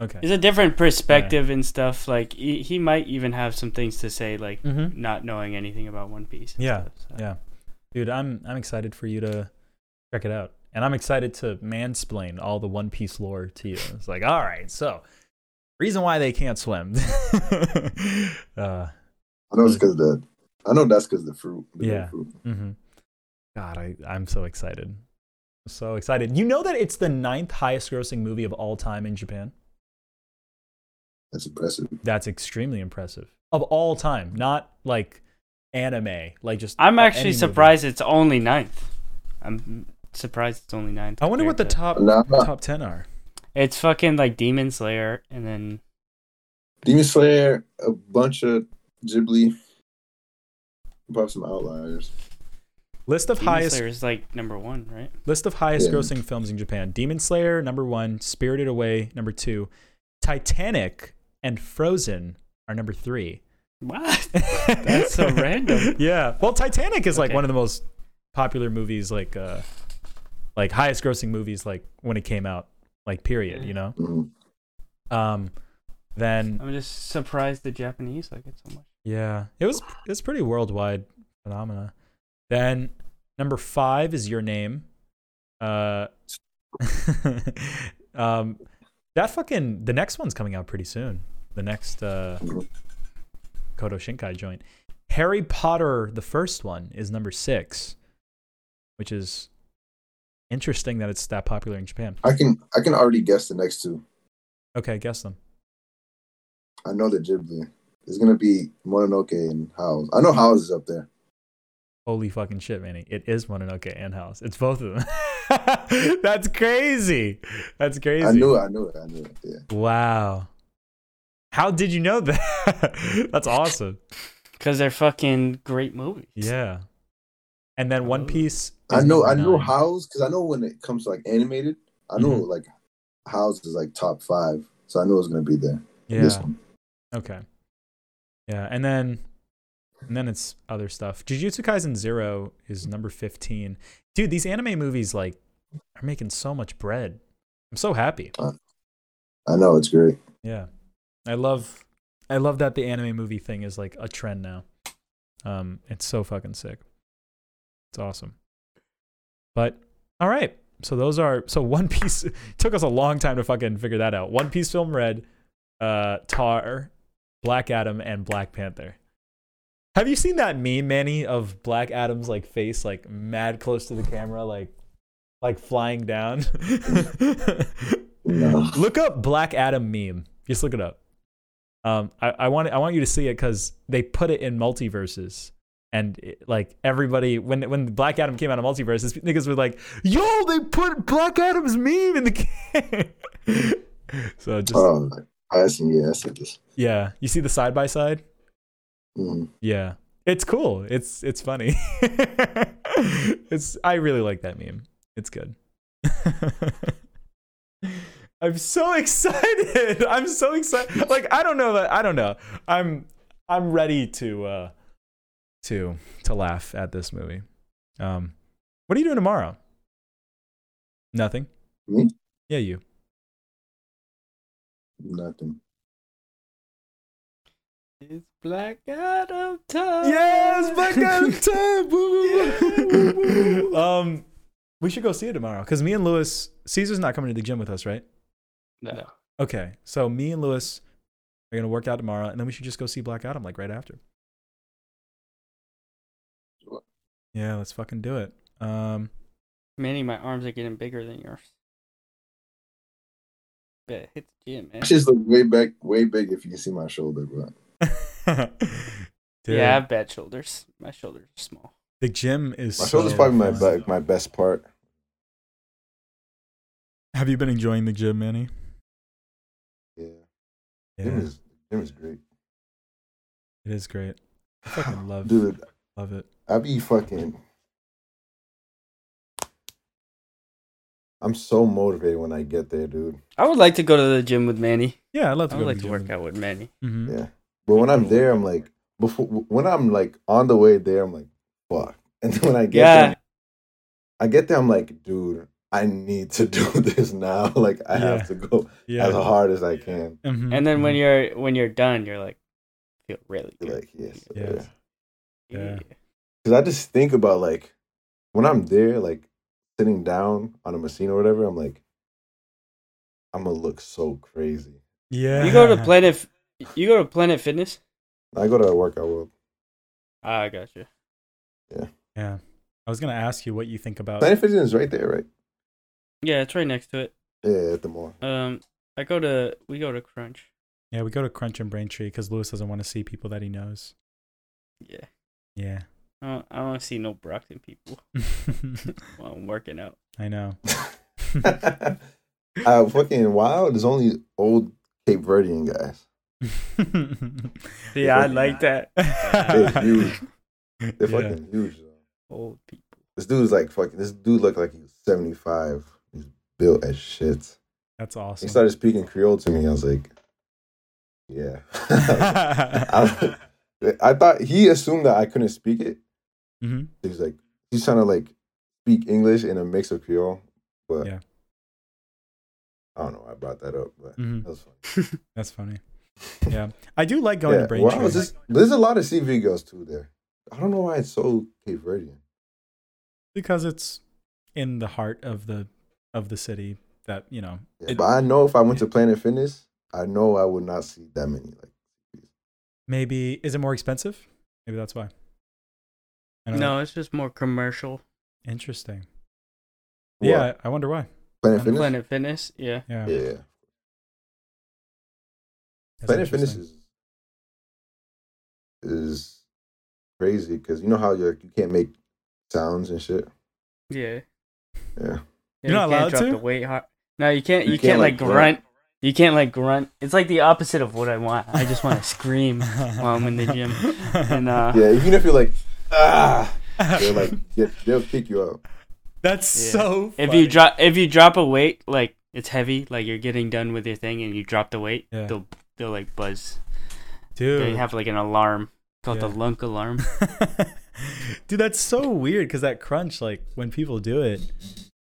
Okay. it's a different perspective and stuff. Like he, he might even have some things to say, like Mm-hmm. not knowing anything about One Piece. Yeah, stuff, so. Yeah. Dude, I'm I'm excited for you to check it out. And I'm excited to mansplain all the One Piece lore to you. It's like, all right, so reason why they can't swim. uh I know it's because the. I know that's because the fruit. The Yeah. Fruit. hmm God, I, I'm so excited. So excited. You know that it's the ninth highest grossing movie of all time in Japan? That's impressive. That's extremely impressive. Of all time, not like anime, like just I'm any actually movie. surprised it's only ninth. I'm surprised it's only ninth. I wonder what the top Nah, nah. top 10 are. It's fucking like Demon Slayer, and then Demon Slayer, a bunch of Ghibli, probably some outliers. List of Demon highest Slayer is like number one, right? List of highest Yeah. grossing films in Japan. Demon Slayer, number one. Spirited Away, number two. Titanic and Frozen are number three. What? That's so random. Yeah. Well, Titanic is like Okay. one of the most popular movies, like uh, like highest grossing movies, like when it came out, like period. You know. Mhm. Um, then I'm just surprised the Japanese like it so much. yeah, it was it's pretty worldwide phenomena. Then number five is your name. Uh, um, that fucking the next one's coming out pretty soon. The next uh, Kodo Shinkai joint. Harry Potter, the first one, is number six, which is interesting that it's that popular in Japan. I can I can already guess the next two. Okay, guess them. I know the Ghibli. It's gonna be Mononoke and Howl's. I know Howl's is up there. Holy fucking shit, Manny. It is Mononoke and Howl's. It's both of them. That's crazy. That's crazy. I knew it. I knew it. I knew it. Yeah. Wow. How did you know that? That's awesome. Because they're fucking great movies. Yeah. And then One Piece. I know. I know nine. Howl's because I know when it comes to like animated. I know Mhm. like Howl's is like top five, so I know it's gonna be there. Yeah. This one. Okay. Yeah, and then and then it's other stuff. Jujutsu Kaisen Zero is number fifteen. Dude, these anime movies like are making so much bread. I'm so happy. I know it's great. Yeah. I love I love that the anime movie thing is like a trend now. Um it's so fucking sick. It's awesome. But all right. So those are so One Piece took us a long time to fucking figure that out. One Piece film red, uh Tár, Black Adam and Black Panther. Have you seen that meme, Manny, of Black Adam's like face like mad close to the camera like like flying down? No. look up Black Adam meme. Just look it up. Um, I, I want I want you to see it because they put it in Multiversus, and it- like everybody when when Black Adam came out of Multiversus, niggas were like, "Yo, they put Black Adam's meme in the game." so just Oh, I see. Yeah, I see this. yeah, you see the side by side. Mhm. Yeah, it's cool. It's it's funny. it's I really like that meme. It's good. I'm so excited. I'm so excited. Like I don't know that I don't know. I'm I'm ready to uh to to laugh at this movie. Um what are you doing tomorrow? Nothing. Me? Yeah, you. Nothing. It's Black Adam time. Yes, Black Adam time. Woo, woo, woo, woo. um, we should go see it tomorrow because me and Lewis, Caesar's not coming to the gym with us, right? No. Okay, so me and Lewis are gonna work out tomorrow, and then we should just go see Black Adam like right after. Yeah, let's fucking do it. Um, Manny, my arms are getting bigger than yours. Bet hit the gym, man. I just look way back, way big. If you can see my shoulder, bro. dude, Yeah, I have bad shoulders. My shoulders are small. the gym is. My so shoulder's probably my fun. back, my best part. Have you been enjoying the gym, Manny? Yeah, Yeah, gym is gym is great, it is great. I fucking love, dude. love it. I be fucking. I'm so motivated when I get there, dude. I would like to go to the gym with Manny. Yeah, I love to I go would to like the to gym. work out with Manny. Mhm. Yeah, but when I'm there, I'm like, before when I'm like on the way there, I'm like, fuck. And then when I get Yeah. there, I get there, I'm like, dude, I need to do this now. Like I Yeah. have to go Yeah. as hard as I can. Mhm, And then when mhm. you're when you're done, you're like feel really good. Like yes, Yeah. Yeah. Because I just think about like when I'm there, like sitting down on a machine or whatever. I'm like, I'm gonna look so crazy. yeah, You go to Planet. You go to Planet Fitness. I go to a workout world. Ah, I got you. Yeah, Yeah. I was gonna ask you what you think about. Planet Fitness is right there, right? Yeah, it's right next to it. Yeah, at the mall. Um, I go to we go to Crunch. Yeah, we go to Crunch and Braintree because Lewis doesn't want to see people that he knows. Yeah, Yeah, I don't, I don't see no Brockton people while I'm working out. I know. uh, fucking wild. There's only old Cape Verdean guys. Yeah, I like that. They're huge. They're Yeah. fucking huge. Though. Old people. This dude's like fucking. This dude looked like he's 75. He's built as shit. That's awesome. He started speaking Creole to me. I was like, yeah. I I thought he assumed that I couldn't speak it. Hmm He's like, he's trying to like speak English in a mix of Creole, but Yeah. I don't know. why I brought that up, but hmm that was fun. That's funny. Yeah, I do like going yeah, to Braintree. well, just, there's a lot of CV girls too there. I don't know why it's so Cape Verdean. because it's in the heart of the of the city that you know Yeah, It- but I know if I went to Planet Fitness, I know I would not see that many. Like, maybe is it more expensive maybe that's why No, it's just more commercial. interesting what? yeah i wonder why Planet Fitness. Planet Fitness, yeah. yeah, Yeah, that's Planet Fitness is is crazy because you know how you you can't make sounds and shit. Yeah. Yeah. Yeah, You're not you can't allowed drop to? the weight hard. No, you can't. You, You can't, can't, like like, grunt. grunt. You can't like grunt. It's like the opposite of what I want. I just want to scream while I'm in the gym. And uh, Yeah, even if you're like ah, they're like get, they'll kick you out. that's Yeah. so if you drop if you drop a weight like it's heavy, like you're getting done with your thing, and you drop the weight, Yeah. they'll they'll like buzz. dude They have like an alarm called the lunk alarm. Dude, that's so weird because that crunch, like when people do it,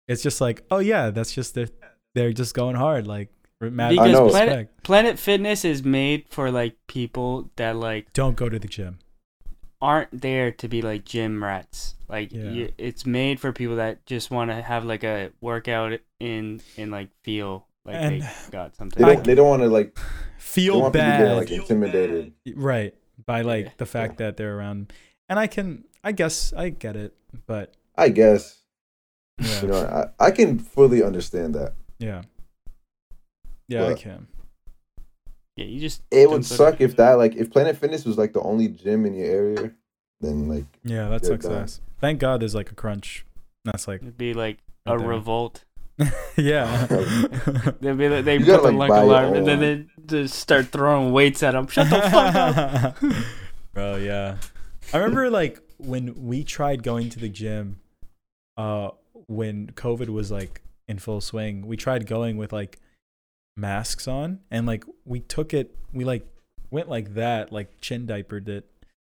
it's just like, oh yeah, that's just they're they're just going hard, like mad Because know. Planet. Planet Fitness is made for like people that like Don't go to the gym. Aren't there to be like gym rats. Like Yeah. you, it's made for people that just want to have like a workout in and like feel like And- they got They something. don't they don't want to like Feel want bad, getting like intimidated. right? By like Yeah. the fact that they're around, and I can, I guess, I get it, but I guess yeah, you know I, I can fully understand that. yeah, yeah, I can. Yeah, you just It would suck if that like if Planet Fitness was like the only gym in your area, then like Yeah, that sucks done. ass. Thank God there's like a crunch. That's like, It'd be like a there. revolt. yeah. They'd be like, they You put gotta, the like, lunk buy alarm and then they just start throwing weights at them. Shut the fuck up. Bro, yeah. I remember like when we tried going to the gym, uh, when COVID was like in full swing, we tried going with like masks on and like we took it, we like went like that, like chin diapered it,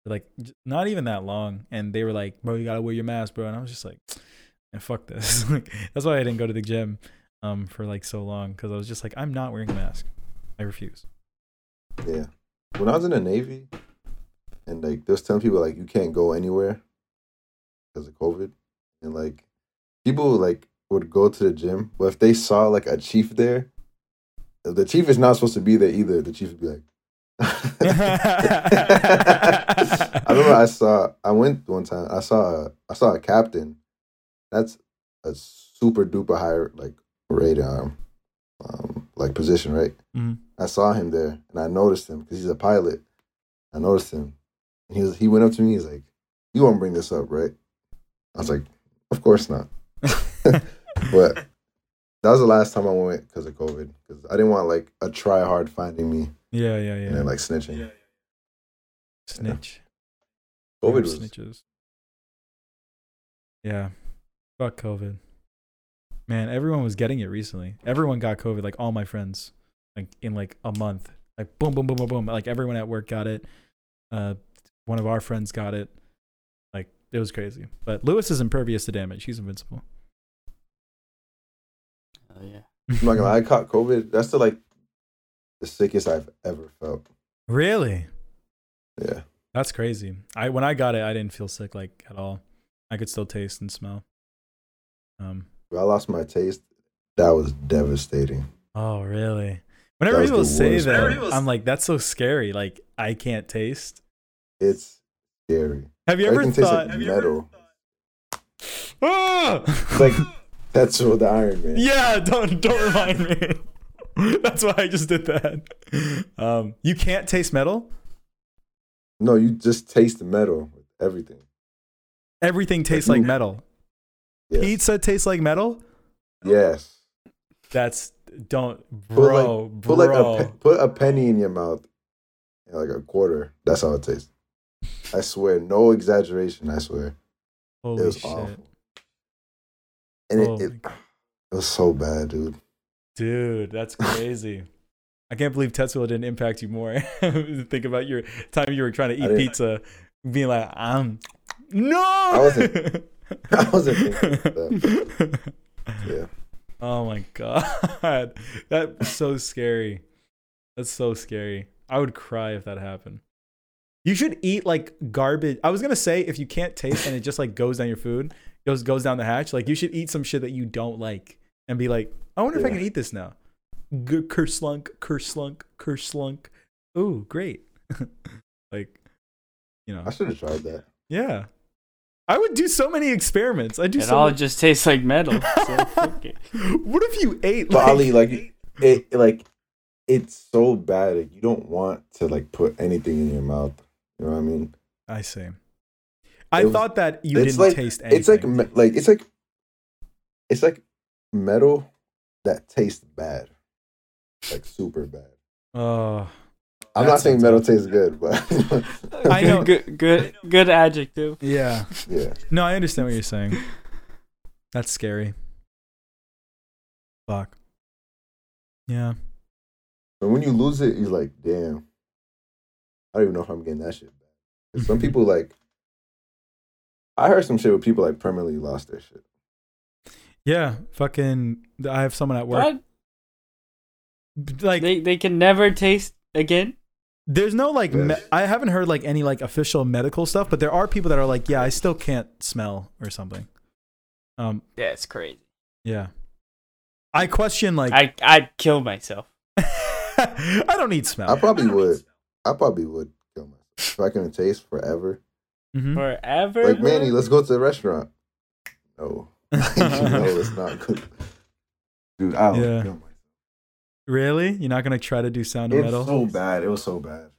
like not even that long. And they were like, bro, you gotta wear your mask, bro. And I was just like, and fuck this. like, that's why I didn't go to the gym um for like so long because I was just like, I'm not wearing a mask. I refuse. yeah. When I was in the Navy, and like they was telling people like you can't go anywhere because of COVID, and like people like would go to the gym, but if they saw like a chief there, the chief is not supposed to be there either. The chief would be like. I remember I saw I went one time. I saw a, I saw a captain. That's a super duper high like radar, um, um like position, right? Mhm. I saw him there and I noticed him because he's a pilot. I noticed him. And he was he went up to me. He's like, "You won't bring this up, right?" I was like, "Of course not." But that was the last time I went because of COVID. Because I didn't want like a try hard finding me yeah, yeah, and yeah. then like snitching. Yeah. Snitch. COVID was snitches. Yeah. Fuck COVID. Man, everyone was getting it recently. Everyone got COVID. Like all my friends, like in like a month. Like boom, boom, boom, boom, boom. Like everyone at work got it. Uh, one of our friends got it. Like it was crazy. But Lewis is impervious to damage. He's invincible. Yeah. I'm not gonna lie, I caught COVID. That's the like the sickest I've ever felt. really? Yeah. That's crazy. I when I got it, I didn't feel sick like at all. I could still taste and smell. Um. When I lost my taste. That was devastating. Oh, really? Whenever was people the say worst that, part. I'm like, that's so scary. Like, I can't taste. It's scary. Have you ever Everything tastes thought? like metal. Ah! It's like that's what the Iron Man. yeah, don't don't remind me. that's why I just did that. Um, you can't taste metal. No, you just taste the metal with everything. Everything tastes Like like metal. Yes. Pizza tastes like metal. Yes. That's don't, Put bro, like bro. put like a put a penny in your mouth, like a quarter. That's how it tastes. I swear, no exaggeration. I swear, it was shit, awful. And it, Oh it, it was so bad, dude. dude, that's crazy. I can't believe Tetsuo didn't impact you more. Think about your time you were trying to eat pizza, being like, "I'm no." I wasn't- I wasn't Yeah. Oh my god, that's so scary. That's so scary. I would cry if that happened. You should eat like garbage. I was gonna say if you can't taste and it just like goes down your food, goes goes down the hatch. Like you should eat some shit that you don't like and be like, I wonder if I can eat this now. G- kerslunk, kerslunk, kerslunk. Ooh, great. like, you know, I should have tried that. yeah. I would do so many experiments. I do It so. all many- just tastes like metal. So what if you ate But Ali, like it, like it's so bad. Like, you don't want to like put anything in your mouth. You know what I mean? I see. I was- thought that you it's didn't like taste anything. it's like me- like it's like it's like metal that tastes bad, like super bad. Oh, I'm not saying metal tastes good, but I know. Good, good, good adjective. yeah. yeah. No, I understand what you're saying. That's scary. Fuck. Yeah. But when you lose it, you're like, damn. I don't even know if I'm getting that shit back. 'Cause Some people like. I heard some shit where people like permanently lost their shit. Yeah. Fucking. I have someone at work. What? Like, They they can never taste again. there's no like. Me- I haven't heard like any like official medical stuff, but there are people that are like, yeah, I still can't smell or something. Um. Yeah, it's crazy. Yeah. I question like. I I'd kill myself. I don't need smell. I probably would. I probably would kill myself if I couldn't taste forever. Mhm. Forever. Like Manny, let's go to the restaurant. No, no, it's not good. Dude, I don't Yeah. kill. Really? You're not gonna try to do sound of It's metal? so bad. It was so bad.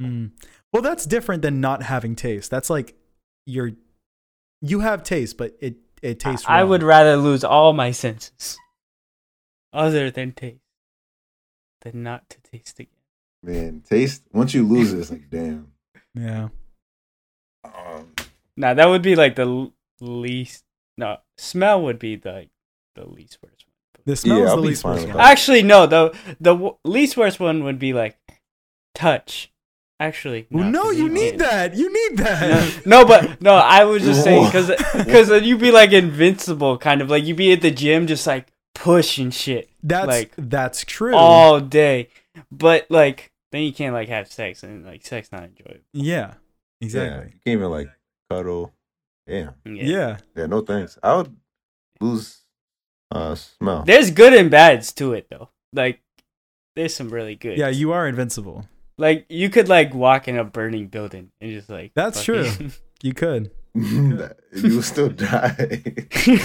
Mm. Well, that's different than not having taste. That's like you're you have taste, but it it tastes. I wrong. would rather lose all my senses, other than taste, than not to taste again. Man, taste. Once you lose it, it's like damn. Yeah. Um, Now that would be like the least. No, smell would be the like, the least worst one. The smell Yeah, is I'll the least worst one. Actually, no. The the w- least worst one would be like touch. Actually, Well, no, 'cause you need that. You need that. No, but no, I was just saying because because then you'd be like invincible, kind of like you'd be at the gym just like pushing shit That's like, that's true. all day, but like then you can't like have sex and like sex not enjoyable. yeah. Yeah, you can't even like cuddle. Yeah, Yeah. yeah. No thanks. I would lose uh smell. There's good and bads to it though. Like there's some really good. Yeah, you are invincible. like you could like walk in a burning building and just like That's fucking- You could. you still die.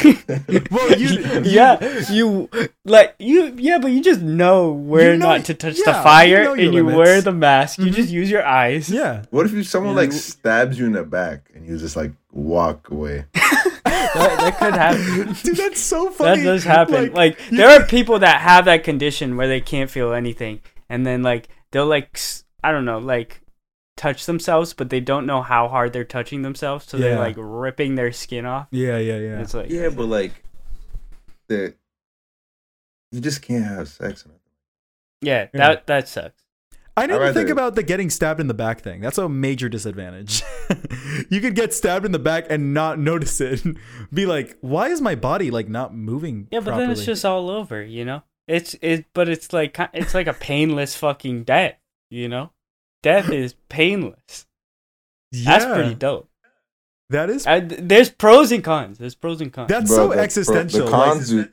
Well, you- yeah, you like you yeah, but you just know where You know- not to touch the yeah, you fire, know and you limits. wear the mask. You Mhm. just use your eyes. Yeah. What if you someone Yeah. like stabs you in the back and you just like walk away? that, that could happen. Dude, that's so funny. that does happen. Like, Like, you- there are people that have that condition where they can't feel anything, and then like they'll like I don't know like touch themselves, but they don't know how hard they're touching themselves, so they're like ripping their skin off. Yeah, yeah, yeah. It's like Yeah, but like the you just can't have sex. yeah, Yeah. that that sucks. I didn't rather- think about the getting stabbed in the back thing. That's a major disadvantage. you could get stabbed in the back and not notice it. Be like, why is my body like not moving? Yeah, but properly? then it's just all over, you know. It's it, but it's like it's like a painless fucking death, you know. Death is painless. Yeah. That's pretty dope. That is I, there's pros and cons. There's pros and cons. that's Bro, so the existential. The like, cons, do,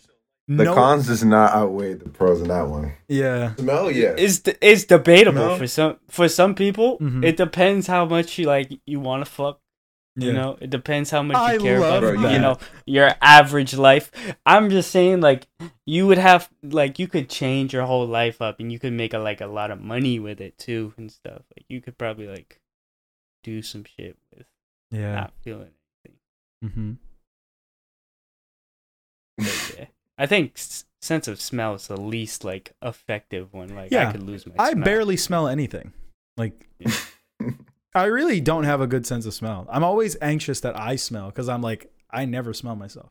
the no- cons does not outweigh the pros in that one. Yeah, Smell, yeah. it's it's debatable No. for some for some people. Mhm. It depends how much you like you want to fuck. Yeah. You know, it depends how much I you care about that. you know your average life. I'm just saying, like you would have like you could change your whole life up, and you could make a, like a lot of money with it too and stuff. Like you could probably like do some shit with yeah. not feeling anything. hmm But, yeah. I think s- sense of smell is the least like effective one. Like Yeah. I could lose my. I smell. barely smell anything. Like, I really don't have a good sense of smell. I'm always anxious that I smell because I'm like, I never smell myself,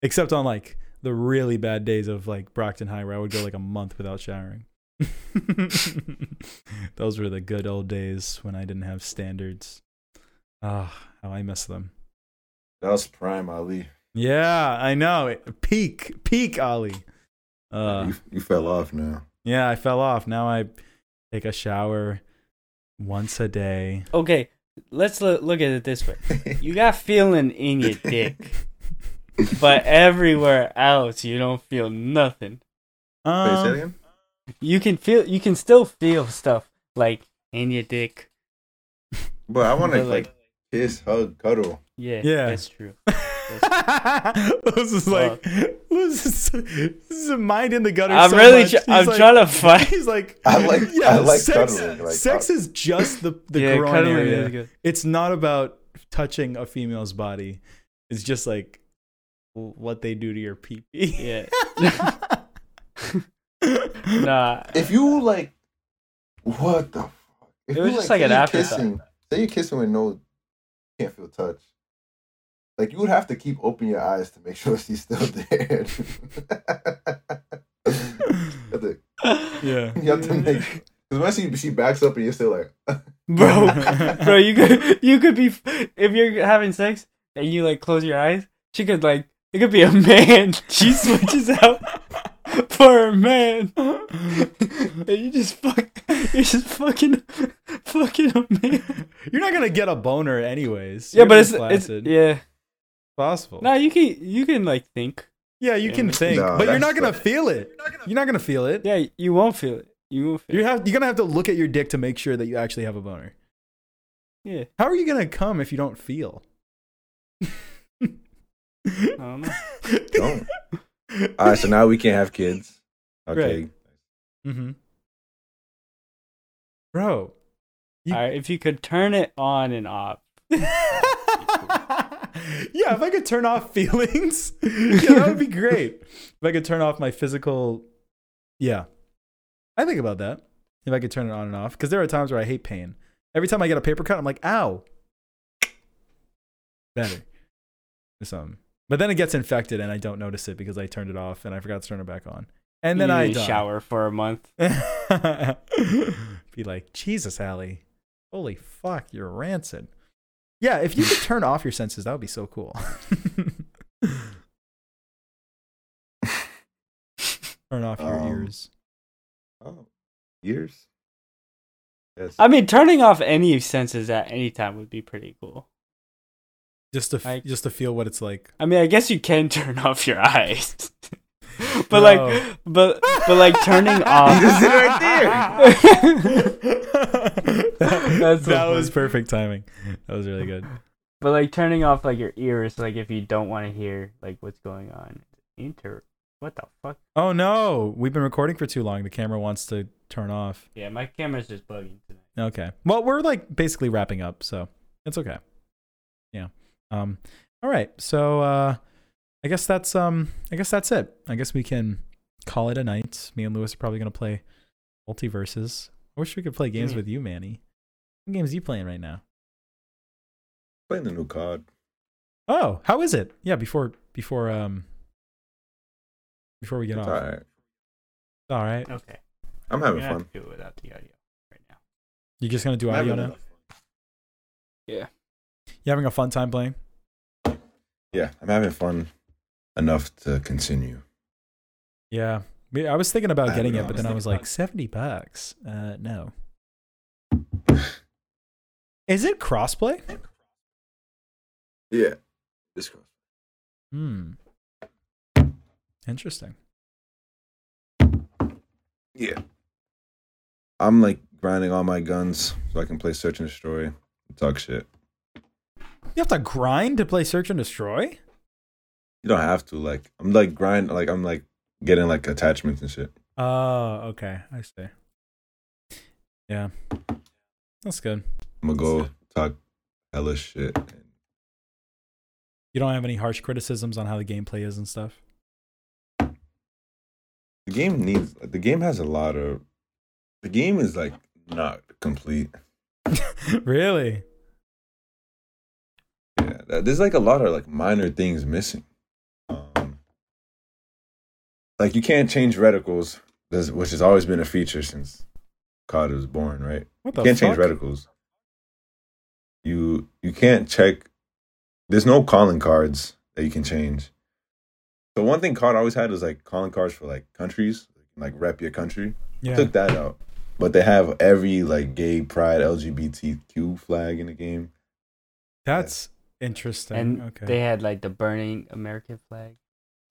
except on like the really bad days of like Brockton High where I would go like a month without showering. Those were the good old days when I didn't have standards. Ah, how I miss them. That was prime Ali. Yeah, I know. Peak, peak Ali. Uh, you, you fell off now. yeah, I fell off. Now I take a shower once a day. Okay, let's lo- look at it this way. You got feeling in your dick, but everywhere else you don't feel nothing. Wait, say that Um, again? You can feel, you can still feel stuff like in your dick. But I want to but, like kiss, hug, cuddle. Yeah, Yeah. that's true. this is like this is, this is a mind in the gutter. I'm so really, much. tr- I'm like- trying to find. He's like, I like- yeah, I like sex. cuddling, like, sex uh, is just the the yeah, groin cuddling area. is. It's not about touching a female's body. It's just like what they do to your pee pee. Yeah. Nah, If you like, what the fuck? If It was you, just say like an you're afterthought. Kissing, say you're kissing with no, can't feel touch. Like you would have to keep open your eyes to make sure she's still there. you have to, yeah. you have to make because once she she backs up and you're still like, bro, bro, you could, you could be if you're having sex and you like close your eyes. She could like, it could be a man. She switches out for a man, and you just fuck, you're just fucking, fucking a man. You're not gonna get a boner anyways. Yeah, You're but it's be it's yeah. Possible. No, you can you can like think. yeah, you can think, No, but you're that's not gonna the- feel it. You're not gonna feel it. Yeah, you won't feel it. You won't feel You it. have you're gonna have to look at your dick to make sure that you actually have a boner. Yeah, How are you gonna come if you don't feel? I don't know. don't. All right, so now we can't have kids. Okay. Right. Mm-hmm. Bro. You- All right, if you could turn it on and off. yeah, if I could turn off feelings, yeah, that would be great. If I could turn off my physical, yeah, I think about that. If I could turn it on and off, because there are times where I hate pain. Every time I get a paper cut, I'm like, ow, better, or something. Um, but then it gets infected, and I don't notice it because I turned it off and I forgot to turn it back on. And then You I die. shower for a month. Be like, Jesus, Ali. Holy fuck, you're rancid. Yeah, if you could turn off your senses, that would be so cool. turn off your Um, ears. Oh, ears. Yes. I mean, turning off any senses at any time would be pretty cool. Just to f- like- just to feel what it's like. I mean, I guess you can turn off your eyes, but No. like, but but like turning off. You just did it that That's so that was perfect timing. That was really good. But like turning off like your ears, like if you don't want to hear like what's going on. Inter. What the fuck? Oh no, we've been recording for too long. The camera wants to turn off. Yeah, my camera's just bugging tonight. Okay. Well, we're like basically wrapping up, so it's okay. Yeah. Um all right. So uh I guess that's um I guess that's it. I guess we can call it a night. Me and Lewis are probably going to play Multiversus. I wish we could play games Mm. with you, Manny. What games are you playing right now? Playing the new COD. Oh, how is it? Yeah, before before um before we get It's off. all right. All right. Okay. I'm having fun. do it without the audio right now. You're just going to do I'm audio now? enough. Yeah. You having a fun time playing? Yeah, I'm having fun enough to continue. Yeah. We- I was thinking about I getting it, but then I was like, 70 bucks. Uh, no. Is it crossplay? Yeah. This goes. Hmm. Interesting. Yeah. I'm like grinding all my guns so I can play search and destroy and talk shit. You have to grind to play Search and Destroy? You don't have to. Like I'm like grind like I'm like getting like attachments and shit. Oh, okay. I see. Yeah. That's good. I'm gonna go talk hella shit. You don't have any harsh criticisms on how the gameplay is and stuff? The game needs the game has a lot of the game is like not complete. really? Yeah, there's like a lot of like minor things missing. Um, like you can't change reticles which has always been a feature since COD was born, right? What the You can't change fuck? reticles. You you can't check. There's no calling cards that you can change. So one thing COD always had was like calling cards for like countries, like rep your country. Yeah. Took that out, but they have every like gay pride LGBTQ flag in the game. That's interesting. and okay. they had like the burning American flag.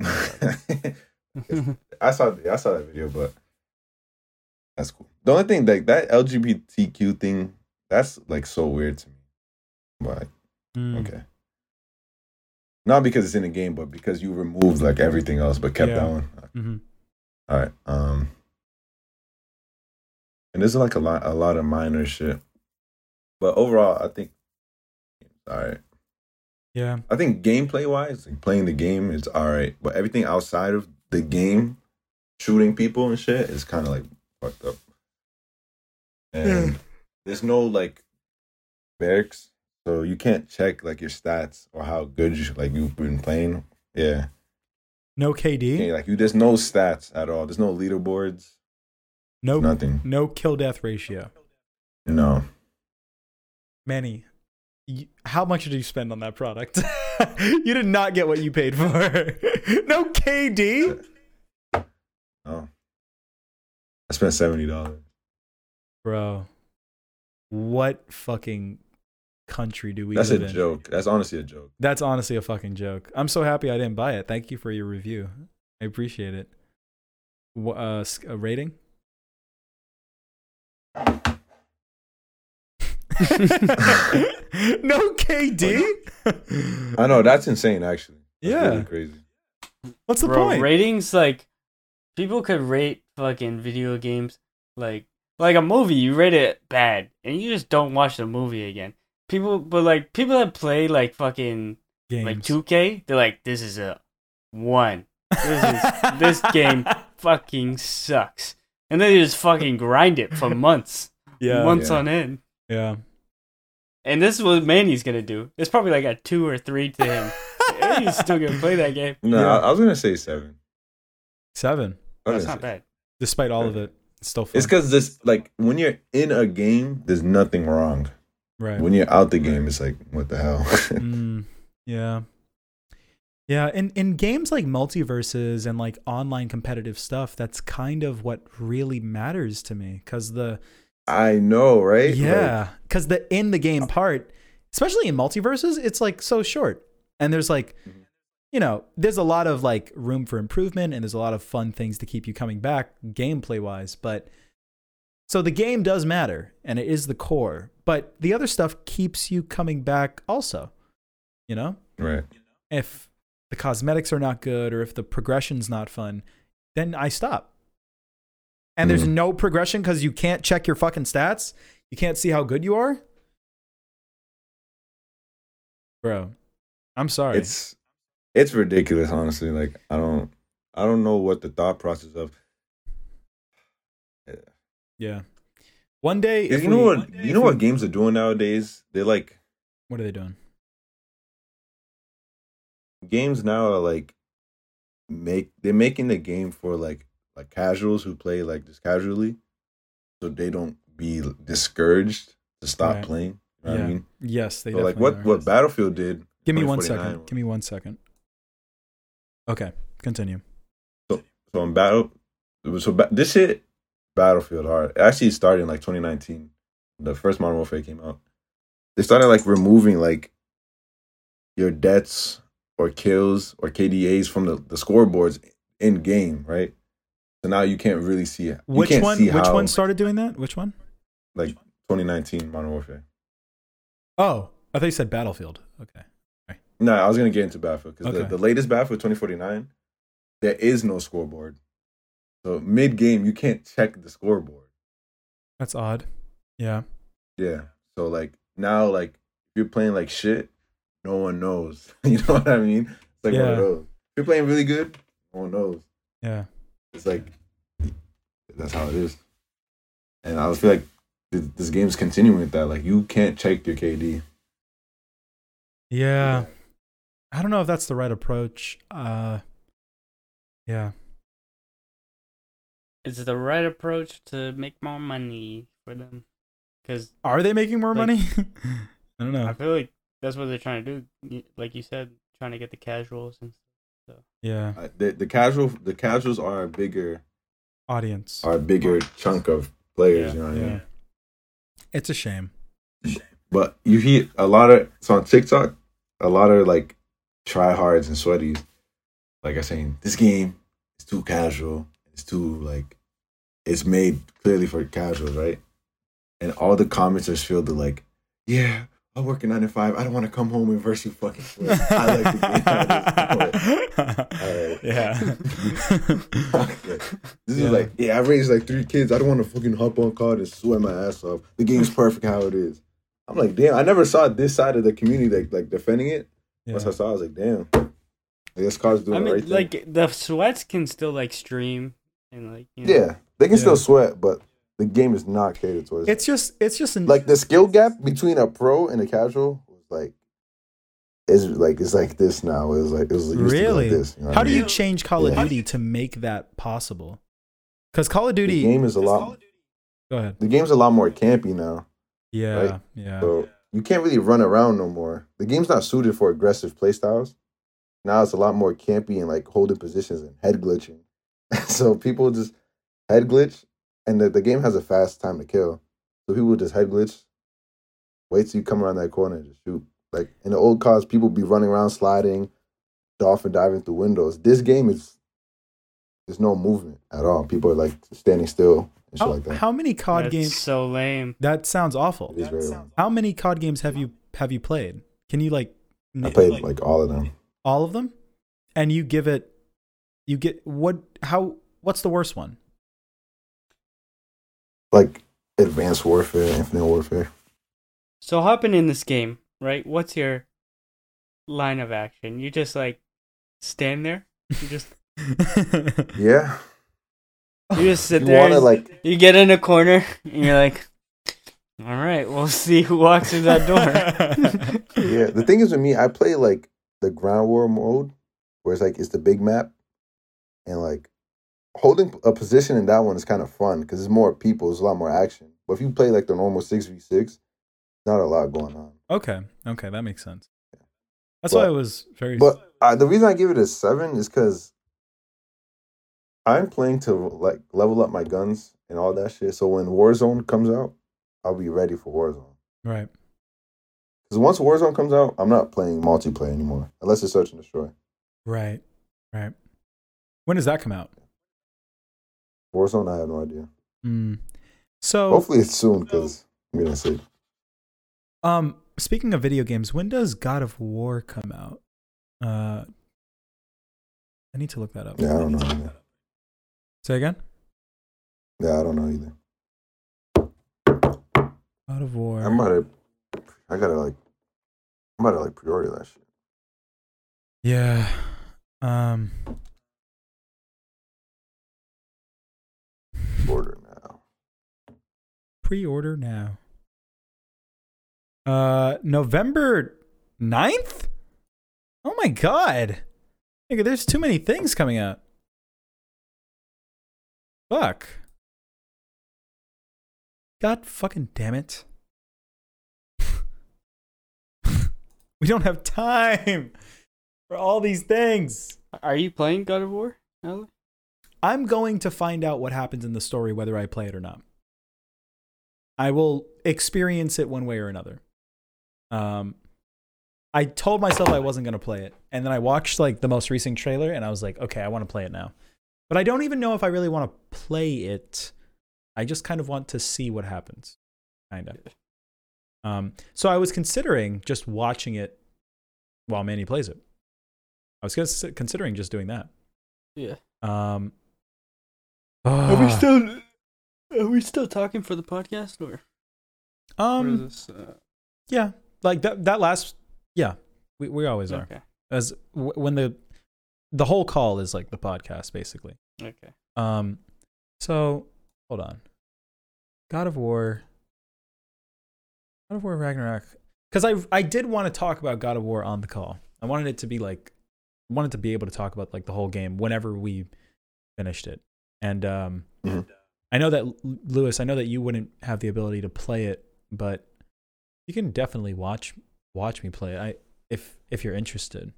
I saw I saw that video, but that's cool. The only thing like that LGBTQ thing, that's like so weird to me. But Mm. okay. Not because it's in the game, but because you removed like everything else, but kept Yeah. that one. Mhm. All right. Um, and there's like a lot, a lot of minor shit, but overall, I think, all right. Yeah. I think gameplay wise, like playing the game is all right, but everything outside of the game, shooting people and shit, is kind of like fucked up. And there's no like barracks, so you can't check like your stats or how good you like you've been playing. Yeah, No KD. Yeah, like you, there's no stats at all. There's no leaderboards, No. nothing. No kill death ratio. No, Manny, y- how much did you spend on that product? you did not get what you paid for. no KD. Oh. I spent seventy dollars. Bro, what fucking country do we That's a in? joke. That's honestly a joke. That's honestly a fucking joke. I'm so happy I didn't buy it. Thank you for your review. I appreciate it. Wha- Uh, s- a rating? no KD? I know that's insane. Actually, That's Yeah. really crazy. What's the Bro, point? ratings like people could rate fucking video games like like a movie. You rate it bad, and you just don't watch the movie again. People, but like people that play like fucking Games. like 2K, they're like, this is a one. This is this game fucking sucks, and then they just fucking grind it for months, Yeah. months Yeah. on end. Yeah. And this is what Manny's gonna do. It's probably like a two or three to him. He's still gonna play that game. No, Yeah. I, I was gonna say seven. Seven. That's not bad. Despite all of it, it's still fun. It's because this like when you're in a game, there's nothing wrong. Right. When you're out the game, it's like what the hell. Mm, yeah. Yeah, in, in games like Multiversus and like online competitive stuff, that's kind of what really matters to me. Cause the I know, right? Like, yeah, because the in the game part, especially in Multiversus, it's like so short, and there's like, Mhm. you know, there's a lot of like room for improvement, and there's a lot of fun things to keep you coming back gameplay wise. But so the game does matter, and it is the core, but the other stuff keeps you coming back also. You know, right. if the cosmetics are not good or if the progression's not fun, then I stop. And there's Mhm. no progression because you can't check your fucking stats. You can't see how good you are. Bro, I'm sorry. It's it's ridiculous, honestly. Like I don't I don't know what the thought process of. Yeah. One day, you know we- what day you know we- what games are doing nowadays? They're like What are they doing? games now are like make they're making the game for like like casuals who play like just casually, so they don't be discouraged to stop Right. playing. You know what Yeah. I mean? Yes, they So like what are. what Battlefield did. Give me one second. 2049 second. Give me one second. Okay, continue. So in battle, so ba- this shit Battlefield hard. It actually started in like 2019. The first Modern Warfare came out. They started like removing like your deaths or kills or KDAs from the, the scoreboards in game, right? So now you can't really see it. You Which can't one? see Which how, one started doing that? Which one? like 2019 Modern Warfare. Oh, I thought you said Battlefield. Okay. No, I was gonna get into Battlefield because Okay. the, the latest Battlefield 2049, there is no scoreboard. So mid game, you can't check the scoreboard. That's odd. Yeah. Yeah. So like now, like if you're playing like shit, no one knows. you know what I mean? It's like one of those. If you're playing really good, no one knows. Yeah. It's like that's how it is. And I feel like th- this game's continuing with that. Like you can't check your KD. Yeah. I don't know if that's the right approach. Uh yeah. It's the right approach to make more money for them. Because Are they making more Like- money? I don't know. I feel like that's what they're trying to do. Like you said, trying to get the casuals and stuff. Yeah, Uh, the the casual the casuals are a bigger audience. are a bigger chunk of players. Yeah, you know what I mean? Yeah, it's a shame. But you hear a lot of so on TikTok, a lot of like tryhards and sweaties, like I saying, this game is too casual. It's too like it's made clearly for casuals, right? And all the comments are filled with like, yeah, I work in nine to five. I don't want to come home and verse you fucking sweat. I like the game. I just Alright. yeah. this Yeah. is like, yeah, I raised like three kids. I don't want to fucking hop on COD and sweat my ass off. The game's perfect how it is. I'm like, damn, I never saw this side of the community like like defending it. yeah. Once I saw, it, I was like, damn, I guess COD's doing I the mean, right thing. like the sweats can still like stream and like you know, yeah, they can Yeah. still sweat, but the game is not catered towards. It's just, it's just an, like the skill gap between a pro and a casual was like, is like it's like this now. It was like it was used really. to like this. You know How do mean? you change Call of Duty to make that possible? Because Call of Duty The Duty. game is a lot. Go ahead. The game's a lot more campy now. Yeah, Right. yeah. So you can't really run around no more. The game's not suited for aggressive playstyles. Now it's a lot more campy and like holding positions and head glitching. so people just head glitch, and the, the game has a fast time to kill. So people just head glitch, wait till you come around that corner and just shoot. Like in the old CODs, people be running around sliding, dolphin diving through windows. This game is there's no movement at all. People are like standing still and shit How, like that. how many COD that's games? so lame. That sounds awful. It is very long. How many COD games have you have you played? Can you like I n- played like all of them. all of them? And you give it you get what how what's the worst one? Like Advanced Warfare, Infinite Warfare. So hopping in this game, right? What's your line of action? You just like stand there. You just Yeah. you just sit You there. wanna like you get in a corner and you're like, all right, we'll see who walks through that door. yeah. The thing is with me, I play like the ground war mode, where it's like it's the big map, and like holding a position in that one is kind of fun because it's more people, there's a lot more action. But if you play like the normal six v six, not a lot going on. okay. Okay, that makes sense. That's But- why I was very But uh, the reason I give it a seven is because I'm playing to like level up my guns and all that shit. So when Warzone comes out, I'll be ready for Warzone. right. Because once Warzone comes out, I'm not playing multiplayer anymore unless it's search and destroy. Right. Right. When does that come out? Warzone, I have no idea. Mm. So Hopefully it's soon because I'm gonna say Um, speaking of video games, when does God of War come out? Uh, I need to look that up. yeah, I don't know either. Say again. Yeah, I don't know either. God of War. I'm about to. I gotta like. I'm about to like pre-order that shit. yeah. Um. Order now. Pre-order now. Uh, November 9th? Oh my god. Nigga, there's too many things coming out. Fuck. God fucking damn it. we don't have time for all these things. Are you playing God of War? Alex? I'm going to find out what happens in the story whether I play it or not. I will experience it one way or another. Um, I told myself I wasn't going to play it, and then I watched like the most recent trailer, and I was like, okay, I want to play it now. But I don't even know if I really want to play it. I just kind of want to see what happens, kind of. Um, so I was considering just watching it while Manny plays it. I was considering just doing that. Yeah. Um, Are we ah, still are we still talking for the podcast or, or um, is this, uh, yeah, like that. That last, yeah, we we always are. okay. As w- when the the whole call is like the podcast, basically. Okay. Um, so hold on, God of War, God of War Ragnarok, because I I did want to talk about God of War on the call. I wanted it to be like, I wanted to be able to talk about like the whole game whenever we finished it, And um, Mhm. I know that L- Lewis, I know that you wouldn't have the ability to play it, but you can definitely watch watch me play it. I if if you're interested,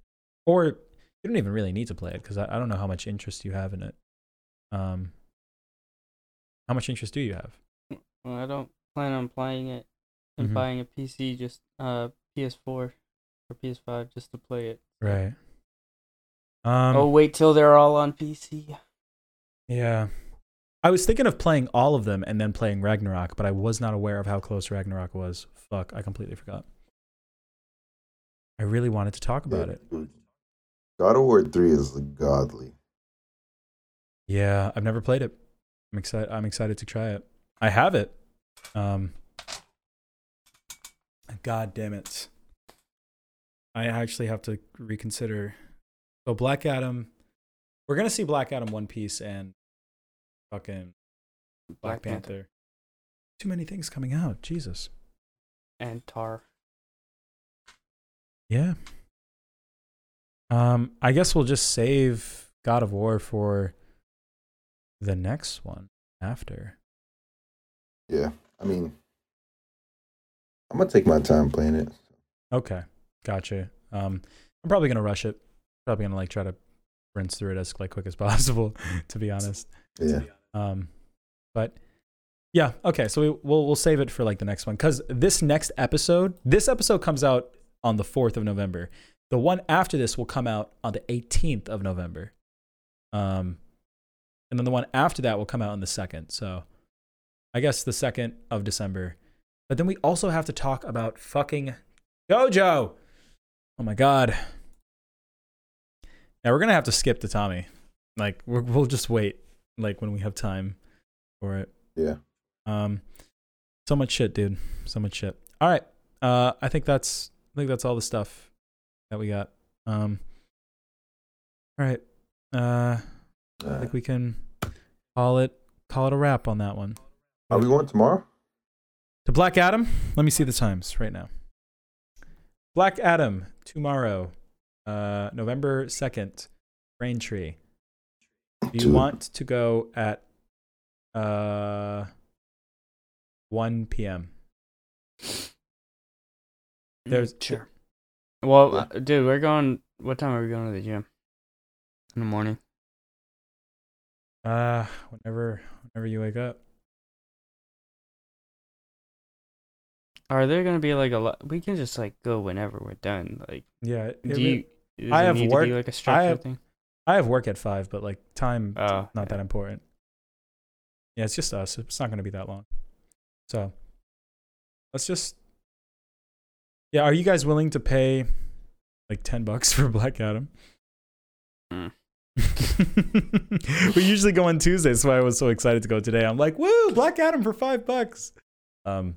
or you don't even really need to play it because I, I don't know how much interest you have in it. Um, how much interest do you have? Well, I don't plan on playing it and Mhm. buying a PC, just uh PS4 or PS5 just to play it. Right. Um, oh, wait till they're all on PC. Yeah. I was thinking of playing all of them and then playing Ragnarok, but I was not aware of how close Ragnarok was. Fuck, I completely forgot. I really wanted to talk about Yeah, it. dude. God of War 3 is godly. Yeah, I've never played it. I'm excited I'm excited to try it. I have it. Um God damn it. I actually have to reconsider. So Black Adam we're going to see Black Adam One Piece and fucking Black, Panther. Too many things coming out. Jesus. and Tár. Yeah. Um, I guess we'll just save God of War for the next one after. Yeah. I mean, I'm going to take my time playing it. Okay, gotcha. Um, I'm probably gonna rush it. Probably gonna like try to rinse through it as like quick as possible. To be honest. Yeah. Um, but yeah, okay. So we, we'll we'll save it for like the next one because this next episode, this episode comes out on the fourth of November. The one after this will come out on the 18th of November. Um, and then the one after that will come out on the second. So I guess the second of December. But then we also have to talk about fucking JoJo. Oh my god. Now we're gonna have to skip to Tommy. Like we're, we'll just wait. Like when we have time for it. Yeah. Um, so much shit, dude. So much shit. All right. Uh, I think that's I think that's all the stuff that we got. Um. All right. Uh, I think we can call it call it a wrap on that one. are we going tomorrow? To Black Adam. Let me see the times right now. Black Adam tomorrow, uh, November second, Braintree. Do you Dude, want to go at uh 1 p.m.? There's sure. Well, Yeah. uh, dude, we're going. What time are we going to the gym? In the morning. Uh, whenever whenever you wake up. Are there gonna be like a lot? We can just like go whenever we're done. Like, Yeah. do re- you? Does I have work- To like a structured have- thing. I have work at five, but like time Oh, not that important. Yeah, it's just us. It's not going to be that long. So let's just. Yeah, are you guys willing to pay like ten bucks for Black Adam? Hmm. we usually go on Tuesdays, so I was so excited to go today. I'm like, woo, Black Adam for five bucks. Um,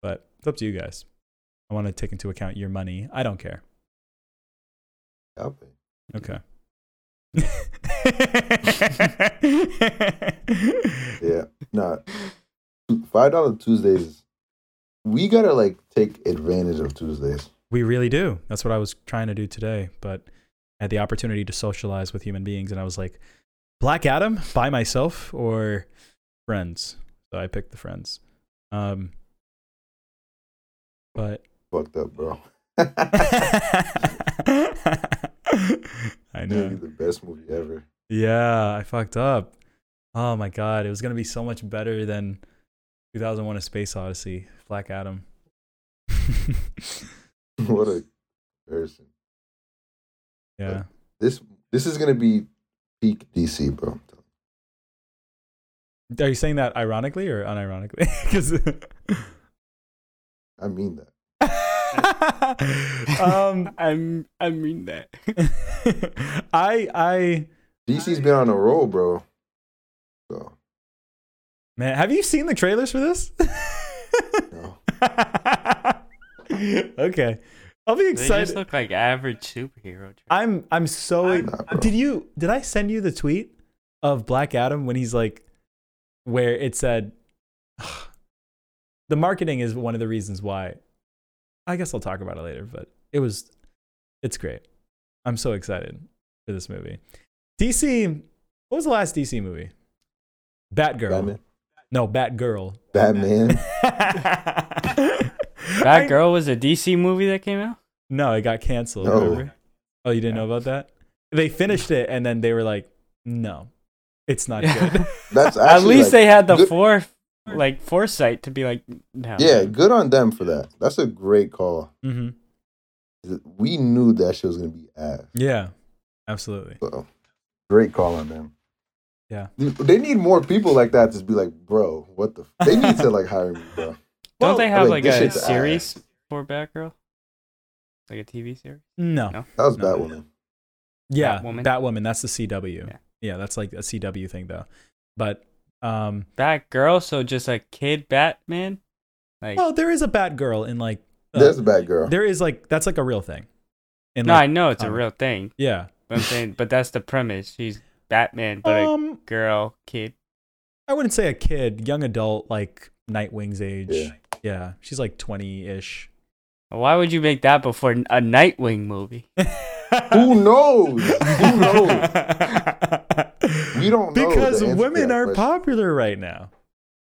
but it's up to you guys. I want to take into account your money. I don't care. I'll. Okay. Yeah. Nah. Five dollar Tuesdays. We gotta like take advantage of Tuesdays. We really do. That's what I was trying to do today, but I had the opportunity to socialize with human beings, and I was like, Black Adam by myself or friends. So I picked the friends. Um, but Fucked up, bro. I Maybe the best movie ever. Yeah, I fucked up. Oh my god, it was gonna be so much better than 2001: A Space Odyssey. Black Adam. what a comparison. yeah. This this is gonna be peak DC, bro. Are you saying that ironically or unironically? Because I mean that. um, I'm. I mean that. I I DC's been on a roll, bro. So man, have you seen the trailers for this? no. okay, I'll be excited. They just excited. look like average superhero. I'm I'm so. Nah, bro. did you did I send you the tweet of Black Adam when he's like, where it said, the marketing is one of the reasons why. I guess I'll talk about it later, but it was, it's great. I'm so excited for this movie. DC, What was the last DC movie? Batgirl. Batman. No, Batgirl. Batman. Batgirl was a DC movie that came out. No, it got canceled. No. Oh, you didn't know about that? They finished it and then they were like, "No, it's not good." That's At least like, they had the good- fore, like foresight to be like, no. Yeah, good on them for that. That's a great call. Mm-hmm. We knew that shit was gonna be ass. Yeah, absolutely. So great call on them. Yeah. They need more people like that to be like, bro, what the? F-? They need to like hire me, bro. Don't Well, they have like, like, a shit's series for Batgirl? Like a TV series? No. No. That was No. Batwoman. Yeah, Batwoman? Batwoman. That's the CW. Yeah. Yeah. that's like a CW thing though. But um, Batgirl, so just a kid Batman? Like well, there is a Batgirl in like. uh, There's a Batgirl. There is like that's like a real thing. In No, I know it's a real thing. yeah. But I'm saying but that's the premise. She's Batman, but a Um, girl, kid. I wouldn't say a kid, young adult, like Nightwing's age. Yeah. Yeah, she's like twenty ish. Why would you make that before a Nightwing movie? Who knows? Who knows? We don't know because the answer to women are question. popular right now.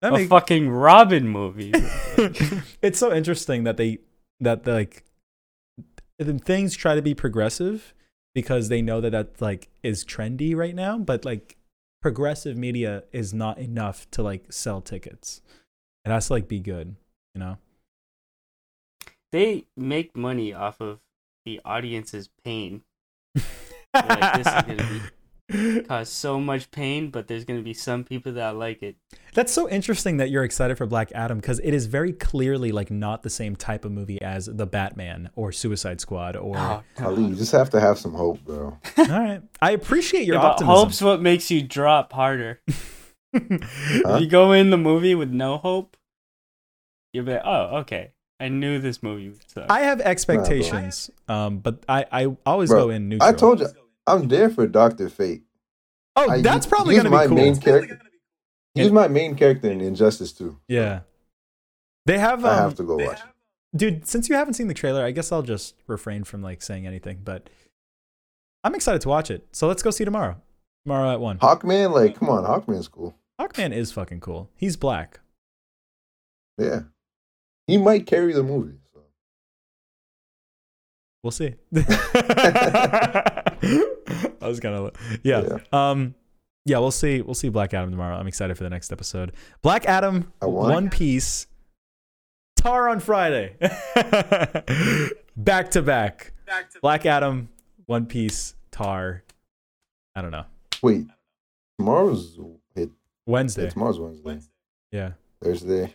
That a makes fucking Robin movie. it's so interesting that they that the, like the things try to be progressive because they know that that like is trendy right now, but like progressive media is not enough to like sell tickets. It has to like be good, you know. they make money off of the audience's pain. like, this is gonna Cause so much pain, but there's gonna be some people that like it. That's so interesting that you're excited for Black Adam because it is very clearly like not the same type of movie as the Batman or Suicide Squad or. Oh, Ali, you just have to have some hope, bro. All right, I appreciate your Yeah, but optimism. hope's what makes you drop harder. Huh? If you go in the movie with no hope, you'll be like, oh, okay. I knew this movie would suck. I have expectations, um, but I, I always Bro, go in neutral. I told you, I'm there for Doctor Fate. Oh, I- that's probably gonna my be cool. main character. He's my main character in Injustice too. Yeah, they have. Um, I have to go watch. it. dude. Since you haven't seen the trailer, I guess I'll just refrain from like saying anything. But I'm excited to watch it. So let's go see tomorrow. Tomorrow at one. Hawkman, like, come on, Hawkman's cool. Hawkman is fucking cool. He's black. Yeah, he might carry the movie. So. We'll see. I was gonna, yeah. Um, yeah, we'll see. We'll see Black Adam tomorrow. I'm excited for the next episode. Black Adam, One Piece, Tár on Friday, back to back. Black Adam, One Piece, Tár. I don't know. Wait, tomorrow's it, Wednesday. yeah, tomorrow's Wednesday. Yeah. Thursday.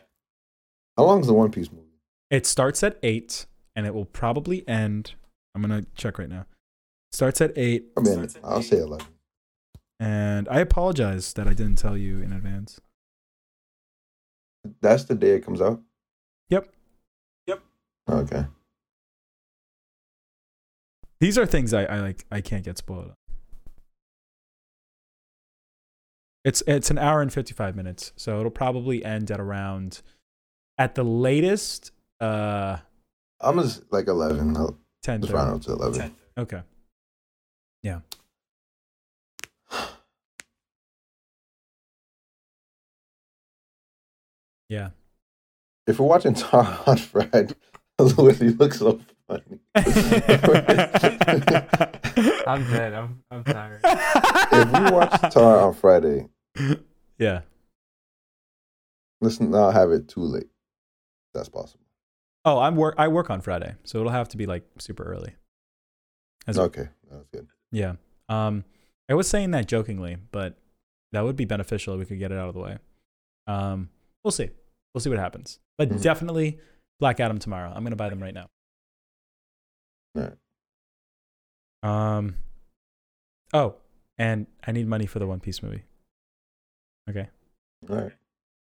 How long is the One Piece movie? It starts at eight, and it will probably end. I'm gonna check right now. Starts at eight, I mean, I'll say eleven. and I apologize that I didn't tell you in advance. That's the day it comes out. Yep. Yep. Okay. These are things I, I like. I can't get spoiled. It's it's an hour and fifty five minutes, so it'll probably end at around, at the latest, uh, I'm just like eleven. I'll ten just round thirty. up to eleven. Okay. Yeah. Yeah. If we're watching Tár on Friday, Louis, you look so funny. I'm dead. I'm I'm tired. if we watch Tár on Friday, yeah. let's not have it too late. That's possible. Oh, I'm work. I work on Friday, so it'll have to be like super early. As Okay, that's good. Yeah. Um, I was saying that jokingly, but that would be beneficial if we could get it out of the way. Um, we'll see. We'll see what happens. But Mhm. definitely Black Adam tomorrow. I'm gonna buy them right now. Alright. Um. Oh, and I need money for the One Piece movie. Okay. All right.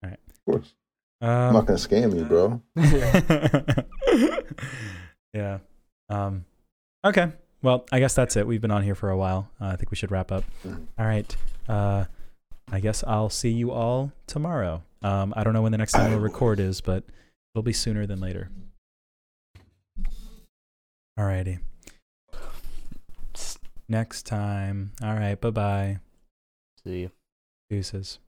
All right. Of course. I'm Um, not gonna scam you, bro. yeah. Um. Okay. Well, I guess that's it. We've been on here for a while. Uh, I think we should wrap up. Mhm. All right. Uh, I guess I'll see you all tomorrow. Um, I don't know when the next time we'll record is, but it'll be sooner than later. Alrighty. Next time. All right. Bye bye. See you. Deuces.